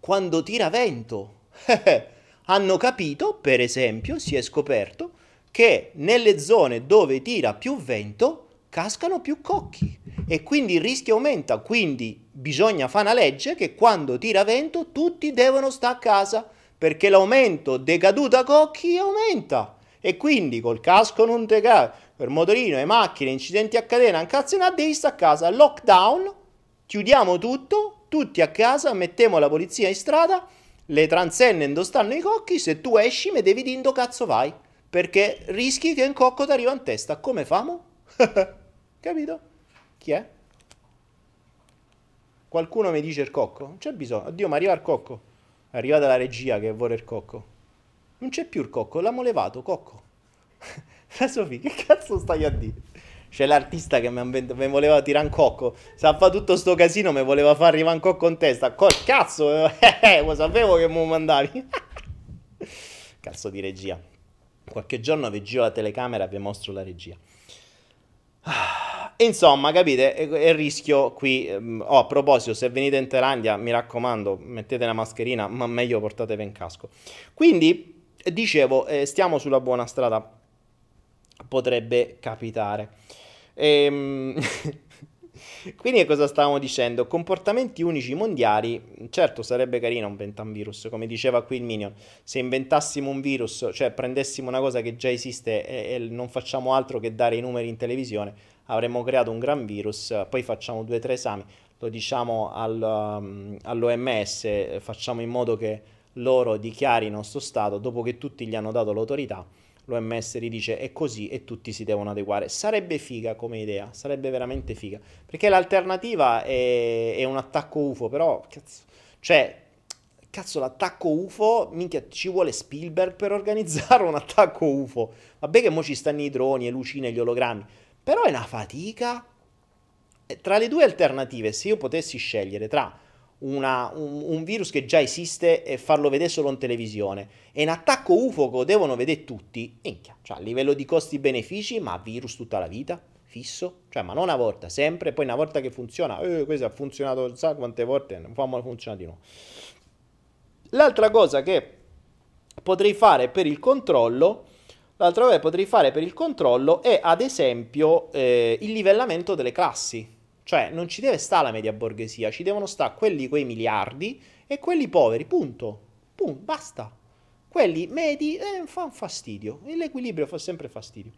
quando tira vento, hanno capito, per esempio, si è scoperto che nelle zone dove tira più vento cascano più cocchi e quindi il rischio aumenta. Quindi bisogna fare una legge che quando tira vento tutti devono stare a casa perché l'aumento decaduta cocchi aumenta. E quindi col casco non te cade, per motorino e macchine, incidenti a catena, cazzo in devi stare a casa. Lockdown, chiudiamo tutto, tutti a casa, mettiamo la polizia in strada, le transenne dove stanno i cocchi, se tu esci mi devi dire cazzo vai, perché rischi che un cocco ti arriva in testa. Come famo? Capito? Chi è? Qualcuno mi dice il cocco? Non c'è bisogno. Oddio, ma arriva il cocco. È arrivata la regia che vuole il cocco. Non c'è più il cocco, l'abbiamo levato, cocco. La Sofì, che cazzo stai a dire? C'è l'artista che mi voleva tirare un cocco. Se ha fatto tutto sto casino, mi voleva far arrivare un cocco in testa. Col cazzo, eh, lo sapevo che mi mandavi. cazzo di regia. Qualche giorno vi giro la telecamera e vi mostro la regia. Insomma, capite, il rischio qui. Oh, a proposito, se venite in Thailandia, mi raccomando, mettete la mascherina, ma meglio portatevi in casco. Quindi, dicevo, eh, stiamo sulla buona strada. Potrebbe capitare. Ehm... Quindi cosa stavamo dicendo? Comportamenti unici mondiali, certo sarebbe carino inventare un virus, come diceva qui il Minion, se inventassimo un virus, cioè prendessimo una cosa che già esiste e, e non facciamo altro che dare i numeri in televisione, avremmo creato un gran virus, poi facciamo due o tre esami, lo diciamo al, um, all'OMS, facciamo in modo che loro dichiarino questo stato dopo che tutti gli hanno dato l'autorità l'OMS ridice è così e tutti si devono adeguare. Sarebbe figa come idea, sarebbe veramente figa. Perché l'alternativa è, è un attacco UFO, però, cazzo, cioè, cazzo, l'attacco UFO, minchia, ci vuole Spielberg per organizzare un attacco UFO. Vabbè che mo ci stanno i droni, le lucine, gli ologrammi, però è una fatica. Tra le due alternative, se io potessi scegliere tra una, un, un, virus che già esiste e farlo vedere solo in televisione. E un attacco UFO che devono vedere tutti, minchia, cioè a livello di costi-benefici, ma virus tutta la vita, fisso, cioè ma non una volta, sempre, poi una volta che funziona, eh, questo ha funzionato, sa quante volte, non famolo funzionare di nuovo. L'altra cosa che potrei fare per il controllo, l'altra cosa che potrei fare per il controllo è ad esempio eh, il livellamento delle classi cioè non ci deve stare la media borghesia, ci devono stare quelli quei miliardi e quelli poveri, punto. Punto, basta. Quelli medi eh, fanno fastidio, e l'equilibrio fa sempre fastidio.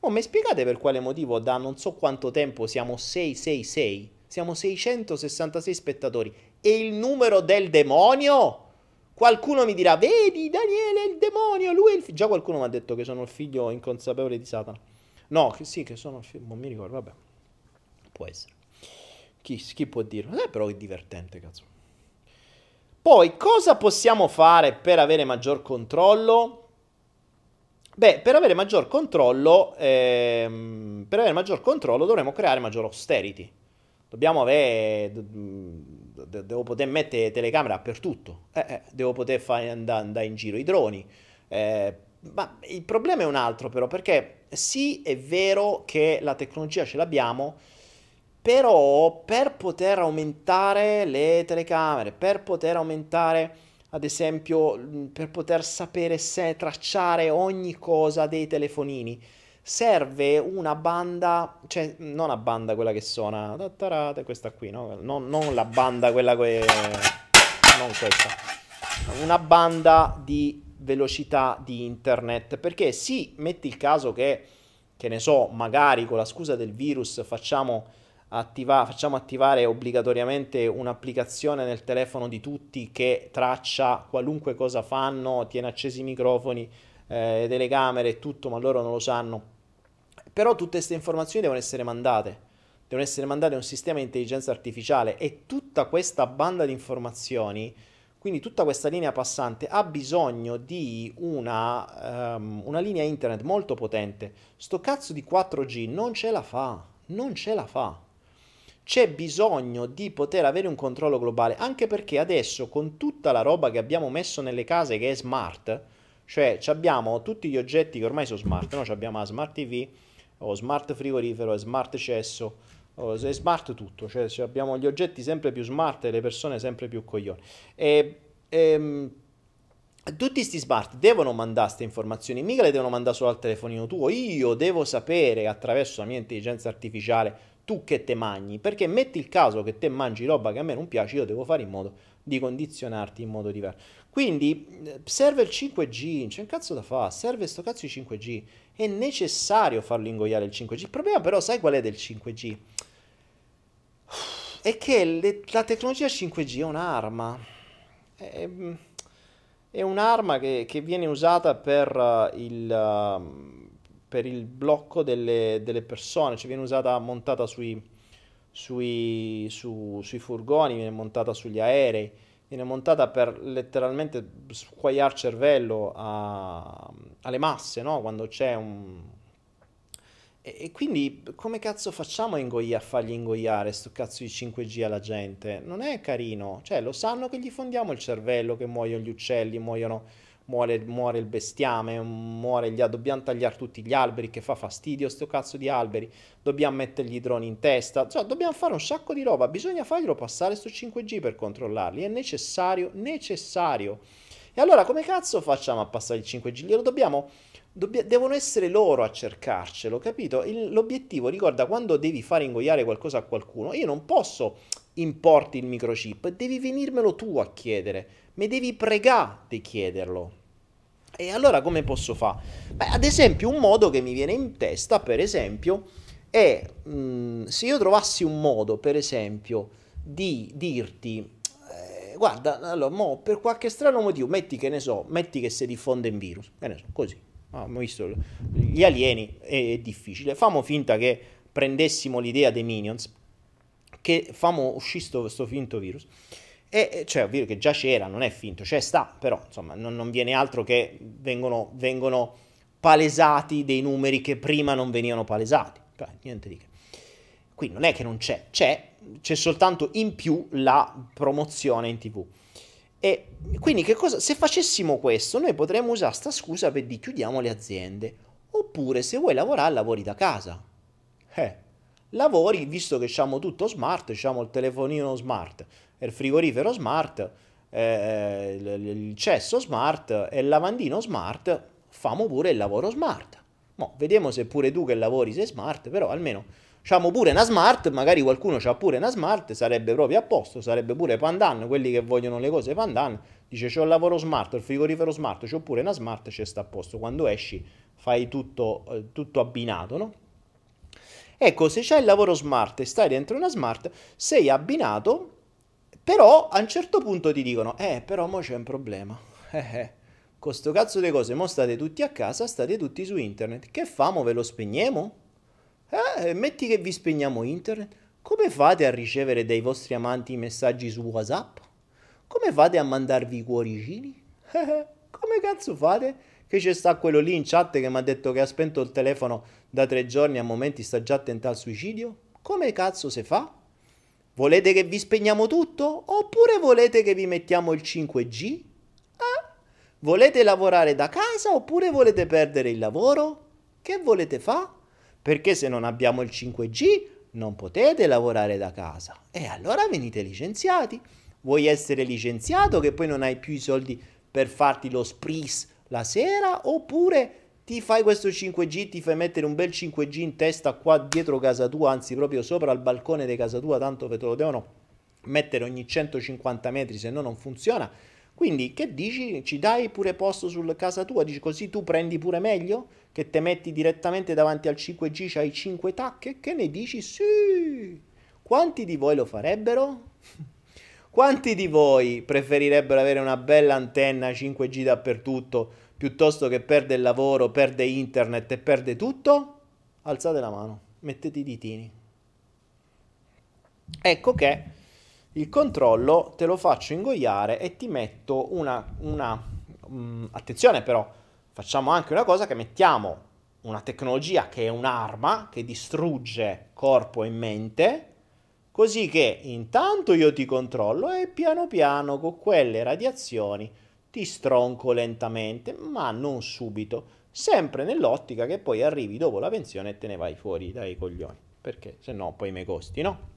Ma mi spiegate per quale motivo da non so quanto tempo siamo 666, siamo 666 spettatori e il numero del demonio? Qualcuno mi dirà, vedi Daniele il demonio, lui è il figlio. Già qualcuno mi ha detto che sono il figlio inconsapevole di Satana. No, che sì, che sono il figlio, non mi ricordo, vabbè. Può essere. Chi, chi può dirlo? Eh, però è divertente, cazzo. Poi, cosa possiamo fare per avere maggior controllo? Beh, per avere maggior controllo, ehm, per avere maggior controllo dovremo creare maggior austerity. Dobbiamo avere, devo poter mettere telecamere dappertutto, eh, eh, devo poter fare andare, andare in giro i droni. Eh, ma il problema è un altro però, perché sì, è vero che la tecnologia ce l'abbiamo, però per poter aumentare le telecamere, per poter aumentare ad esempio per poter sapere se tracciare ogni cosa dei telefonini serve una banda, cioè non una banda quella che suona, questa qui, no? non, non la banda quella che... non questa, una banda di velocità di internet, perché sì, metti il caso che, che ne so, magari con la scusa del virus facciamo attiva- facciamo attivare obbligatoriamente un'applicazione nel telefono di tutti che traccia qualunque cosa fanno, tiene accesi i microfoni, eh, telecamere e tutto, ma loro non lo sanno. Però tutte queste informazioni devono essere mandate, devono essere mandate a un sistema di intelligenza artificiale e tutta questa banda di informazioni, quindi tutta questa linea passante ha bisogno di una, um, una linea internet molto potente. Sto cazzo di 4G non ce la fa, non ce la fa c'è bisogno di poter avere un controllo globale, anche perché adesso con tutta la roba che abbiamo messo nelle case che è smart, cioè abbiamo tutti gli oggetti che ormai sono smart, no? abbiamo la smart TV, o smart frigorifero, smart cesso, è smart tutto, cioè abbiamo gli oggetti sempre più smart e le persone sempre più coglioni. E, e, ehm, tutti questi smart devono mandare queste informazioni, mica le devono mandare solo al telefonino tuo, io devo sapere attraverso la mia intelligenza artificiale tu che te mangi, perché metti il caso che te mangi roba che a me non piace, io devo fare in modo di condizionarti in modo diverso. Quindi eh, serve il 5G, c'è un cazzo da fare, serve sto cazzo di 5G, è necessario farlo ingoiare il 5G. Il problema però sai qual è del 5G? È che le, la tecnologia 5G è un'arma, è, è un'arma che, che, viene usata per uh, il... Uh, per il blocco delle, delle persone, cioè viene usata montata sui, sui, su, sui furgoni, viene montata sugli aerei, viene montata per letteralmente squagliare cervello a, alle masse, no? Quando c'è un... E, e quindi come cazzo facciamo a, ingoia, a fargli ingoiare sto cazzo di 5G alla gente? Non è carino, cioè lo sanno che gli fondiamo il cervello, che muoiono gli uccelli, muoiono muore, muore il bestiame, muore gli, dobbiamo tagliare tutti gli alberi che fa fastidio sto cazzo di alberi, dobbiamo mettergli i droni in testa, cioè, dobbiamo fare un sacco di roba, bisogna farglielo passare su 5G per controllarli, è necessario, necessario. E allora come cazzo facciamo a passare il 5G? Glielo dobbiamo... Dobbia, devono essere loro a cercarcelo, capito? Il, l'obiettivo, ricorda, quando devi fare ingoiare qualcosa a qualcuno, io non posso importi il microchip, devi venirmelo tu a chiedere, mi devi pregare di chiederlo. E allora come posso fare? Beh, ad esempio, un modo che mi viene in testa, per esempio, è mh, mm, se io trovassi un modo, per esempio, di dirti, eh, guarda, allora, mo, per qualche strano motivo, metti che ne so, metti che si diffonde un virus, che ne so, così, ah, abbiamo visto gli alieni, è, è difficile, famo finta che prendessimo l'idea dei minions, che famo uscire questo finto virus, e cioè, ovvio che già c'era, non è finto, c'è sta, però insomma non, non viene altro che vengono, vengono, palesati dei numeri che prima non venivano palesati, cioè, niente di che. Qui non è che non c'è, c'è, c'è soltanto in più la promozione in tv. E quindi che cosa, se facessimo questo, noi potremmo usare sta scusa per dire chiudiamo le aziende, oppure se vuoi lavorare, lavori da casa. Eh, lavori, visto che abbiamo tutto smart, abbiamo il telefonino smart, il frigorifero smart, eh, il cesso smart e il lavandino smart, famo pure il lavoro smart. Mo, vediamo se pure tu che lavori sei smart, però almeno C'hanno pure una smart, magari qualcuno c'ha pure una smart, sarebbe proprio a posto, sarebbe pure pandan, quelli che vogliono le cose pandan, dice c'ho il lavoro smart, il frigorifero smart, c'ho pure una smart, ci sta a posto, quando esci fai tutto, eh, tutto abbinato, no? Ecco, se c'hai il lavoro smart e stai dentro una smart, sei abbinato però a un certo punto ti dicono, eh, però mo c'è un problema. Eh, eh. Con sto cazzo di cose, mo state tutti a casa, state tutti su internet. Che famo? Ve lo spegniamo? Eh, metti che vi spegniamo internet. Come fate a ricevere dai vostri amanti messaggi su WhatsApp? Come fate a mandarvi i cuoricini? Eh, come cazzo fate? Che c'è sta quello lì in chat che mi ha detto che ha spento il telefono da tre giorni a momenti sta già a tentare il suicidio? Come cazzo si fa? Volete che vi spegniamo tutto? Oppure volete che vi mettiamo il 5G? Eh? Volete lavorare da casa oppure volete perdere il lavoro? Che volete fare? Perché se non abbiamo il 5G non potete lavorare da casa. E allora venite licenziati. Vuoi essere licenziato che poi non hai più i soldi per farti lo spris la sera? Oppure ti fai questo 5G, ti fai mettere un bel 5G in testa qua dietro casa tua, anzi proprio sopra il balcone di casa tua, tanto che te lo devono mettere ogni 150 metri, se no non funziona. Quindi che dici? Ci dai pure posto sulla casa tua? Dici così tu prendi pure meglio? Che te metti direttamente davanti al 5G, c'hai 5 tacche? Che ne dici? Sì! Quanti di voi lo farebbero? Quanti di voi preferirebbero avere una bella antenna 5G dappertutto piuttosto che perde il lavoro, perde internet e perde tutto? Alzate la mano, mettete i ditini. Ecco che il controllo te lo faccio ingoiare e ti metto una... una um, attenzione però, facciamo anche una cosa che mettiamo una tecnologia che è un'arma che distrugge corpo e mente, così che intanto io ti controllo e piano piano con quelle radiazioni ti stronco lentamente, ma non subito, sempre nell'ottica che poi arrivi dopo la pensione e te ne vai fuori dai coglioni, perché se no poi mi costi, no?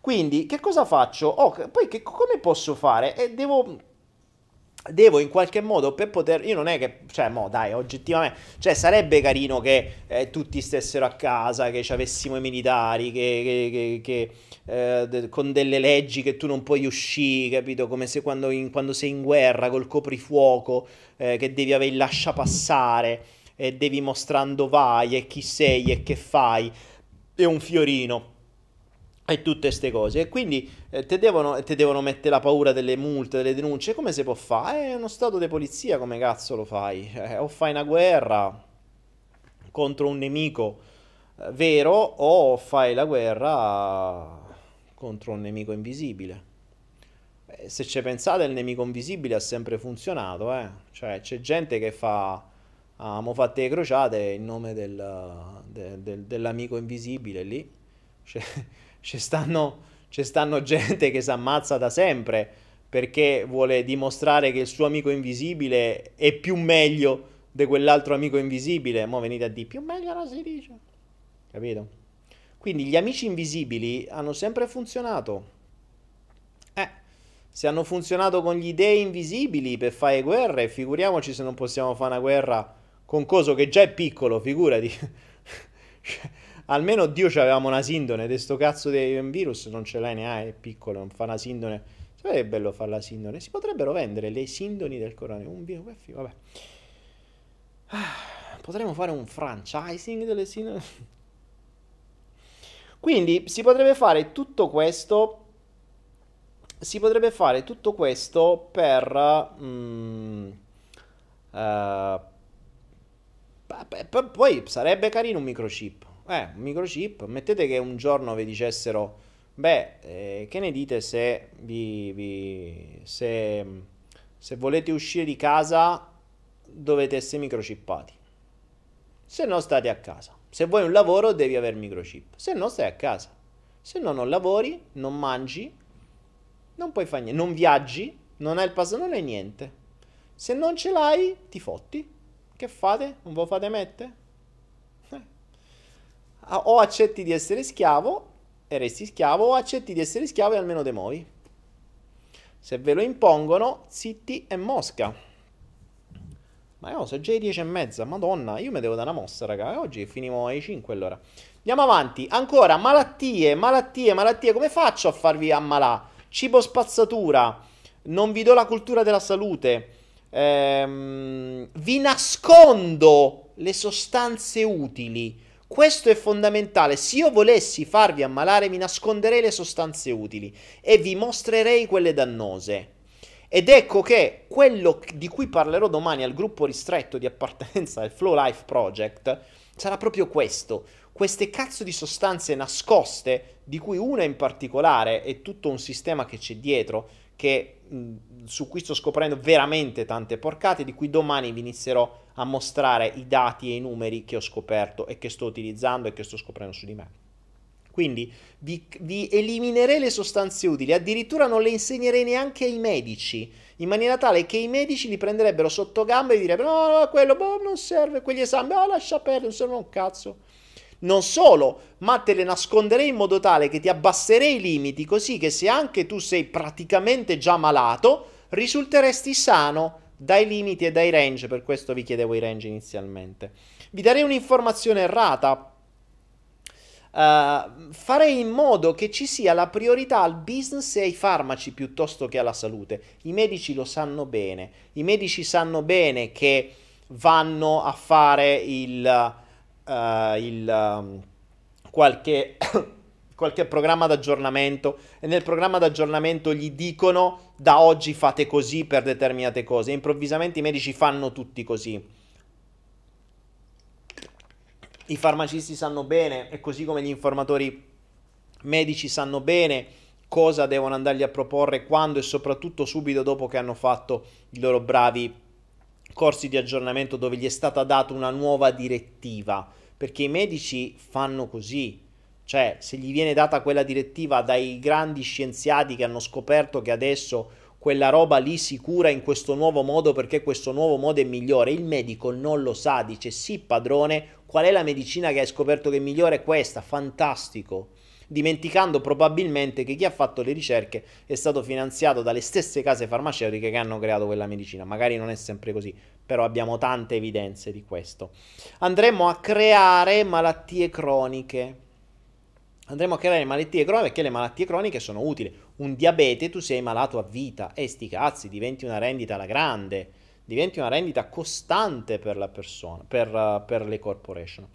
Quindi che cosa faccio? Oh, poi che, come posso fare? Eh, devo devo in qualche modo per poter io non è che cioè mo dai oggettivamente cioè sarebbe carino che eh, tutti stessero a casa che avessimo i militari che, che, che eh, de, con delle leggi che tu non puoi uscire capito? Come se quando, in, quando sei in guerra col coprifuoco eh, che devi avere il lascia passare e devi mostrando vai e chi sei e che fai. È un fiorino e tutte queste cose. E quindi eh, te, devono, te devono mettere la paura delle multe, delle denunce. Come si può fare? È uno stato di polizia, come cazzo lo fai? Eh, o fai una guerra contro un nemico eh, vero o fai la guerra contro un nemico invisibile. Beh, se ci pensate, il nemico invisibile ha sempre funzionato, eh? Cioè, c'è gente che fa... Abbiamo fatto le crociate in nome del, de, de, dell'amico invisibile lì. C'è, c'è, stanno, c'è stanno gente che si ammazza da sempre perché vuole dimostrare che il suo amico invisibile è più meglio di quell'altro amico invisibile. Mo' venite a dire più meglio non si dice. Capito? Quindi gli amici invisibili hanno sempre funzionato. Eh, se hanno funzionato con gli dei invisibili per fare guerre, figuriamoci se non possiamo fare una guerra con coso che già è piccolo, figurati. Almeno Dio c'avevamo una sindone, di sto cazzo di virus non ce l'hai neanche, è piccolo, non fa una sindone. Sarebbe bello fare la sindone. Si potrebbero vendere le sindoni del coronavirus. Un virus, vabbè. Ah, potremmo fare un franchising delle sindoni. Quindi si potrebbe fare tutto questo. Si potrebbe fare tutto questo per. Mm, uh, poi sarebbe carino un microchip. Eh, un microchip. Mettete che un giorno vi dicessero. Beh, eh, che ne dite se, vi, vi, se, se volete uscire di casa dovete essere microchippati? Se no state a casa. Se vuoi un lavoro devi avere microchip, se no stai a casa. Se no non lavori, non mangi, non puoi fare niente, non viaggi, non hai il pass, non hai niente. Se non ce l'hai, ti fotti. Che fate? Non ve lo fate mettere? Eh. O accetti di essere schiavo e resti schiavo, o accetti di essere schiavo e almeno te muovi. Se ve lo impongono, zitti e mosca. Ma no, sono già le 10 e mezza, madonna, io mi devo dare una mossa, raga. Oggi finiamo alle 5 allora. Andiamo avanti. Ancora, malattie, malattie, malattie. Come faccio a farvi ammalare? Cibo spazzatura. Non vi do la cultura della salute. Ehm, vi nascondo le sostanze utili. Questo è fondamentale. Se io volessi farvi ammalare, mi nasconderei le sostanze utili e vi mostrerei quelle dannose. Ed ecco che quello di cui parlerò domani al gruppo ristretto di appartenenza del Flow Life Project sarà proprio questo, queste cazzo di sostanze nascoste, di cui una in particolare è tutto un sistema che c'è dietro, che, su cui sto scoprendo veramente tante porcate, di cui domani vi inizierò a mostrare i dati e i numeri che ho scoperto e che sto utilizzando e che sto scoprendo su di me. Quindi vi, vi, eliminerei le sostanze utili, addirittura non le insegnerei neanche ai medici, in maniera tale che i medici li prenderebbero sotto gamba e direbbero no, no, quello boh, non serve, quegli esami, oh, lascia perdere, non serve un cazzo. Non solo, ma te le nasconderei in modo tale che ti abbasserei i limiti, così che se anche tu sei praticamente già malato, risulteresti sano dai limiti e dai range, per questo vi chiedevo i range inizialmente. Vi darei un'informazione errata Uh, farei in modo che ci sia la priorità al business e ai farmaci piuttosto che alla salute. I medici lo sanno bene, i medici sanno bene che vanno a fare il, uh, il um, qualche, qualche programma d'aggiornamento e nel programma d'aggiornamento gli dicono da oggi fate così per determinate cose. Improvvisamente i medici fanno tutti così i farmacisti sanno bene, e così come gli informatori medici sanno bene cosa devono andargli a proporre quando e soprattutto subito dopo che hanno fatto i loro bravi corsi di aggiornamento dove gli è stata data una nuova direttiva, perché i medici fanno così, cioè se gli viene data quella direttiva dai grandi scienziati che hanno scoperto che adesso quella roba lì si cura in questo nuovo modo perché questo nuovo modo è migliore, il medico non lo sa, dice sì padrone, qual è la medicina che hai scoperto che è migliore? Questa, fantastico. Dimenticando probabilmente che chi ha fatto le ricerche è stato finanziato dalle stesse case farmaceutiche che hanno creato quella medicina. Magari non è sempre così, però abbiamo tante evidenze di questo. Andremo a creare malattie croniche. Andremo a creare malattie croniche perché le malattie croniche sono utili. Un diabete, tu sei malato a vita e sti cazzi, diventi una rendita alla grande diventi una rendita costante per la persona, per, per le corporation.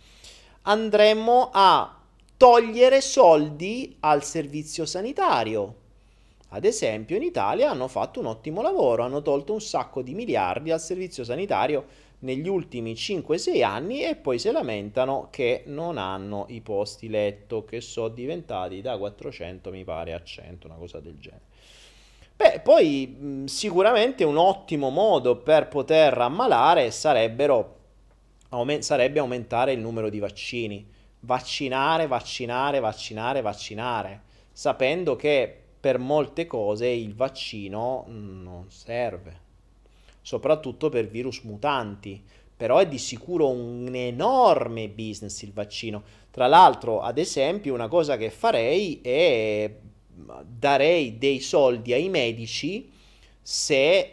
Andremo a togliere soldi al servizio sanitario. ad esempio, in Italia hanno fatto un ottimo lavoro, hanno tolto un sacco di miliardi al servizio sanitario negli ultimi 5-6 anni e poi si lamentano che non hanno i posti letto che sono diventati da 400 mi pare a 100, una cosa del genere. Beh, poi sicuramente un ottimo modo per poter ammalare sarebbero, sarebbe aumentare il numero di vaccini. Vaccinare, vaccinare, vaccinare, vaccinare, sapendo che per molte cose il vaccino non serve, soprattutto per virus mutanti. Però è di sicuro un enorme business il vaccino. Tra l'altro, ad esempio, una cosa che farei è darei dei soldi ai medici se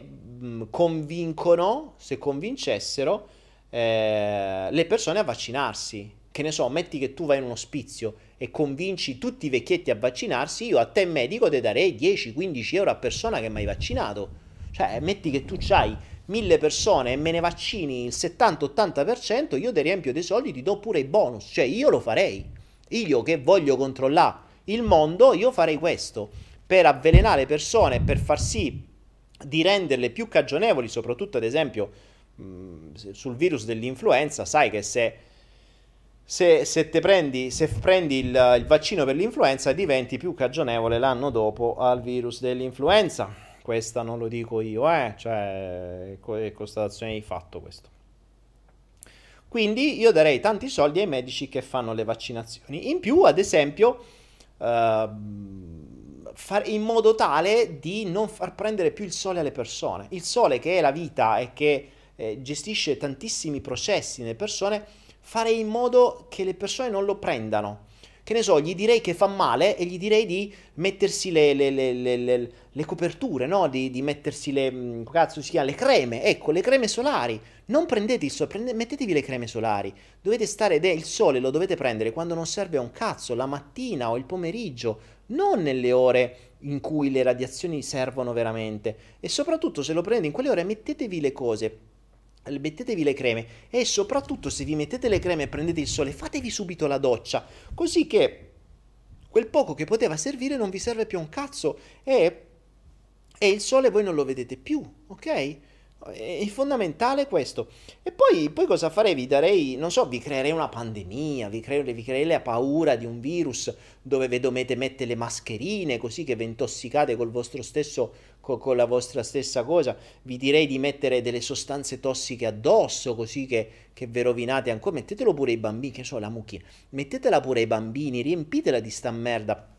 convincono, se convincessero eh, le persone a vaccinarsi. Che ne so, metti che tu vai in un ospizio e convinci tutti i vecchietti a vaccinarsi, io a te medico ti darei 10-15 euro a persona che mi hai vaccinato. Cioè, metti che tu hai mille persone e me ne vaccini il 70-80%, io ti riempio dei soldi, ti do pure i bonus. Cioè, io lo farei. Io che voglio controllare il mondo, io farei questo. Per avvelenare persone, per far sì di renderle più cagionevoli, soprattutto ad esempio mh, sul virus dell'influenza, sai che se se, se, prendi, se prendi il, il, vaccino per l'influenza diventi più cagionevole l'anno dopo al virus dell'influenza. Questa non lo dico io, eh? cioè è constatazione di fatto questo. Quindi io darei tanti soldi ai medici che fanno le vaccinazioni. In più, ad esempio, far in modo tale di non far prendere più il sole alle persone. Il sole che è la vita e che eh, gestisce tantissimi processi nelle persone farei in modo che le persone non lo prendano. Che ne so, gli direi che fa male e gli direi di mettersi le, le, le, le coperture, no? Di, di, mettersi le, mm, cazzo si chiama, le creme, ecco, le creme solari. Non prendete il sole, prende, mettetevi le creme solari. Dovete stare, il sole lo dovete prendere quando non serve a un cazzo, la mattina o il pomeriggio, non nelle ore in cui le radiazioni servono veramente. E soprattutto se lo prendete in quelle ore mettetevi le cose mettetevi le creme e soprattutto se vi mettete le creme e prendete il sole, fatevi subito la doccia, così che quel poco che poteva servire non vi serve più un cazzo e, e il sole voi non lo vedete più, ok? È fondamentale questo. E poi, poi, cosa farei? Vi darei, non so, vi creerei una pandemia, vi creerei, vi creerei la paura di un virus dove vi dovete mettere le mascherine così che vi intossicate col vostro stesso, con, con la vostra stessa cosa. Vi direi di mettere delle sostanze tossiche addosso così che, che vi rovinate ancora. Mettetelo pure ai bambini, che so, la mucchina. Mettetela pure ai bambini, riempitela di sta merda.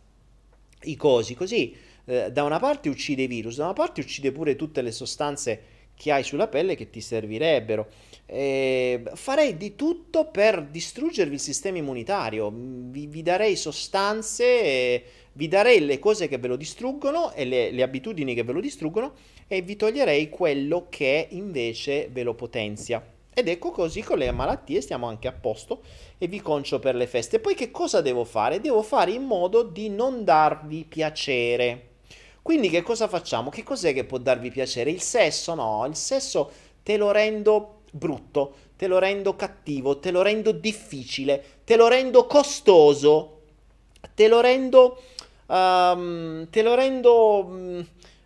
I cosi, così eh, da una parte uccide i virus, da una parte uccide pure tutte le sostanze che hai sulla pelle che ti servirebbero. Eh, farei di tutto per distruggervi il sistema immunitario, vi, vi darei sostanze, vi darei le cose che ve lo distruggono e le, le abitudini che ve lo distruggono e vi toglierei quello che invece ve lo potenzia. Ed ecco così con le malattie stiamo anche a posto e vi concio per le feste. Poi che cosa devo fare? Devo fare in modo di non darvi piacere. Quindi che cosa facciamo? Che cos'è che può darvi piacere? Il sesso? No, il sesso te lo rendo brutto, te lo rendo cattivo, te lo rendo difficile, te lo rendo costoso, te lo rendo... Um, te lo rendo...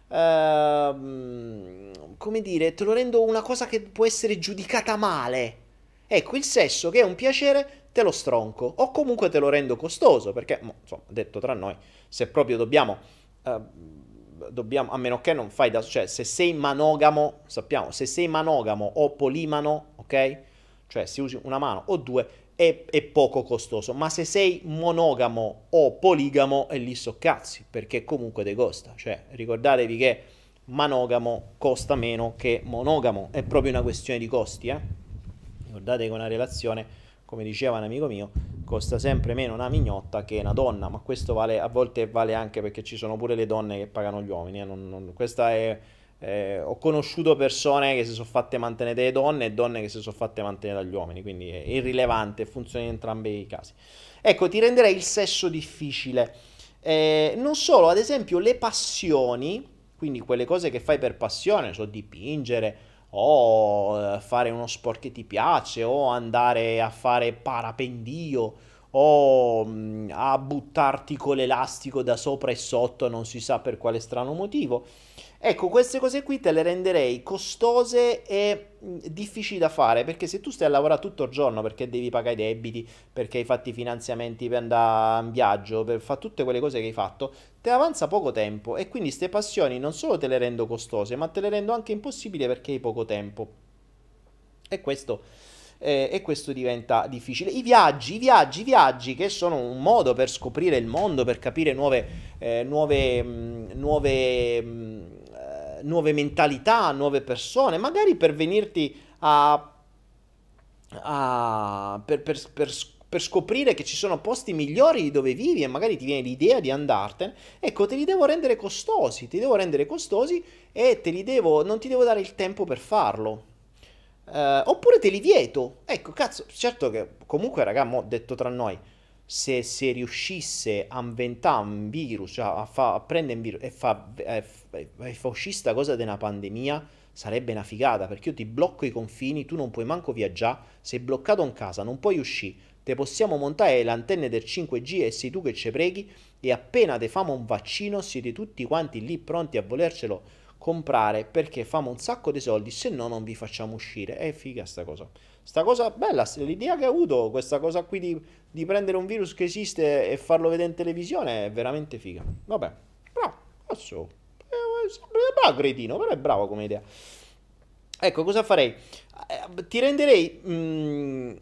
Um, come dire, te lo rendo una cosa che può essere giudicata male. Ecco, il sesso che è un piacere, te lo stronco. O comunque te lo rendo costoso, perché, insomma, detto tra noi, se proprio dobbiamo... Uh, dobbiamo, a meno che non fai da, cioè se sei monogamo, sappiamo, se sei monogamo o polimano, ok? Cioè se usi una mano o due è, è poco costoso, ma se sei monogamo o poligamo è lì so cazzi, perché comunque te costa, cioè ricordatevi che monogamo costa meno che monogamo, è proprio una questione di costi, eh? Ricordate che una relazione come diceva un amico mio, costa sempre meno una mignotta che una donna, ma questo vale, a volte vale anche perché ci sono pure le donne che pagano gli uomini. Eh? Non, non, questa è, eh, ho conosciuto persone che si sono fatte mantenere dalle donne e donne che si sono fatte mantenere dagli uomini, quindi è irrilevante, funziona in entrambi i casi. Ecco, ti renderei il sesso difficile. Eh, non solo, ad esempio, le passioni, quindi quelle cose che fai per passione, so dipingere, o eh, fare uno sport che ti piace, o andare a fare parapendio, o mh, a buttarti con l'elastico da sopra e sotto, non si sa per quale strano motivo. Ecco, queste cose qui te le renderei costose e difficili da fare perché se tu stai a lavorare tutto il giorno perché devi pagare i debiti, perché hai fatto i finanziamenti per andare in viaggio, per fare tutte quelle cose che hai fatto, te avanza poco tempo e quindi queste passioni non solo te le rendo costose, ma te le rendo anche impossibili perché hai poco tempo. E questo eh, e questo diventa difficile. I viaggi, i viaggi, i viaggi che sono un modo per scoprire il mondo, per capire nuove, eh, nuove, mh, nuove mh, nuove mentalità, nuove persone, magari per venirti a... a per, per, per, per scoprire che ci sono posti migliori di dove vivi e magari ti viene l'idea di andartene, ecco, te li devo rendere costosi, ti devo rendere costosi e te li devo, non ti devo dare il tempo per farlo. Uh, oppure te li vieto. Ecco, cazzo, certo che comunque, raga, mo detto tra noi, se si riuscisse a inventare un virus, cioè a, fa, a prendere un virus e fa, e, e fa uscire sta cosa di una pandemia, sarebbe una figata perché io ti blocco i confini, tu non puoi manco viaggiare, sei bloccato in casa, non puoi uscire, te possiamo montare le antenne del 5G e sei tu che ci preghi e appena te famo un vaccino siete tutti quanti lì pronti a volercelo comprare perché famo un sacco di soldi, se no non vi facciamo uscire. È figa sta cosa. Sta cosa bella, l'idea che ha avuto, questa cosa qui di, di, prendere un virus che esiste e farlo vedere in televisione è veramente figa. Vabbè, bravo, adesso, è bravo cretino, però è bravo come idea. Ecco, cosa farei? Eh, ti renderei... Mm,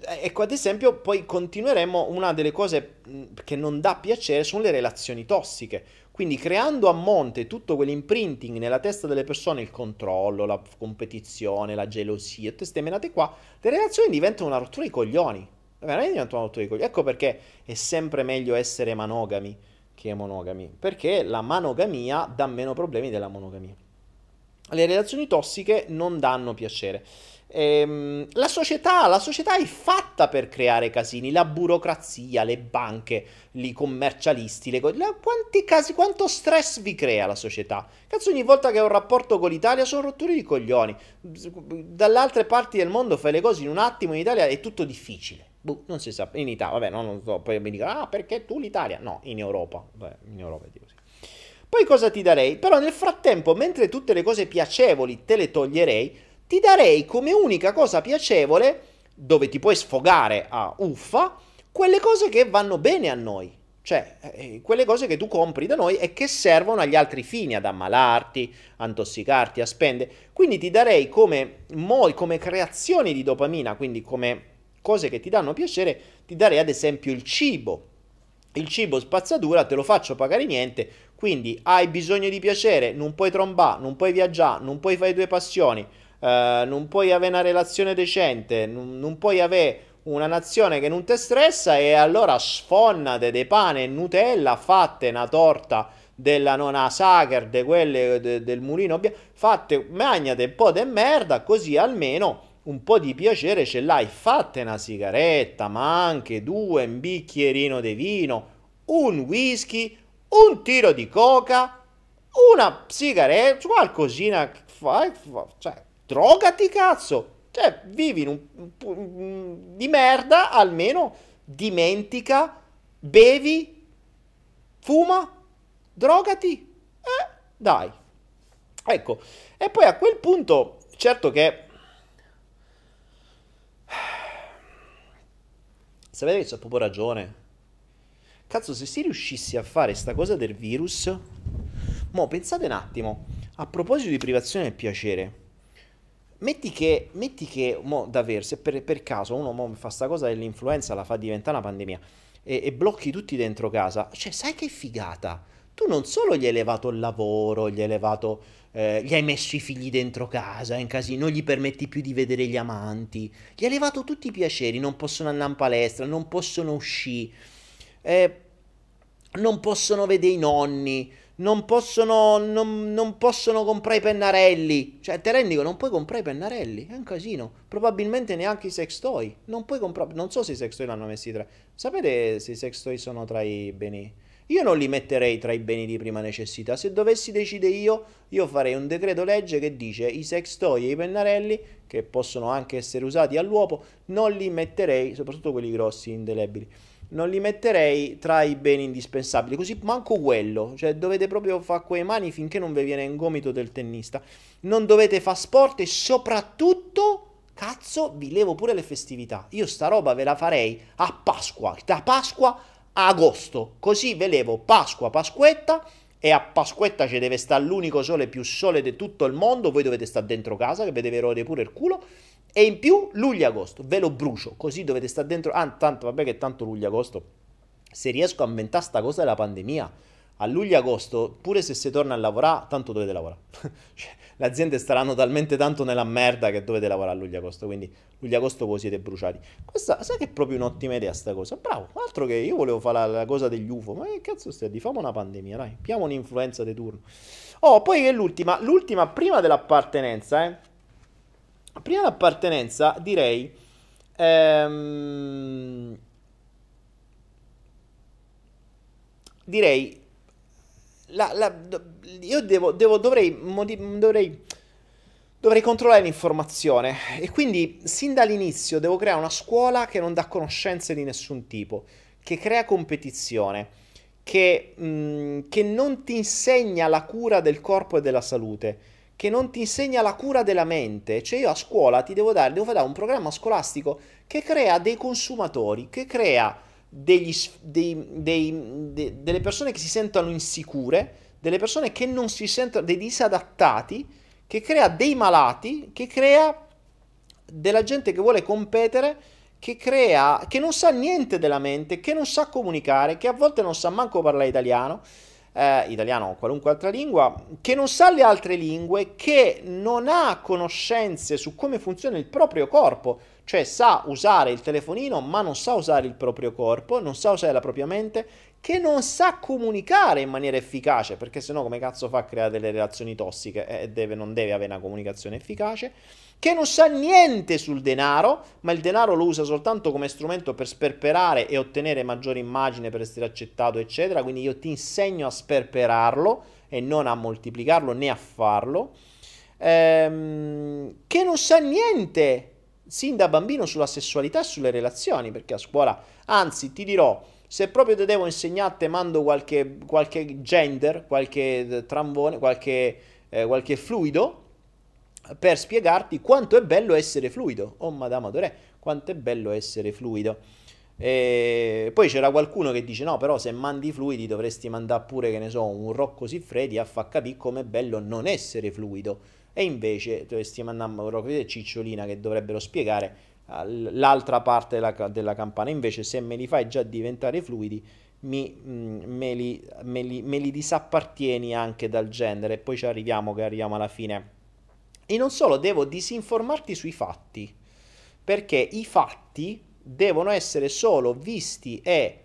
ecco, ad esempio, poi continueremo, una delle cose mm, che non dà piacere sono le relazioni tossiche quindi creando a monte tutto quell'imprinting nella testa delle persone, il controllo, la competizione, la gelosia, tutte queste menate qua, le relazioni diventano una rottura di coglioni. Veramente diventano una rottura di coglioni. Ecco perché è sempre meglio essere monogami che monogami. Perché la monogamia dà meno problemi della monogamia. Le relazioni tossiche non danno piacere. Ehm, la, società, la società è fatta per creare casini, la burocrazia, le banche, i commercialisti, le cose. Quanti casi, quanto stress vi crea la società? Cazzo, ogni volta che ho un rapporto con l'Italia sono rotture di coglioni. Dalle altre parti del mondo fai le cose in un attimo, in Italia è tutto difficile. Boh, non si sa, in Italia, vabbè, non lo so, poi mi dicono, ah, perché tu l'Italia? No, in Europa, Beh, in Europa è così. Poi cosa ti darei? Però nel frattempo, mentre tutte le cose piacevoli te le toglierei, ti darei come unica cosa piacevole, dove ti puoi sfogare a uffa, quelle cose che vanno bene a noi. Cioè, eh, quelle cose che tu compri da noi e che servono agli altri fini, ad ammalarti, a intossicarti, a spendere. Quindi ti darei come, mo- come creazioni di dopamina, quindi come cose che ti danno piacere, ti darei ad esempio il cibo. Il cibo spazzatura te lo faccio pagare niente, quindi hai bisogno di piacere, non puoi trombare, non puoi viaggiare, non puoi fare due passioni, eh, non puoi avere una relazione decente, non, non puoi avere una nazione che non ti stressa e allora sfonnate dei pane e Nutella, fatte una torta della nona Sacher, de quelle de, del mulino, fatte, magnate un po' di merda, così almeno un po' di piacere ce l'hai. Fatte una sigaretta, ma anche due, un bicchierino di vino, un whisky, un tiro di coca, una sigaretta, qualcosina, fai, cioè, drogati cazzo. Cioè, vivi in un, di merda, almeno dimentica, bevi, fuma, drogati. Eh, dai. Ecco, e poi a quel punto, certo che... Sapete che c'ho proprio ragione. Cazzo, se si riuscisse a fare sta cosa del virus... Mo, pensate un attimo, a proposito di privazione del piacere Metti che, metti che mo, davvero, se per, per caso uno mo, fa sta cosa dell'influenza, la fa diventare una pandemia e, e, blocchi tutti dentro casa, cioè sai che figata? Tu non solo gli hai levato il lavoro, gli hai levato, eh, gli hai messo i figli dentro casa, in casino, non gli permetti più di vedere gli amanti, gli hai levato tutti i piaceri, non possono andare in palestra, non possono uscire, eh, non possono vedere i nonni, non possono, non, non possono comprare i pennarelli. Cioè, te rendi non puoi comprare i pennarelli. È un casino. Probabilmente neanche i sex toy. Non puoi comprare. Non so se i sex toy l'hanno messi tra. Sapete se i sex toy sono tra i beni. Io non li metterei tra i beni di prima necessità. Se dovessi decidere io, io farei un decreto legge che dice i sex toy e i pennarelli, che possono anche essere usati all'uopo, non li metterei, soprattutto quelli grossi, indelebili, non li metterei tra i beni indispensabili. Così manco quello, cioè dovete proprio fare quei mani finché non vi viene in gomito del tennista. Non dovete fare sport e soprattutto cazzo, vi levo pure le festività. Io sta roba ve la farei a Pasqua, da Pasqua agosto. Così ve levo Pasqua, Pasquetta e a Pasquetta ci deve stare l'unico sole più sole di tutto il mondo, voi dovete stare dentro casa che vi deve rodere pure il culo. E in più luglio-agosto, ve lo brucio, così dovete stare dentro. Ah, tanto, vabbè che tanto luglio-agosto, se riesco a inventare sta cosa della pandemia, a luglio-agosto, pure se si torna a lavorare, tanto dovete lavorare. cioè, le aziende staranno talmente tanto nella merda che dovete lavorare a luglio-agosto, quindi luglio-agosto voi siete bruciati. Questa, sai che è proprio un'ottima idea sta cosa? Bravo, altro che io volevo fare la, la cosa degli UFO, ma che cazzo stai di? Famo una pandemia, dai, piamo un'influenza di turno. Oh, poi che l'ultima, l'ultima prima dell'appartenenza, eh. Prima dell'appartenenza direi... Ehm, direi la, la, io devo, devo, dovrei, dovrei, dovrei controllare l'informazione e quindi sin dall'inizio devo creare una scuola che non dà conoscenze di nessun tipo, che crea competizione, che, mh, mm, che non ti insegna la cura del corpo e della salute, che non ti insegna la cura della mente. Cioè io a scuola ti devo dare, devo dare un programma scolastico che crea dei consumatori, che crea degli, dei, dei, de, delle persone che si sentono insicure, delle persone che non si sentono, dei disadattati, che crea dei malati, che crea della gente che vuole competere, che crea, che non sa niente della mente, che non sa comunicare, che a volte non sa manco parlare italiano, eh, italiano o qualunque altra lingua, che non sa le altre lingue, che non ha conoscenze su come funziona il proprio corpo cioè sa usare il telefonino ma non sa usare il proprio corpo, non sa usare la propria mente, che non sa comunicare in maniera efficace, perché sennò come cazzo fa a creare delle relazioni tossiche? E deve, non deve avere una comunicazione efficace, che non sa niente sul denaro, ma il denaro lo usa soltanto come strumento per sperperare e ottenere maggiore immagine per essere accettato, eccetera, quindi io ti insegno a sperperarlo e non a moltiplicarlo né a farlo, ehm, che non sa niente sin da bambino sulla sessualità e sulle relazioni, perché a scuola, anzi ti dirò, se proprio te devo insegnare, te mando qualche, qualche gender, qualche trambone, qualche, eh, qualche fluido, per spiegarti quanto è bello essere fluido. Oh madama Dorè, quanto è bello essere fluido. E poi c'era qualcuno che dice: No, però se mandi fluidi dovresti mandare pure, che ne so, un Rocco Siffredi a far capire com'è bello non essere fluido e invece dovresti mandare Rocco e Cicciolina che dovrebbero spiegare uh, l'altra parte della, della, campana. Invece, se me li fai già diventare fluidi, mi, mm, me, li, me, li, me li disappartieni anche dal genere. E poi ci arriviamo, che arriviamo alla fine. E non solo, devo disinformarti sui fatti, perché i fatti devono essere solo visti e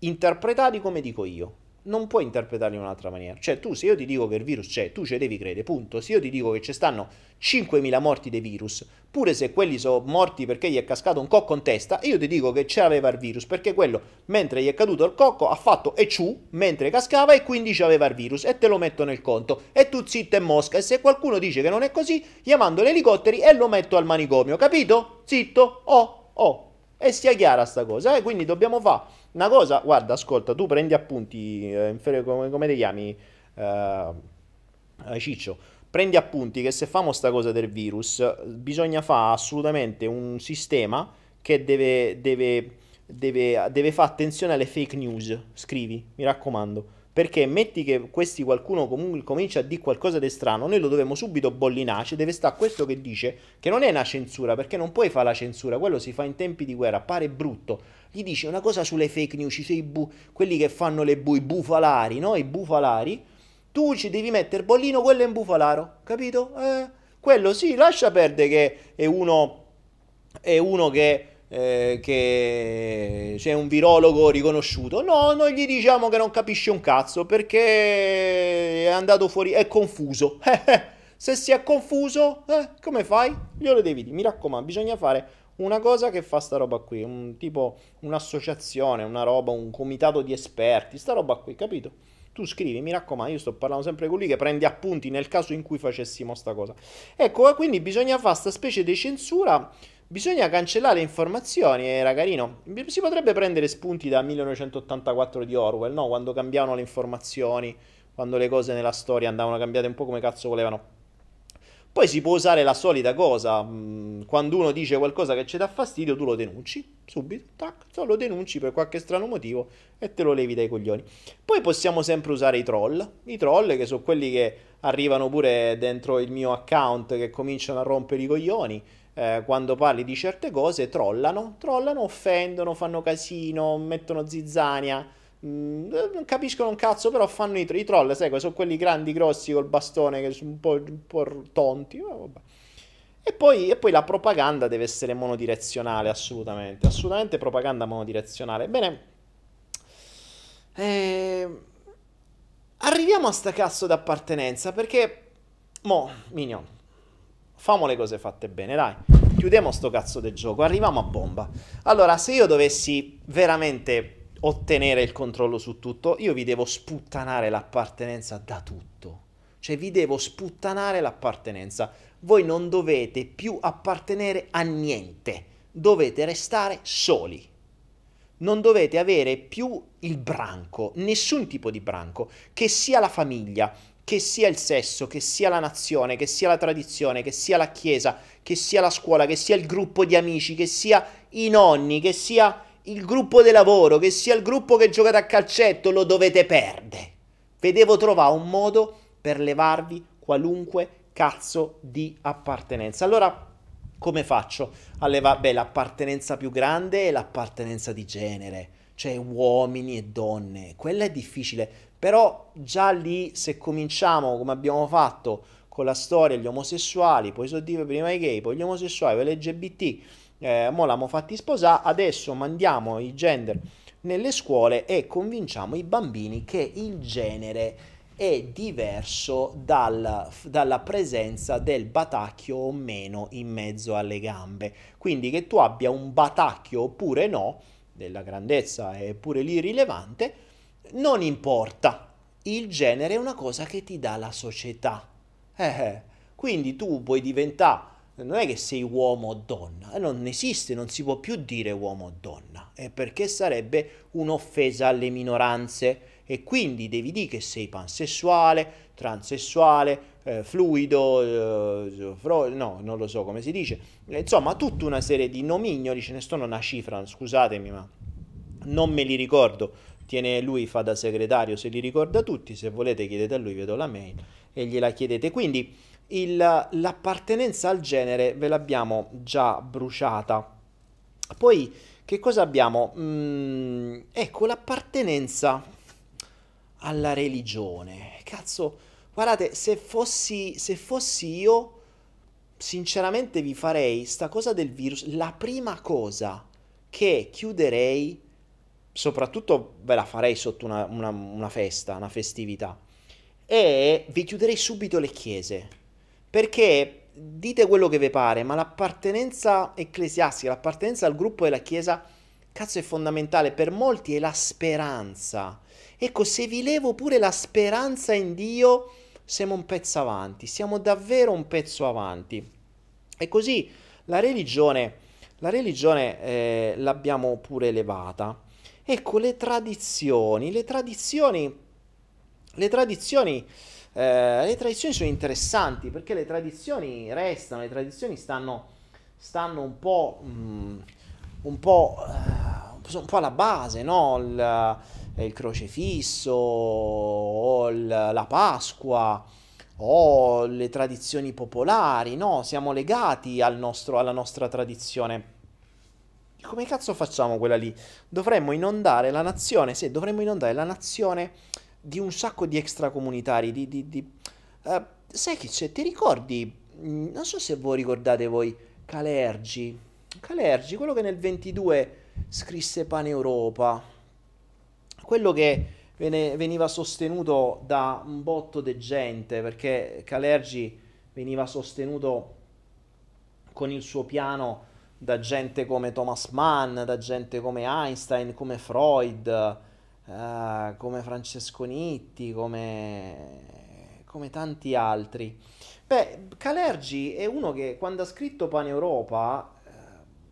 interpretati come dico io non puoi interpretarli in un'altra maniera. Cioè, tu se io ti dico che il virus c'è, tu ci devi credere, punto. Se io ti dico che ci stanno 5.000 morti dei virus, pure se quelli sono morti perché gli è cascato un cocco in testa, io ti dico che c'aveva il virus, perché quello, mentre gli è caduto il cocco, ha fatto e ciù, mentre cascava e quindi c'aveva il virus, e te lo metto nel conto. E tu zitto e mosca, e se qualcuno dice che non è così, gli mando gli elicotteri e lo metto al manicomio, capito? Zitto, oh, oh. E sia chiara sta cosa, eh? Quindi dobbiamo fare una cosa, guarda, ascolta, tu prendi appunti, eh, come, come ti chiami, eh, Ciccio, prendi appunti che se famo sta cosa del virus, bisogna fare assolutamente un sistema che deve, deve, deve, deve fare attenzione alle fake news, scrivi, mi raccomando perché metti che questi qualcuno comunque comincia a dire qualcosa di strano, noi lo dobbiamo subito bollinare, ci deve stare questo che dice che non è una censura, perché non puoi fare la censura, quello si fa in tempi di guerra, pare brutto. Gli dice una cosa sulle fake news, ci bu- quelli che fanno le bu- i bufalari, no? I bufalari. Tu ci devi mettere bollino, quello è un bufalaro, capito? Eh, quello sì, lascia perdere che è uno, è uno che eh, che c'è un virologo riconosciuto. No, noi gli diciamo che non capisce un cazzo perché è andato fuori, è confuso. Se si è confuso, eh, come fai? Glielo devi dire, mi raccomando, bisogna fare una cosa che fa sta roba qui, un tipo un'associazione, una roba, un comitato di esperti, sta roba qui, capito? Tu scrivi, mi raccomando, io sto parlando sempre con lui che prende appunti nel caso in cui facessimo sta cosa. Ecco, quindi bisogna fare questa specie di censura, bisogna cancellare informazioni, era carino. Si potrebbe prendere spunti da 1984 di Orwell, no? Quando cambiavano le informazioni, quando le cose nella storia andavano cambiate un po' come cazzo volevano. Poi si può usare la solita cosa, mm, quando uno dice qualcosa che ci dà fastidio, tu lo denunci subito, tac, lo denunci per qualche strano motivo e te lo levi dai coglioni. Poi possiamo sempre usare i troll, i troll che sono quelli che arrivano pure dentro il mio account, che cominciano a rompere i coglioni. Eh, quando parli di certe cose, trollano, trollano, offendono, fanno casino, mettono zizzania Mm, non capiscono un cazzo, però fanno i, i troll, sai, sono quelli grandi, grossi col bastone che sono un po', un po tonti. Oh, e, poi, e poi, la propaganda deve essere monodirezionale, assolutamente. Assolutamente propaganda monodirezionale. Bene, eh, arriviamo a sta cazzo d'appartenenza perché, mo, Minion, famo le cose fatte bene, dai. Chiudiamo sto cazzo del gioco, arriviamo a bomba. Allora, se io dovessi veramente ottenere il controllo su tutto, io vi devo sputtanare l'appartenenza da tutto. Cioè vi devo sputtanare l'appartenenza. Voi non dovete più appartenere a niente, dovete restare soli. Non dovete avere più il branco, nessun tipo di branco, che sia la famiglia, che sia il sesso, che sia la nazione, che sia la tradizione, che sia la chiesa, che sia la scuola, che sia il gruppo di amici, che sia i nonni, che sia il gruppo di lavoro, che sia il gruppo che giocate a calcetto, lo dovete perdere. Vedevo trovare un modo per levarvi qualunque cazzo di appartenenza. Allora, come faccio a levare? Beh, l'appartenenza più grande è l'appartenenza di genere, cioè uomini e donne. Quella è difficile, però già lì se cominciamo come abbiamo fatto con la storia gli omosessuali, poi sono prima i gay, poi gli omosessuali, poi l'LGBT, eh, mo l'abbiamo fatti sposare, adesso mandiamo i gender nelle scuole e convinciamo i bambini che il genere è diverso dal, dalla presenza del batacchio o meno in mezzo alle gambe. Quindi che tu abbia un batacchio oppure no, della grandezza è pure lì rilevante, non importa. Il genere è una cosa che ti dà la società. Eh, eh. quindi tu puoi diventare non è che sei uomo o donna, non esiste, non si può più dire uomo o donna, è perché sarebbe un'offesa alle minoranze e quindi devi dire che sei pansessuale, transessuale, eh, fluido, eh, fro- no, non lo so come si dice, insomma tutta una serie di nomignoli, ce ne sono una cifra, scusatemi ma non me li ricordo, tiene lui, fa da segretario, se li ricorda tutti, se volete chiedete a lui, vedo la mail e gliela chiedete, quindi il, l'appartenenza al genere ve l'abbiamo già bruciata. Poi che cosa abbiamo? Mm, ecco l'appartenenza alla religione. Cazzo, guardate, se fossi, se fossi io, sinceramente vi farei sta cosa del virus. La prima cosa che chiuderei, soprattutto ve la farei sotto una, una, una festa, una festività, e vi chiuderei subito le chiese perché dite quello che vi pare, ma l'appartenenza ecclesiastica, l'appartenenza al gruppo della Chiesa, cazzo è fondamentale, per molti è la speranza. Ecco, se vi levo pure la speranza in Dio, siamo un pezzo avanti, siamo davvero un pezzo avanti. E così la religione, la religione eh, l'abbiamo pure elevata. Ecco, le tradizioni, le tradizioni, le tradizioni eh, le tradizioni sono interessanti perché le tradizioni restano, le tradizioni stanno, stanno un po'... Mm, un po', uh, un po' alla base, no? Il, il crocefisso, o il, la Pasqua, o le tradizioni popolari, no? Siamo legati al nostro, alla nostra tradizione. Come cazzo facciamo quella lì? Dovremmo inondare la nazione, sì, dovremmo inondare la nazione di un sacco di extracomunitari, di... di, di uh, sai che c'è? Ti ricordi? Mm, non so se voi ricordate voi Calergi. Calergi, quello che nel 22 scrisse Paneuropa. Quello che veniva sostenuto da un botto di gente, perché Calergi veniva sostenuto con il suo piano da gente come Thomas Mann, da gente come Einstein, come Freud, eh, come Francesco Nitti, come, come tanti altri. Beh, Calergi è uno che quando ha scritto Paneuropa, eh,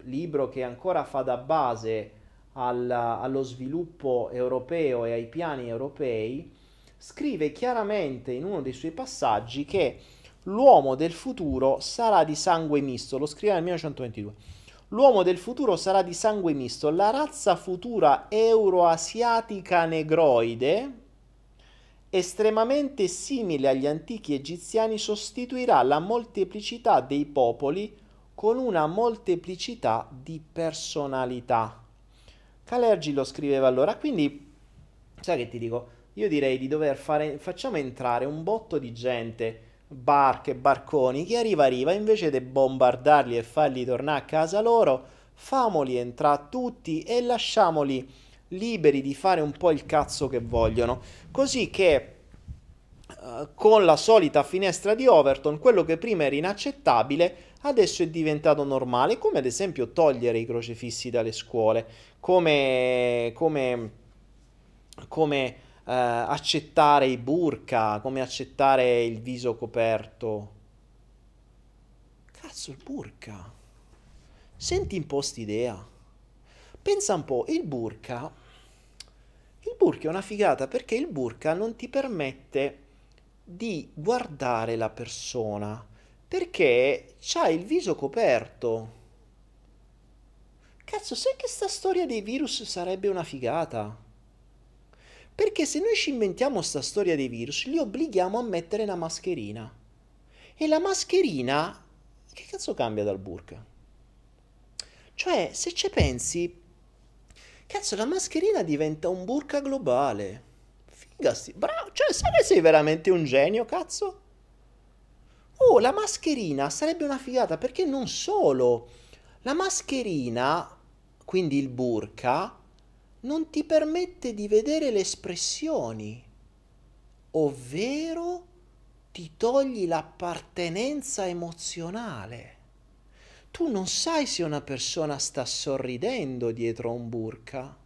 libro che ancora fa da base al, allo sviluppo europeo e ai piani europei, scrive chiaramente in uno dei suoi passaggi che l'uomo del futuro sarà di sangue misto, lo scrive nel 1922 L'uomo del futuro sarà di sangue misto. La razza futura euroasiatica negroide, estremamente simile agli antichi egiziani, sostituirà la molteplicità dei popoli con una molteplicità di personalità. Calergi lo scriveva allora, quindi sai che ti dico? Io direi di dover fare, facciamo entrare un botto di gente barche, barconi, chi arriva arriva, invece di bombardarli e farli tornare a casa loro, famoli entrare tutti e lasciamoli liberi di fare un po' il cazzo che vogliono, così che uh, con la solita finestra di Overton, quello che prima era inaccettabile, adesso è diventato normale, come ad esempio togliere i crocefissi dalle scuole, come, come, come eh, accettare i burka, come accettare il viso coperto. Cazzo, il burka. Senti un po' st'idea. Pensa un po', il burka. Il burka è una figata perché il burka non ti permette di guardare la persona perché c'ha il viso coperto. Cazzo, sai che sta storia dei virus sarebbe una figata? Perché se noi ci inventiamo sta storia dei virus, li obblighiamo a mettere una mascherina. E la mascherina, che cazzo cambia dal burka? Cioè, se ci pensi, cazzo, la mascherina diventa un burka globale. Figasti, bravo, cioè, sai che sei veramente un genio, cazzo? Oh, la mascherina sarebbe una figata perché non solo la mascherina, quindi il burka, non ti permette di vedere le espressioni, ovvero ti togli l'appartenenza emozionale. Tu non sai se una persona sta sorridendo dietro a un burka,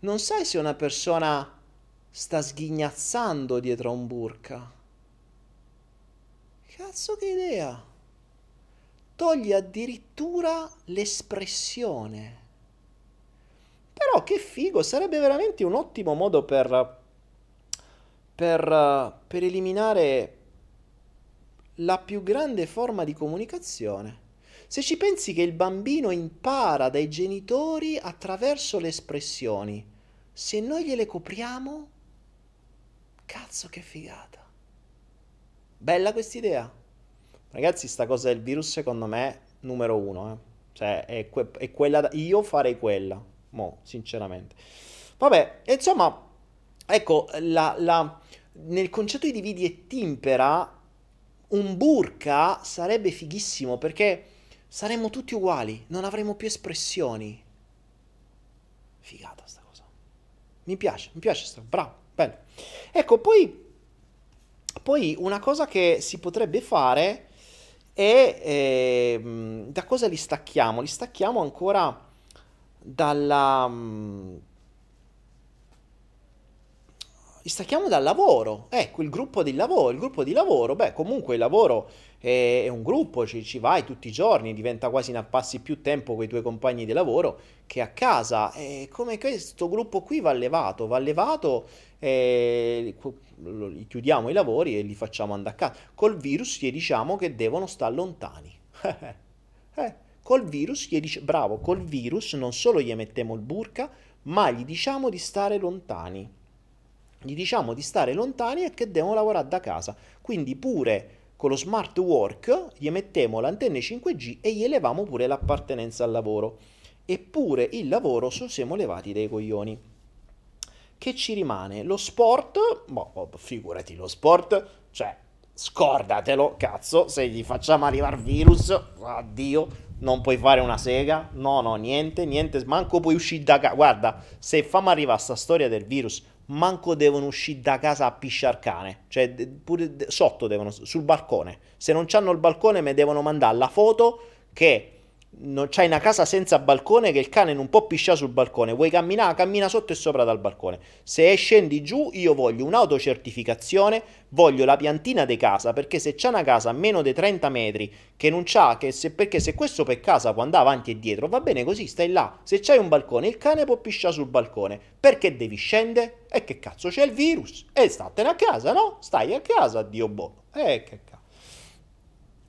non sai se una persona sta sghignazzando dietro a un burka. Cazzo che idea! Togli addirittura l'espressione. Però che figo, sarebbe veramente un ottimo modo per, per, per eliminare la più grande forma di comunicazione. Se ci pensi che il bambino impara dai genitori attraverso le espressioni, se noi gliele copriamo, cazzo che figata. Bella quest'idea. Ragazzi, sta cosa del virus secondo me è numero uno. Eh. Cioè, è, que- è quella da- io farei quella mo, sinceramente. Vabbè, insomma, ecco, la, la, nel concetto di dividi e timpera, un burka sarebbe fighissimo perché saremmo tutti uguali, non avremmo più espressioni. Figata sta cosa. Mi piace, mi piace sta, bravo, bene. Ecco, poi, poi una cosa che si potrebbe fare è eh, da cosa li stacchiamo? Li stacchiamo ancora dalla... Mm, stacchiamo dal lavoro, ecco il gruppo di lavoro, il gruppo di lavoro, beh comunque il lavoro è, è un gruppo, ci, ci, vai tutti i giorni, diventa quasi una passi più tempo con i tuoi compagni di lavoro che a casa, e come questo gruppo qui va levato, va levato e chiudiamo i lavori e li facciamo andare a casa, col virus gli diciamo che devono stare lontani. eh. Col virus gli dice, bravo, col virus non solo gli mettiamo il burka, ma gli diciamo di stare lontani. Gli diciamo di stare lontani e che devono lavorare da casa. Quindi pure con lo smart work gli mettiamo l'antenna 5G e gli eleviamo pure l'appartenenza al lavoro. Eppure il lavoro sono siamo levati dai coglioni. Che ci rimane? Lo sport? Boh, figurati lo sport, cioè scordatelo, cazzo, se gli facciamo arrivare virus, addio non puoi fare una sega, no, no, niente, niente, manco puoi uscire da casa. Guarda, se fammi arrivare a sta storia del virus, manco devono uscire da casa a pisciar cane, cioè pure sotto devono, sul balcone. Se non hanno il balcone, mi devono mandare la foto che non c'hai una casa senza balcone che il cane non può pisciare sul balcone, vuoi camminare, cammina sotto e sopra dal balcone. Se scendi giù, io voglio un'autocertificazione, voglio la piantina di casa, perché se c'è una casa a meno di 30 metri che non c'ha, che se, perché se questo per casa può andare avanti e dietro, va bene così, stai là. Se c'hai un balcone, il cane può pisciare sul balcone. Perché devi scendere? E che cazzo c'è il virus? E statene a casa, no? Stai a casa, Dio boh. E che cazzo.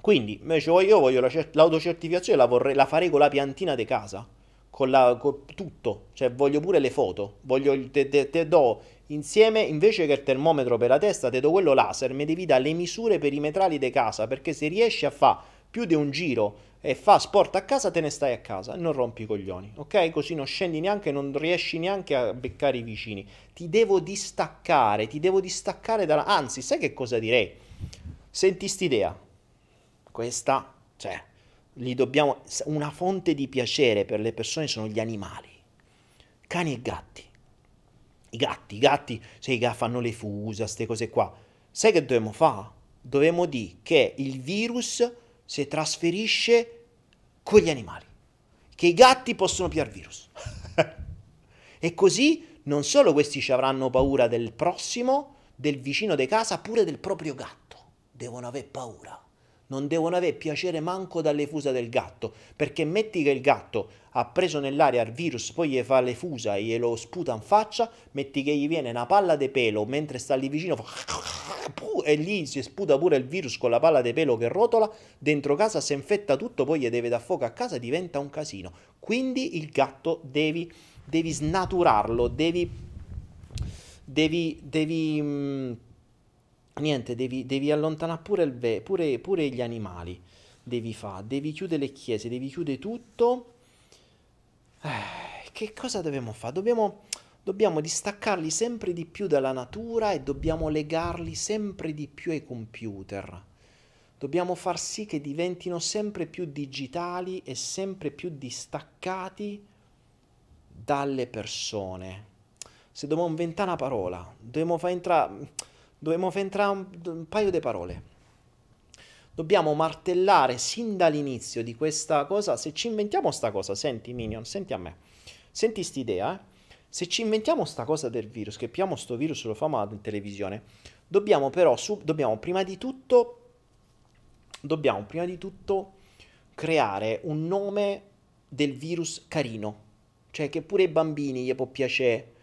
Quindi io voglio la, l'autocertificazione, la, vorrei, la farei con la piantina di casa, con, la, con tutto, cioè voglio pure le foto, voglio, te, te, te, do insieme, invece che il termometro per la testa, te do quello laser, mi devi dare le misure perimetrali di casa, perché se riesci a fare più di un giro e fa sport a casa, te ne stai a casa e non rompi i coglioni, ok? Così non scendi neanche, non riesci neanche a beccare i vicini. Ti devo distaccare, ti devo distaccare dalla... Anzi, sai che cosa direi? Senti st'idea questa, cioè, li dobbiamo, una fonte di piacere per le persone sono gli animali, cani e gatti. I gatti, i gatti, sai che fanno le fusa, queste cose qua. Sai che dobbiamo fare? Dobbiamo dire che il virus si trasferisce con gli animali, che i gatti possono piare virus. e così non solo questi ci avranno paura del prossimo, del vicino di casa, pure del proprio gatto. Devono aver paura non devono avere piacere manco dalle fusa del gatto, perché metti che il gatto ha preso nell'aria il virus, poi gli fa le fusa e glielo sputa in faccia, metti che gli viene una palla di pelo mentre sta lì vicino, e lì si sputa pure il virus con la palla di pelo che rotola, dentro casa si infetta tutto, poi gli deve dar fuoco a casa, diventa un casino. Quindi il gatto devi, devi snaturarlo, devi... devi, devi mm, niente, devi, devi allontanare pure, ve- pure, pure gli animali, devi fare, devi chiudere le chiese, devi chiudere tutto. Eh, che cosa dobbiamo fare? Dobbiamo, dobbiamo distaccarli sempre di più dalla natura e dobbiamo legarli sempre di più ai computer. Dobbiamo far sì che diventino sempre più digitali e sempre più distaccati dalle persone. Se dobbiamo inventare una parola, dobbiamo far entrare Fare entrare un, un paio di parole. Dobbiamo martellare sin dall'inizio di questa cosa. Se ci inventiamo sta cosa, senti Minion, senti a me. Senti st'idea, eh? Se ci inventiamo sta cosa del virus, che abbiamo sto virus, lo famo in televisione, dobbiamo però, su, dobbiamo prima di tutto, dobbiamo prima di tutto creare un nome del virus carino. Cioè che pure ai bambini gli può piacere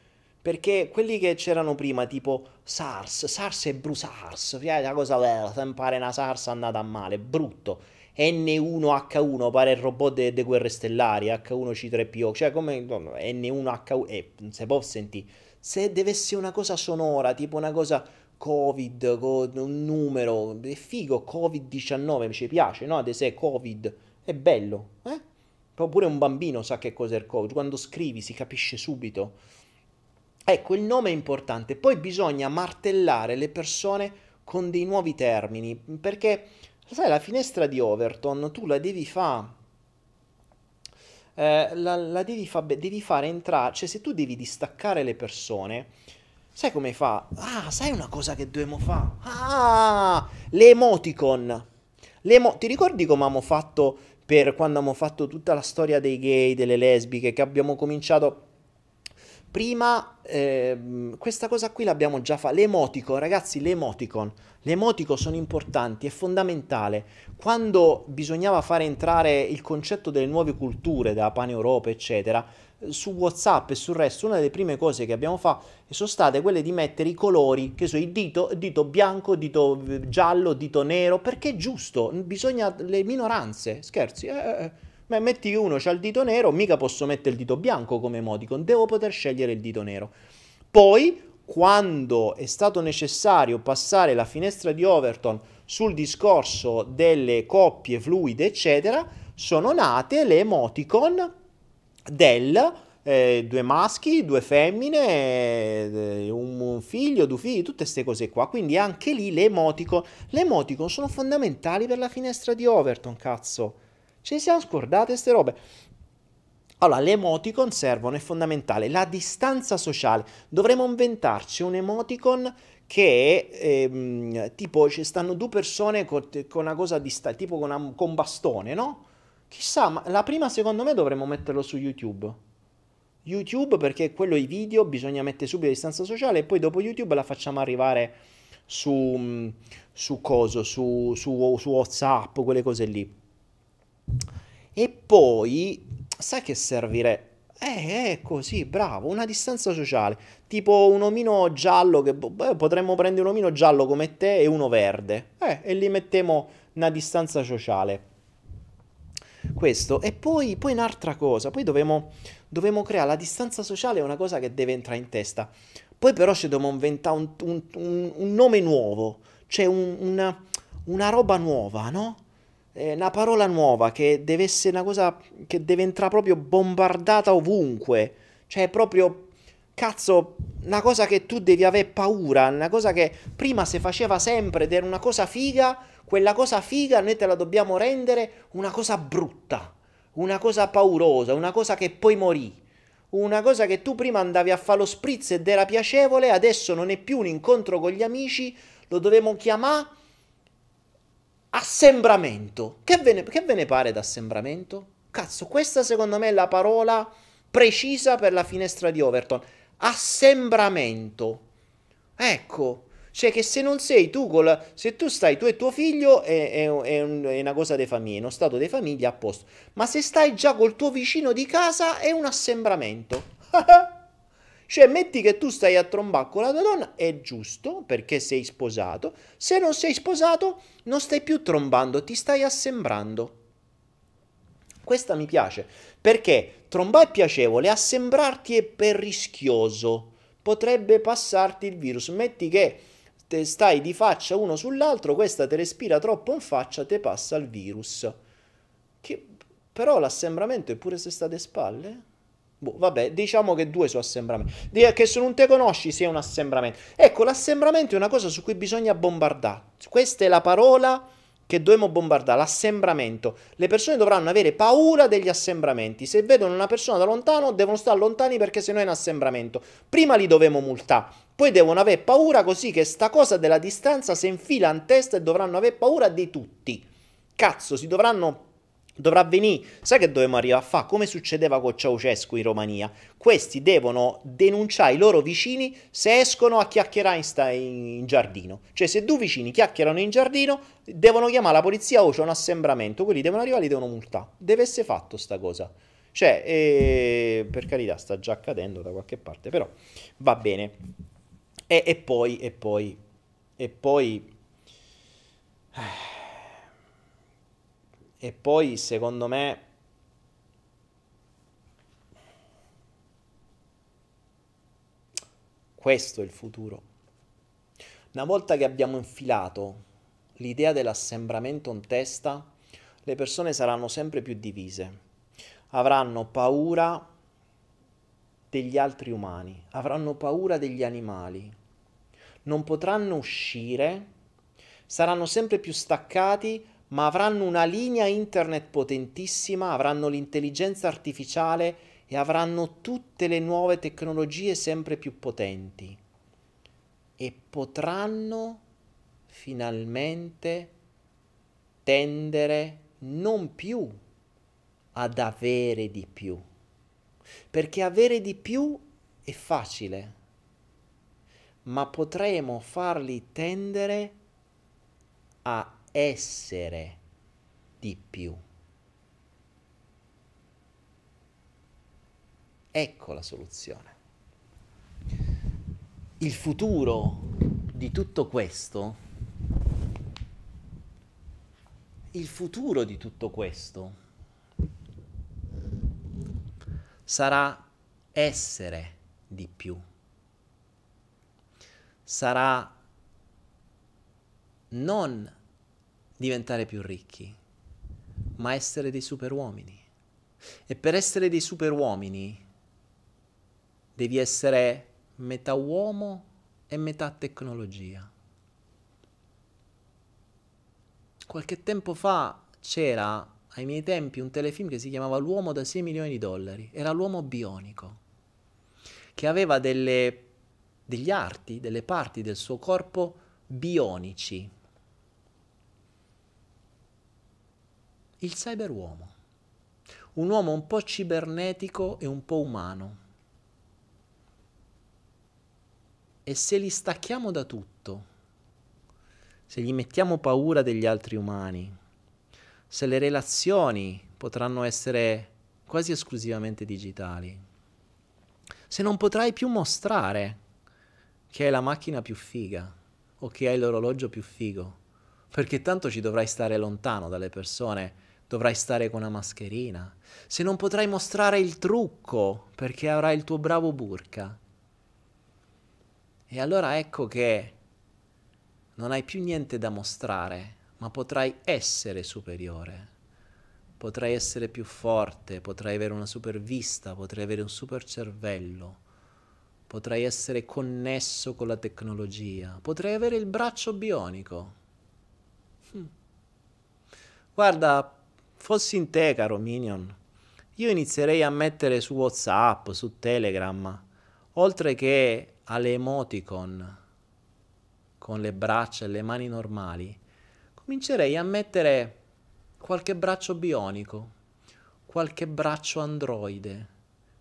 perché quelli che c'erano prima, tipo SARS, SARS e BruSARS, la cosa bella, sempre una SARS andata a male, brutto. N1H1 pare il robot delle de guerre stellari, H1C3PO, cioè come N1H1, eh, si può sentire. Se deve essere una cosa sonora, tipo una cosa Covid, un numero, è figo, Covid-19, ci piace, no? Ad esempio, Covid, è bello, eh? Oppure un bambino sa che cos'è il Covid, quando scrivi si capisce subito. Ecco, il nome è importante, poi bisogna martellare le persone con dei nuovi termini, perché sai, la finestra di Overton tu la devi fare. Eh, la, la devi, fa, devi fare entrare, cioè se tu devi distaccare le persone, sai come fa? Ah, sai una cosa che dobbiamo fare? Ah, le emoticon. Le emo- ti ricordi come abbiamo fatto per quando abbiamo fatto tutta la storia dei gay, delle lesbiche, che abbiamo cominciato Prima, eh, questa cosa qui l'abbiamo già fatta. L'emoticon, ragazzi, l'emoticon. L'emoticon sono importanti, è fondamentale. Quando bisognava fare entrare il concetto delle nuove culture, della Pan-Europa, eccetera, su WhatsApp e sul resto, una delle prime cose che abbiamo fatto sono state quelle di mettere i colori, che sono il dito, dito bianco, dito giallo, dito nero, perché è giusto, bisogna le minoranze, scherzi, eh, eh. Ma metti che uno ha il dito nero, mica posso mettere il dito bianco come emoticon, devo poter scegliere il dito nero. Poi, quando è stato necessario passare la finestra di Overton sul discorso delle coppie fluide, eccetera, sono nate le emoticon del eh, due maschi, due femmine, eh, un, figlio, due figli, tutte queste cose qua. Quindi anche lì le emoticon, le emoticon sono fondamentali per la finestra di Overton, cazzo. Ci siamo scordate queste robe. Allora, le emoticon servono, è fondamentale. La distanza sociale. Dovremmo inventarci un emoticon che ehm, tipo ci stanno due persone con, con una cosa di sta, tipo con, una, con bastone, no? Chissà, ma la prima secondo me dovremmo metterlo su YouTube. YouTube perché quello i video bisogna mettere subito a distanza sociale e poi dopo YouTube la facciamo arrivare su, su coso, su, su, su WhatsApp, quelle cose lì. E poi, sai che servirebbe? Eh, ecco, sì, bravo, una distanza sociale, tipo un omino giallo, che beh, potremmo prendere un omino giallo come te e uno verde, eh, e li mettiamo una distanza sociale. Questo, e poi, poi un'altra cosa, poi dobbiamo, dobbiamo creare la distanza sociale, è una cosa che deve entrare in testa. Poi però ci dobbiamo inventare un, un, un, un nome nuovo, cioè una, una roba nuova, no? Eh, una parola nuova che deve essere una cosa che deve entrare proprio bombardata ovunque. Cioè, proprio cazzo, una cosa che tu devi avere paura, una cosa che prima si faceva sempre ed era una cosa figa, quella cosa figa noi te la dobbiamo rendere una cosa brutta, una cosa paurosa, una cosa che poi morì. Una cosa che tu prima andavi a fare lo spritz ed era piacevole, adesso non è più un incontro con gli amici, lo dobbiamo chiamare Assembramento. Che ve, ne, che ve ne pare d'assembramento? Cazzo, questa secondo me è la parola precisa per la finestra di Overton. Assembramento. Ecco, cioè che se non sei tu, col, se tu stai tu e tuo figlio è, è, è, un, è una cosa famiglia, è uno stato di famiglia a posto. Ma se stai già col tuo vicino di casa è un assembramento. Cioè, metti che tu stai a trombare con la tua donna, è giusto perché sei sposato. Se non sei sposato, non stai più trombando, ti stai assembrando. Questa mi piace perché trombare è piacevole, assembrarti è per rischioso. Potrebbe passarti il virus. Metti che te stai di faccia uno sull'altro, questa ti respira troppo in faccia, ti passa il virus. Che, però l'assembramento è pure se state spalle? Boh, vabbè, diciamo che due sono assembramenti. Che se non te conosci sia un assembramento. Ecco, l'assembramento è una cosa su cui bisogna bombardare. Questa è la parola che dobbiamo bombardare, l'assembramento. Le persone dovranno avere paura degli assembramenti. Se vedono una persona da lontano, devono stare lontani perché se no è un assembramento. Prima li dovremo multare, poi devono avere paura così che sta cosa della distanza si infila in testa e dovranno avere paura di tutti. Cazzo, si dovranno Dovrà venire, sai che dobbiamo arrivare a fare? Come succedeva con Ceausescu in Romania? Questi devono denunciare i loro vicini se escono a chiacchierare in, sta, in giardino. Cioè, se due vicini chiacchierano in giardino, devono chiamare la polizia o c'è un assembramento. Quelli devono arrivare e li devono multare. Deve essere fatto sta cosa. Cioè, eh, per carità, sta già accadendo da qualche parte, però va bene. E, e poi, e poi, e poi... E poi, secondo me, questo è il futuro. Una volta che abbiamo infilato l'idea dell'assembramento in testa, le persone saranno sempre più divise. Avranno paura degli altri umani, avranno paura degli animali, non potranno uscire, saranno sempre più staccati ma avranno una linea internet potentissima, avranno l'intelligenza artificiale e avranno tutte le nuove tecnologie sempre più potenti. E potranno finalmente tendere non più ad avere di più, perché avere di più è facile, ma potremo farli tendere a essere di più. Ecco la soluzione. Il futuro di tutto questo, il futuro di tutto questo sarà essere di più. Sarà non diventare più ricchi, ma essere dei superuomini. E per essere dei superuomini devi essere metà uomo e metà tecnologia. Qualche tempo fa c'era ai miei tempi un telefilm che si chiamava L'uomo da 6 milioni di dollari. Era l'uomo bionico, che aveva delle, degli arti, delle parti del suo corpo bionici. Il cyberuomo. un uomo un po' cibernetico e un po' umano. E se li stacchiamo da tutto, se gli mettiamo paura degli altri umani, se le relazioni potranno essere quasi esclusivamente digitali, se non potrai più mostrare che hai la macchina più figa o che hai l'orologio più figo, perché tanto ci dovrai stare lontano dalle persone, dovrai stare con una mascherina, se non potrai mostrare il trucco perché avrai il tuo bravo burka. E allora ecco che non hai più niente da mostrare, ma potrai essere superiore. Potrai essere più forte, potrai avere una super vista, potrai avere un super cervello, potrai essere connesso con la tecnologia, potrai avere il braccio bionico. Hm. Guarda, fossi in te, caro Minion, io inizierei a mettere su WhatsApp, su Telegram, oltre che alle emoticon con le braccia e le mani normali, comincerei a mettere qualche braccio bionico, qualche braccio androide,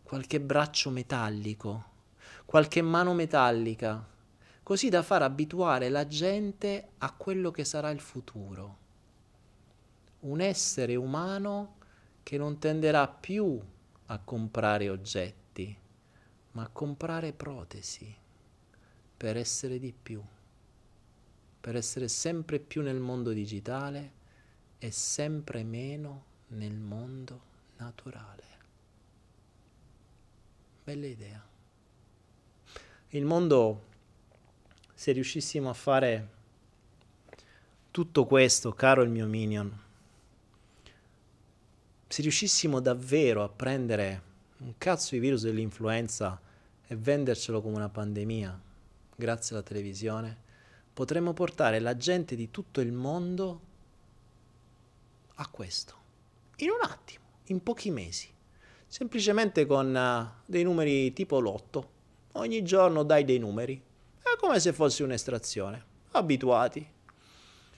qualche braccio metallico, qualche mano metallica, così da far abituare la gente a quello che sarà il futuro. Un essere umano che non tenderà più a comprare oggetti, ma a comprare protesi per essere di più, per essere sempre più nel mondo digitale e sempre meno nel mondo naturale. Bella idea. Il mondo, se riuscissimo a fare tutto questo, caro il mio minion, se riuscissimo davvero a prendere un cazzo di virus dell'influenza e vendercelo come una pandemia, grazie alla televisione, potremmo portare la gente di tutto il mondo a questo. In un attimo, in pochi mesi. Semplicemente con uh, dei numeri tipo lotto. Ogni giorno dai dei numeri. È come se fosse un'estrazione. Abituati.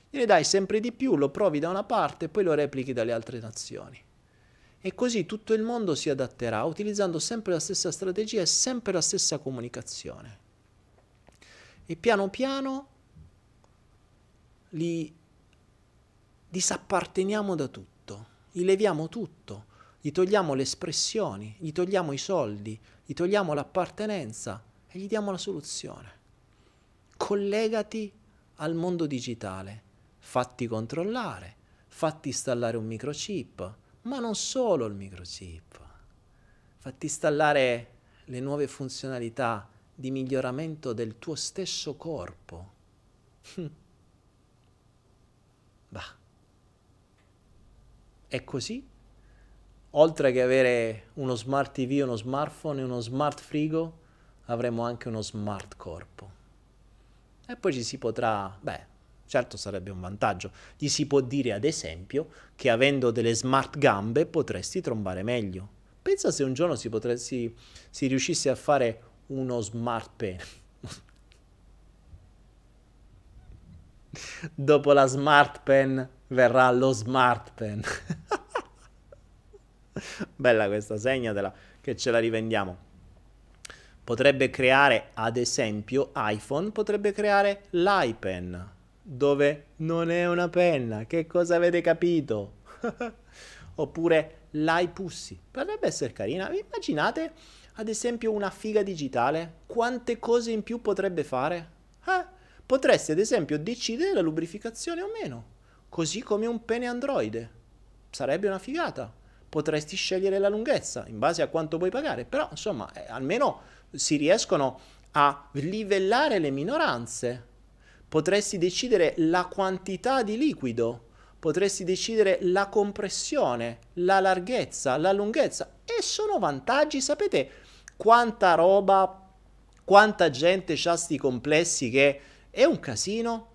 Ne dai sempre di più, lo provi da una parte e poi lo replichi dalle altre nazioni. E così tutto il mondo si adatterà utilizzando sempre la stessa strategia e sempre la stessa comunicazione. E piano piano li disapparteniamo da tutto, gli leviamo tutto, gli togliamo le espressioni, gli togliamo i soldi, gli togliamo l'appartenenza e gli diamo la soluzione. Collegati al mondo digitale, fatti controllare, fatti installare un microchip, ma non solo il microchip. Fatti installare le nuove funzionalità di miglioramento del tuo stesso corpo. bah. È così? Oltre che avere uno smart TV, uno smartphone e uno smart frigo, avremo anche uno smart corpo. E poi ci si potrà, beh, Certo sarebbe un vantaggio. Gli si può dire ad esempio che avendo delle smart gambe potresti trombare meglio. Pensa se un giorno si, potresti, si riuscisse a fare uno smart pen. Dopo la smart pen verrà lo smart pen. Bella questa, segnatela che ce la rivendiamo. Potrebbe creare, ad esempio, iPhone potrebbe creare l'iPen dove non è una penna. Che cosa avete capito? Oppure l'iPussy. Potrebbe essere carina. Immaginate, ad esempio, una figa digitale. Quante cose in più potrebbe fare? Eh? Potresti, ad esempio, decidere la lubrificazione o meno. Così come un pene androide. Sarebbe una figata. Potresti scegliere la lunghezza in base a quanto puoi pagare. Però, insomma, eh, almeno si riescono a livellare le minoranze potresti decidere la quantità di liquido, potresti decidere la compressione, la larghezza, la lunghezza e sono vantaggi, sapete quanta roba, quanta gente ha sti complessi che è un casino?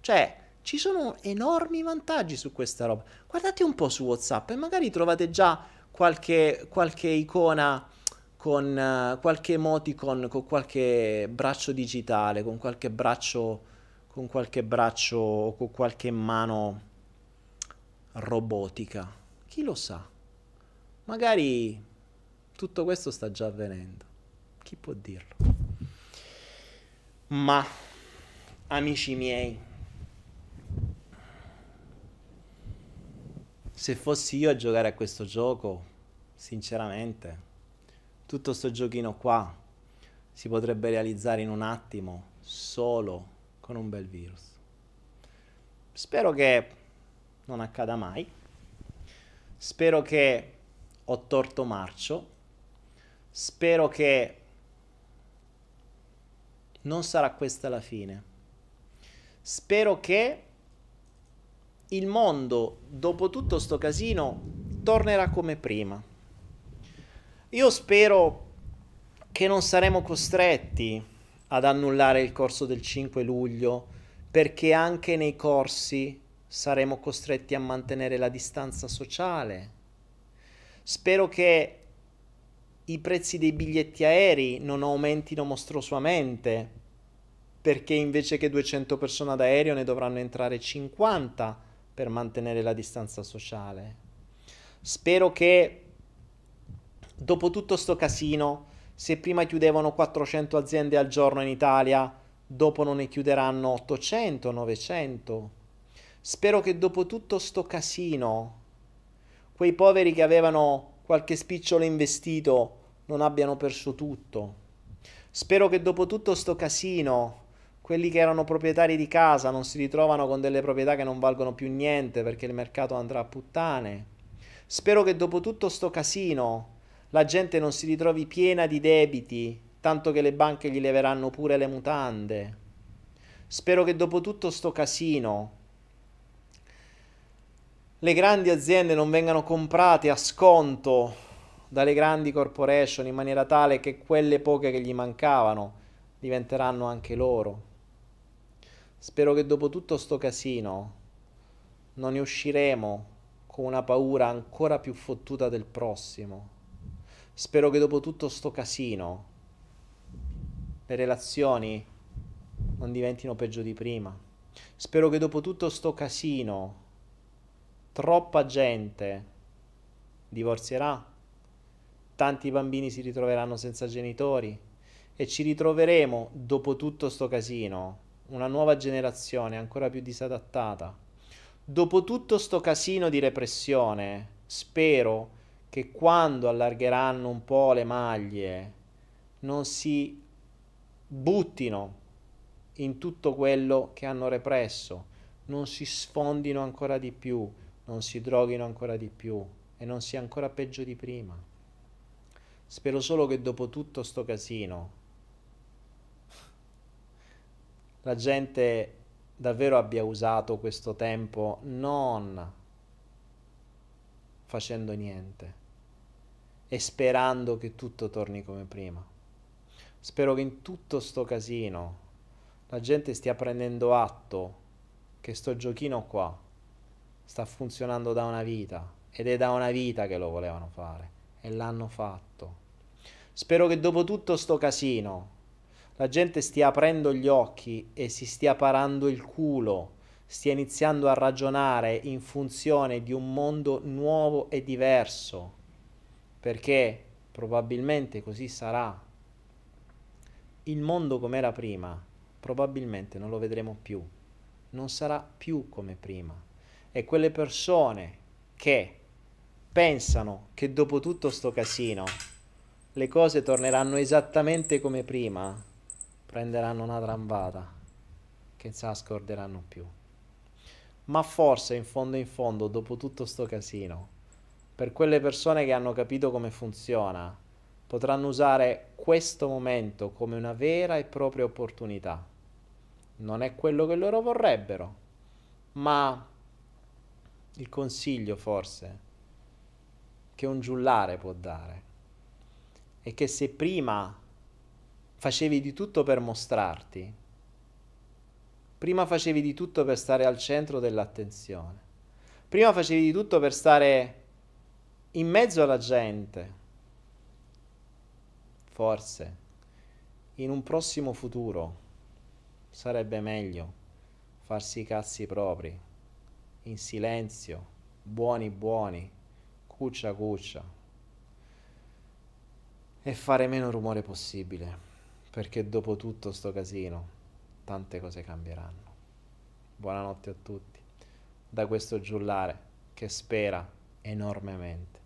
Cioè, ci sono enormi vantaggi su questa roba. Guardate un po' su WhatsApp e magari trovate già qualche, qualche icona con uh, qualche emoticon, con qualche braccio digitale, con qualche braccio con qualche braccio o con qualche mano robotica. Chi lo sa? Magari tutto questo sta già avvenendo. Chi può dirlo? Ma, amici miei, se fossi io a giocare a questo gioco, sinceramente, tutto sto giochino qua si potrebbe realizzare in un attimo solo con un bel virus. Spero che non accada mai. Spero che ho torto marcio. Spero che non sarà questa la fine. Spero che il mondo, dopo tutto sto casino, tornerà come prima. Io spero che non saremo costretti ad annullare il corso del 5 luglio perché anche nei corsi saremo costretti a mantenere la distanza sociale. Spero che i prezzi dei biglietti aerei non aumentino mostruosamente perché invece che 200 persone ad aereo ne dovranno entrare 50 per mantenere la distanza sociale. Spero che dopo tutto sto casino, se prima chiudevano 400 aziende al giorno in Italia, dopo non ne chiuderanno 800, 900. Spero che dopo tutto sto casino, quei poveri che avevano qualche spicciolo investito non abbiano perso tutto. Spero che dopo tutto sto casino, quelli che erano proprietari di casa non si ritrovano con delle proprietà che non valgono più niente perché il mercato andrà a puttane. Spero che dopo tutto sto casino la gente non si ritrovi piena di debiti, tanto che le banche gli leveranno pure le mutande. Spero che dopo tutto sto casino le grandi aziende non vengano comprate a sconto dalle grandi corporation in maniera tale che quelle poche che gli mancavano diventeranno anche loro. Spero che dopo tutto sto casino non ne usciremo con una paura ancora più fottuta del prossimo. Spero che dopo tutto sto casino le relazioni non diventino peggio di prima. Spero che dopo tutto sto casino troppa gente divorzierà, tanti bambini si ritroveranno senza genitori e ci ritroveremo dopo tutto sto casino una nuova generazione ancora più disadattata dopo tutto sto casino di repressione, spero che quando allargheranno un po' le maglie non si buttino in tutto quello che hanno represso, non si sfondino ancora di più, non si droghino ancora di più e non sia ancora peggio di prima. Spero solo che dopo tutto sto casino la gente davvero abbia usato questo tempo non facendo niente e sperando che tutto torni come prima. Spero che in tutto sto casino la gente stia prendendo atto che sto giochino qua sta funzionando da una vita ed è da una vita che lo volevano fare e l'hanno fatto. Spero che dopo tutto sto casino la gente stia aprendo gli occhi e si stia parando il culo, stia iniziando a ragionare in funzione di un mondo nuovo e diverso, perché probabilmente così sarà. Il mondo come era prima, probabilmente non lo vedremo più, non sarà più come prima. E quelle persone che pensano che dopo tutto sto casino le cose torneranno esattamente come prima, prenderanno una trambata che non se scorderanno più. Ma forse in fondo in fondo, dopo tutto sto casino, per quelle persone che hanno capito come funziona, potranno usare questo momento come una vera e propria opportunità. Non è quello che loro vorrebbero, ma il consiglio forse che un giullare può dare è che se prima facevi di tutto per mostrarti. Prima facevi di tutto per stare al centro dell'attenzione. Prima facevi di tutto per stare in mezzo alla gente, forse, in un prossimo futuro, sarebbe meglio farsi i cazzi propri, in silenzio, buoni buoni, cuccia cuccia, e fare meno rumore possibile, perché dopo tutto sto casino, tante cose cambieranno. Buonanotte a tutti, da questo giullare che spera enormemente